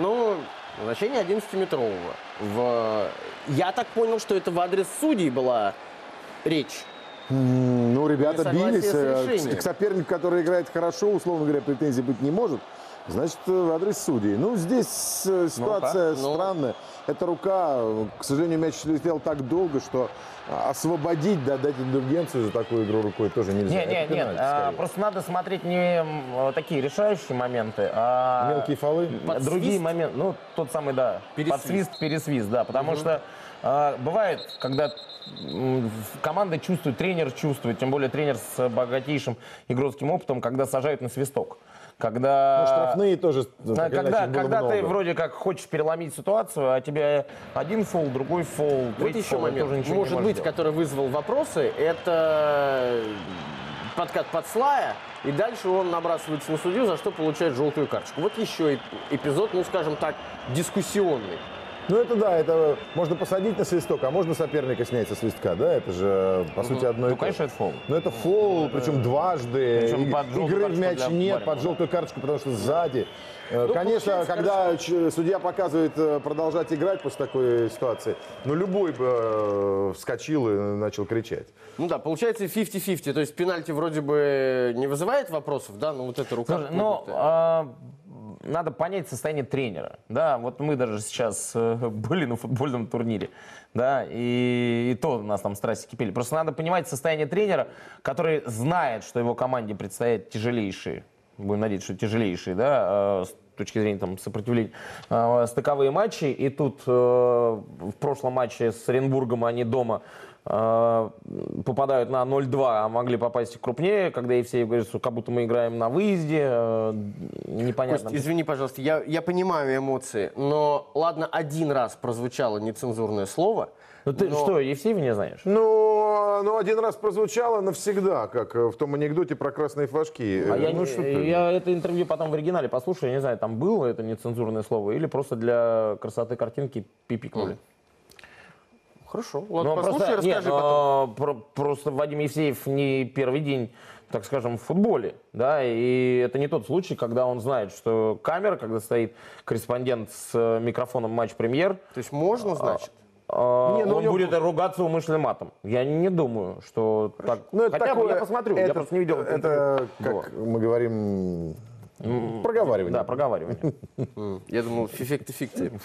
ну, значение 11-метрового. В... Я так понял, что это в адрес судей была речь. Ну, ребята бились. э. К, сопернику, который играет хорошо, условно говоря, претензий быть не может. Значит, э, в адрес судей. Ну, здесь э, ситуация Ну-ка, ну. странная. Эта рука, э, к сожалению, мяч летел так долго, что освободить, да, дать индульгенцию за такую игру рукой тоже нельзя. Нет, нет, нет. а, скорее. просто надо смотреть не э, такие решающие моменты, а Мелкие фолы? Под другие моменты. Ну, тот самый, да. Пересвист. Подсвист, пересвист, да. Потому что а, бывает, когда команда чувствует, тренер чувствует, тем более тренер с богатейшим игротским опытом, когда сажают на свисток. Когда... Ну, штрафные тоже, так когда, когда ты вроде как хочешь переломить ситуацию, а тебе один фол, другой фол, Вот третий еще фол, момент, тоже ничего не может можешь быть, сделать. который вызвал вопросы, это подкат под слая, и дальше он набрасывается на судью, за что получает желтую карточку. Вот еще эп- эпизод, ну, скажем так, дискуссионный. Ну это да, это можно посадить на свисток, а можно соперника снять со свистка, да? Это же, по сути, одно и Ну, то конечно, же. это фол. Ну это фол, причем дважды. Причем И- Игры в мяч для нет, Барина, под желтую карточку, потому что сзади. Э, Ну, Конечно, когда ч- судья показывает э, продолжать играть после такой ситуации, ну любой бы э, вскочил и начал кричать. Ну да, получается 50-50, то есть пенальти вроде бы не вызывает вопросов, да, но вот эта рука... Слушай, ну, а, надо понять состояние тренера. Да, вот мы даже сейчас э, были на футбольном турнире, да, и, и то у нас там страсти кипели. Просто надо понимать состояние тренера, который знает, что его команде предстоят тяжелейшие, будем надеяться, что тяжелейшие, да, э, с точки зрения там, сопротивления, э, стыковые матчи. И тут в прошлом матче с Оренбургом они дома э, попадают на 0-2, а могли попасть и крупнее, когда Евсеев говорит, что как будто мы играем на выезде, э, непонятно. Кость, извини, пожалуйста, я, я понимаю эмоции, но ладно, один раз прозвучало нецензурное слово. Ну ты но- что, Евсеева не знаешь? Ну, но один раз прозвучало навсегда, как э, в том анекдоте про красные флажки. А Э, я, ну, не- что ты? я это интервью потом в оригинале послушаю, я не знаю, там было это нецензурное слово или просто для красоты картинки пипикнули. Хорошо. Ну, Ладно, послушай, просто, нет, расскажи но потом. про- просто Вадим Евсеев не первый день, так скажем, в футболе, да, и это не тот случай, когда он знает, что камера, когда стоит корреспондент с э, микрофоном матч-премьер. То есть можно, значит? а, Не, ну, он него- будет ругаться умышленным матом. Я не думаю, что так. Ну, это Хотя такое- я посмотрю, я это- просто не видел. Это, интервью. как мы говорим, проговаривание. Да, проговаривание. Я думал, фифекты-фикты.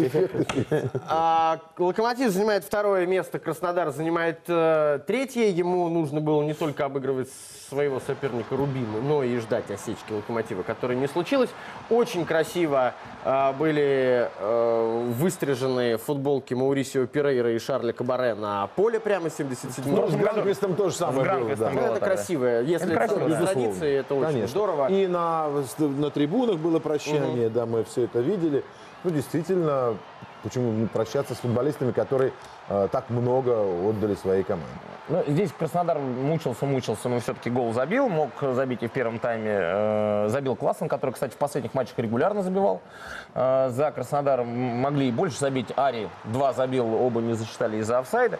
А, Локомотив занимает второе место, Краснодар занимает э, третье. Ему нужно было не только обыгрывать своего соперника Рубина, но и ждать осечки Локомотива, которой не случилось. Очень красиво э, были э, выстрижены футболки Маурисио Перейра и Шарля Кабаре на поле прямо 77 Ну, с Гранквистом тоже самое было. Ну, это красиво. Если Это традиции, это очень здорово. И на, на трибунах было прощание, да, мы все это видели. Ну, действительно, почему не прощаться с футболистами, которые э, так много отдали своей команде. Ну, здесь Краснодар мучился, мучился, но все-таки гол забил. Мог забить и в первом тайме. э, забил Классен, который, кстати, в последних матчах регулярно забивал. Э, за Краснодар могли и больше забить. Ари два забил, оба не засчитали из-за офсайда.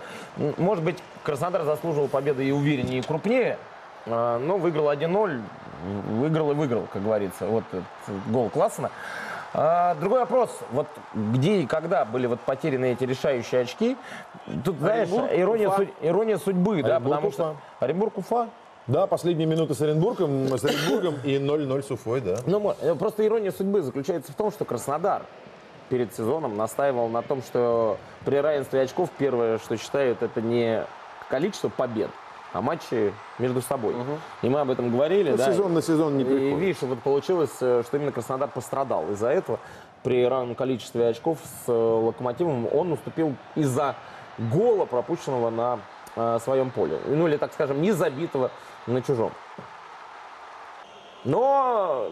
Может быть, Краснодар заслуживал победы и увереннее, и крупнее. э, но выиграл 1-0. Выиграл и выиграл, как говорится. Вот этот гол Классена. А, другой вопрос, вот где и когда были вот потеряны эти решающие очки? Тут, знаешь, Оренбург, ирония, Уфа. суд- ирония судьбы, да, Оренбург, потому что Оренбург, Уфа. Да, последние минуты с Оренбургом, с Оренбургом и 0-0 с Уфой, да. Ну, э, просто ирония судьбы заключается в том, что Краснодар перед сезоном настаивал на том, что при равенстве очков первое, что считают, это не количество побед, а матчи между собой. И мы об этом говорили, Ну, да. сезон на сезон не И приходит. видишь, вот получилось, э, что именно Краснодар пострадал из-за этого. При равном количестве очков с э, Локомотивом он уступил из-за гола, пропущенного на э, своем поле. Ну, или, так скажем, не забитого на чужом. Но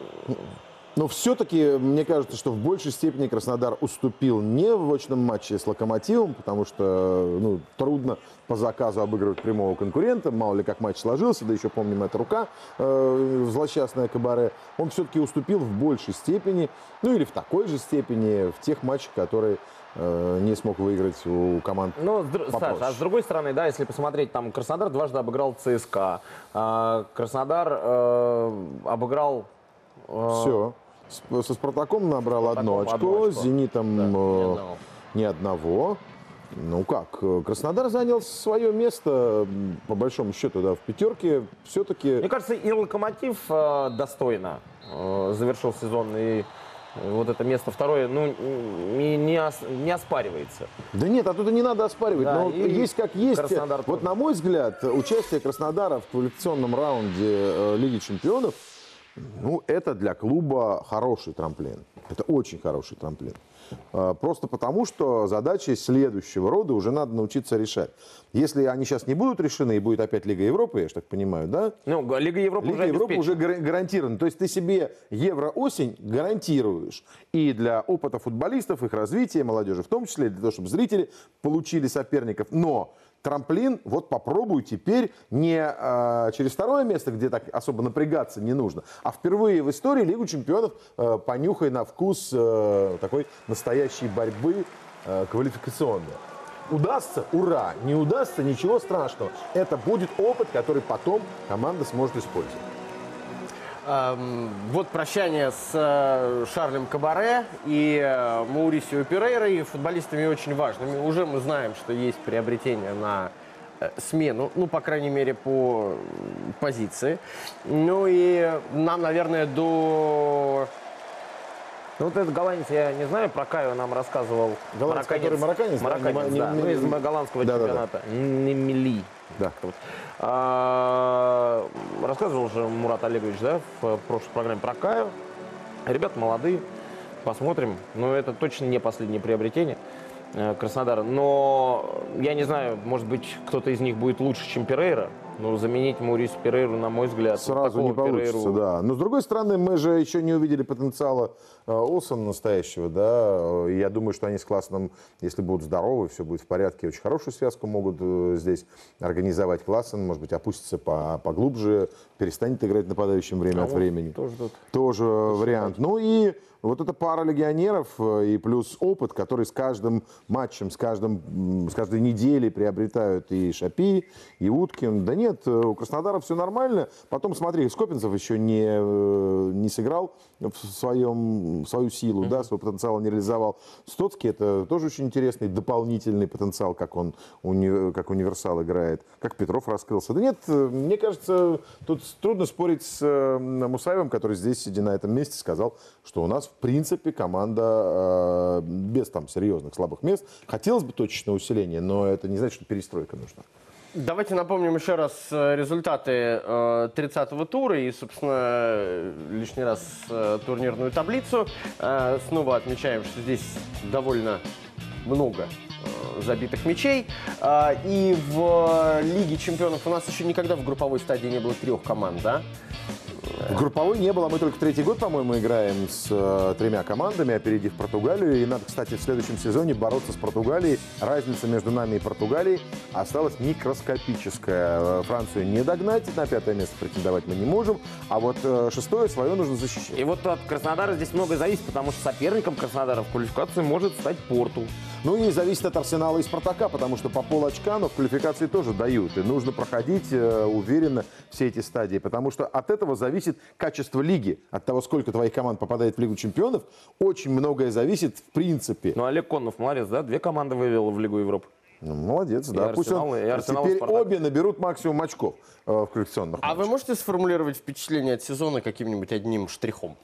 Но все-таки, мне кажется, что в большей степени Краснодар уступил не в очном матче с Локомотивом, потому что ну, трудно по заказу обыгрывать прямого конкурента, мало ли как матч сложился, да еще помним, эта рука э, злосчастная Кабаре. Он все-таки уступил в большей степени, ну или в такой же степени в тех матчах, которые э, не смог выиграть у команд Ну. Саша, а с другой стороны, да, если посмотреть, там Краснодар дважды обыграл ЦСКА, а, Краснодар э, обыграл... э, Все. Со Спартаком набрал одно очко, одно очко. с Зенитом Да, ни э, одного. ни одного. Ну как, э, Краснодар занял свое место, по большому счету, да, в пятерке. Все-таки Мне кажется, и Локомотив э, достойно завершил сезон, и вот это место второе, ну, не, не, ос- не оспаривается. Да нет, оттуда не надо оспаривать. Да, но есть как есть. Краснодар вот на мой взгляд, участие Краснодара в квалификационном раунде Лиги Чемпионов, ну, это для клуба хороший трамплин. Это очень хороший трамплин. Э, Просто потому, что задачи следующего рода уже надо научиться решать. Если они сейчас не будут решены и будет опять Лига Европы, я же так понимаю, да? Ну, Лига Европы Лига уже Европы уже гара- гарантирована. То есть ты себе Евро-осень гарантируешь. И для опыта футболистов, их развития, молодежи в том числе, для того, чтобы зрители получили соперников. Но трамплин, вот попробуй теперь не а, через второе место, где так особо напрягаться не нужно, а впервые в истории Лигу чемпионов э, понюхай на вкус э, такой настоящей борьбы э, квалификационной. Удастся, ура! Не удастся, ничего страшного. Это будет опыт, который потом команда сможет использовать. Эм, Вот прощание с э, Шарлем Кабаре и э, Маурисио Перейрой, футболистами очень важными. Уже мы знаем, что есть приобретение на э, смену, ну, по крайней мере, по позиции. Ну и нам, наверное, до... Ну, вот этот голландец, я не знаю, про Каю нам рассказывал. Голландец, который марокканец, да? Марокканец, Не- да, ну, из голландского Да-да-да. чемпионата. Немели. Да. А, рассказывал же Мурат Олегович, да, в прошлой программе про Каю. Ребята молодые, посмотрим. Но это точно не последнее приобретение э, Краснодара. Но я не знаю, может быть, кто-то из них будет лучше, чем Перейра. Ну, заменить Мурис Перейру, на мой взгляд, Сразу не получится, Перейру- да. Но с другой стороны, мы же еще не увидели потенциала э, Олсона настоящего, да. И я думаю, что они с Классеном, если будут здоровы, все будет в порядке, очень хорошую связку могут э, здесь организовать. Классен, может быть, опустится по- поглубже, перестанет играть нападающим время А от вот времени. тоже тут Тоже вариант. Ну и вот эта пара легионеров э, и плюс опыт, который с каждым матчем, с, каждым, с каждой неделей приобретают и Шапи, и Уткин. Да нет, э, у Краснодара все нормально. Потом, смотри, Скопинцев еще не, э, не сыграл в, своем, в свою силу, да, свой потенциал не реализовал. Стоцкий это тоже очень интересный дополнительный потенциал, как он уни- как универсал играет. Как Петров раскрылся. Да нет, э, мне кажется, тут трудно спорить с Мусаевым, который здесь, сидя на этом месте, сказал, что у нас, в принципе, команда э, без там серьезных слабых мест. Хотелось бы точечное усиление, но это не значит, что перестройка нужна. Давайте напомним еще раз э, результаты э, 30-го тура и, собственно, э, лишний раз э, турнирную таблицу. Э, Снова отмечаем, что здесь довольно много э, забитых мячей. И в э, Лиге чемпионов у нас еще никогда в групповой стадии не было трех команд, да? В групповой не было. Мы только третий год, по-моему, играем с э, тремя командами, опередив Португалию. И надо, кстати, в следующем сезоне бороться с Португалией. Разница между нами и Португалией осталась микроскопическая. Э, Францию не догнать, на пятое место претендовать мы не можем. А вот э, шестое свое нужно защищать. И вот от Краснодара здесь многое зависит, потому что соперником Краснодара в квалификации может стать Порту. Ну и зависит от Арсенала и Спартака, потому что по пол очка, но в квалификации тоже дают. И нужно проходить э, уверенно все эти стадии, потому что от этого зависит качество лиги. От того, сколько твоих команд попадает в Лигу чемпионов, очень многое зависит в принципе. Ну, Олег Коннов молодец, да? Две команды вывел в Лигу Европы. Ну, молодец, И да. Пусть он и Арсенал, и теперь Спартак. обе наберут максимум очков э, в коллекционных А вы можете сформулировать впечатление от сезона каким-нибудь одним штрихом?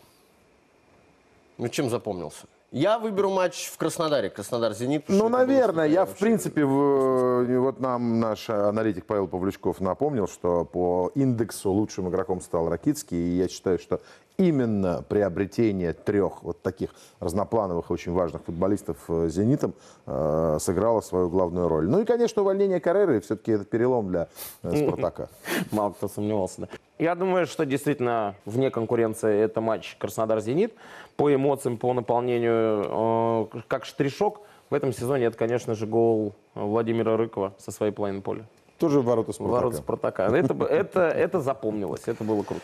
Ну, чем запомнился? Я выберу матч в Краснодаре. Краснодар-Зенит. потому Ну, наверное, я, в принципе, в- вот нам наш аналитик Павел Павлючков напомнил, что по индексу лучшим игроком стал Ракицкий, и я считаю, что именно приобретение трех вот таких разноплановых очень важных футболистов э, «Зенитом» э, сыграло свою главную роль. Ну и, конечно, увольнение Карреры все-таки это перелом для э, «Спартака». Мало кто сомневался, да. Я думаю, что действительно вне конкуренции это матч Краснодар-Зенит. По эмоциям, по наполнению, э, как штришок, в этом сезоне это, конечно же, гол Владимира Рыкова со своей половины поля. Тоже в ворота «Спартака». Ворота Спартака. Это, бы- это, это запомнилось, это было круто.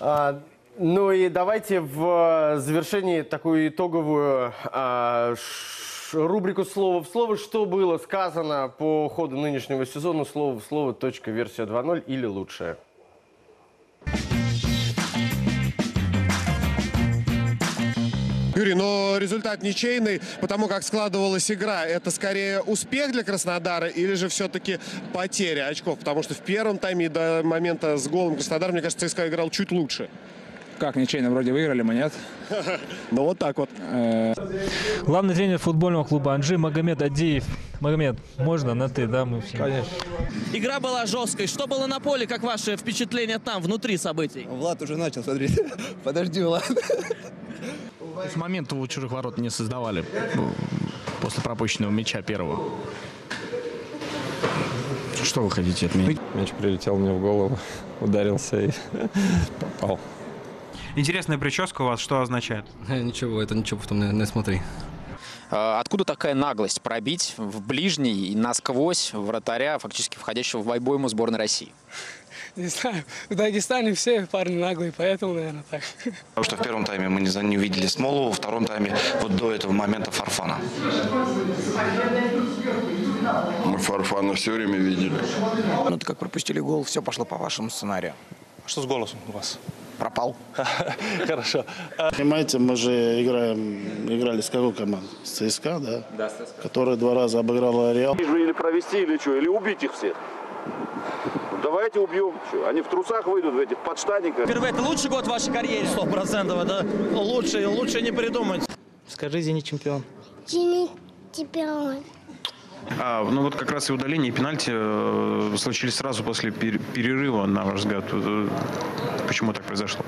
А, ну и давайте в завершении такую итоговую а, ш- рубрику «Слово в слово». Что было сказано по ходу нынешнего сезона? Слово в слово, точка, версия 2.0 или лучшее? Юрий, но результат ничейный, потому как складывалась игра. Это скорее успех для Краснодара или же все-таки потеря очков? Потому что в первом тайме до момента с голом Краснодар, мне кажется, ЦСКА играл чуть лучше. Как, ничейно вроде выиграли, мы нет? Ну вот так вот. Главный тренер футбольного клуба Анжи Магомед Адеев. Магомед, можно на ты, да? Мы все. Конечно. Игра была жесткой. Что было на поле, как ваше впечатление там, внутри событий? Влад уже начал, смотри. Подожди, Влад. То есть момента у чужих ворот не создавали после пропущенного мяча первого. Что вы хотите отменить? Мяч прилетел мне в голову, ударился и попал. Интересная прическа у вас, что означает? Ничего, это ничего потом не, не смотри. А Откуда такая наглость пробить в ближний и насквозь вратаря, фактически входящего в обойму сборной России? Не знаю, в Дагестане все парни наглые, поэтому, наверное, так. Потому что в первом тайме мы не, увидели Смолу, во втором тайме вот до этого момента Фарфана. Мы Фарфана все время видели. Ну, ты как пропустили гол, все пошло по вашему сценарию. Что с голосом у вас? Пропал. Хорошо. Понимаете, мы же играем, играли с какой командой? С ЦСКА, да? Да, ЦСКА. Которая два раза обыграла Реал. Или провести, или что, или убить их всех. Давайте убьем. Чё, Они в трусах выйдут, в этих подштаниках. Впервые это лучший год в вашей карьере? Сто процентов, это лучше, лучше не придумать. Скажи, Зенит чемпион. Зенит чемпион. А, ну вот как раз и удаление и пенальти э, случились сразу после пер- перерыва, на ваш взгляд. Э, Почему так произошло?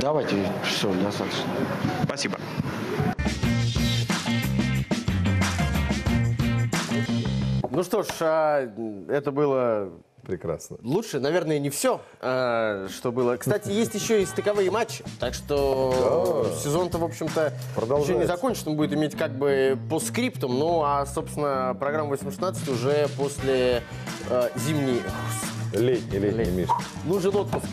Давайте, все, достаточно. Ну Ну что ж, а, это было Прекрасно. лучше, наверное, не все, а, что было. Кстати, есть еще и стыковые матчи, так что сезон-то, в общем-то, еще не закончен, он будет иметь как бы по скриптам, ну а, собственно, программа 816 уже после э, зимней... Летний, летний, Миш. Нужен отпуск.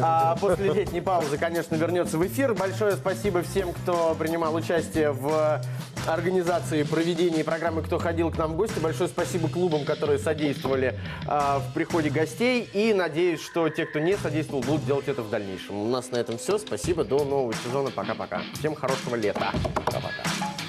А после летней паузы, конечно, вернется в эфир. Большое спасибо всем, кто принимал участие в организации проведения программы «Кто ходил к нам в гости». Большое спасибо клубам, которые содействовали а, в приходе гостей. И надеюсь, что те, кто не содействовал, будут делать это в дальнейшем. У нас на этом все. Спасибо. До нового сезона. Пока-пока. Всем хорошего лета. Пока-пока.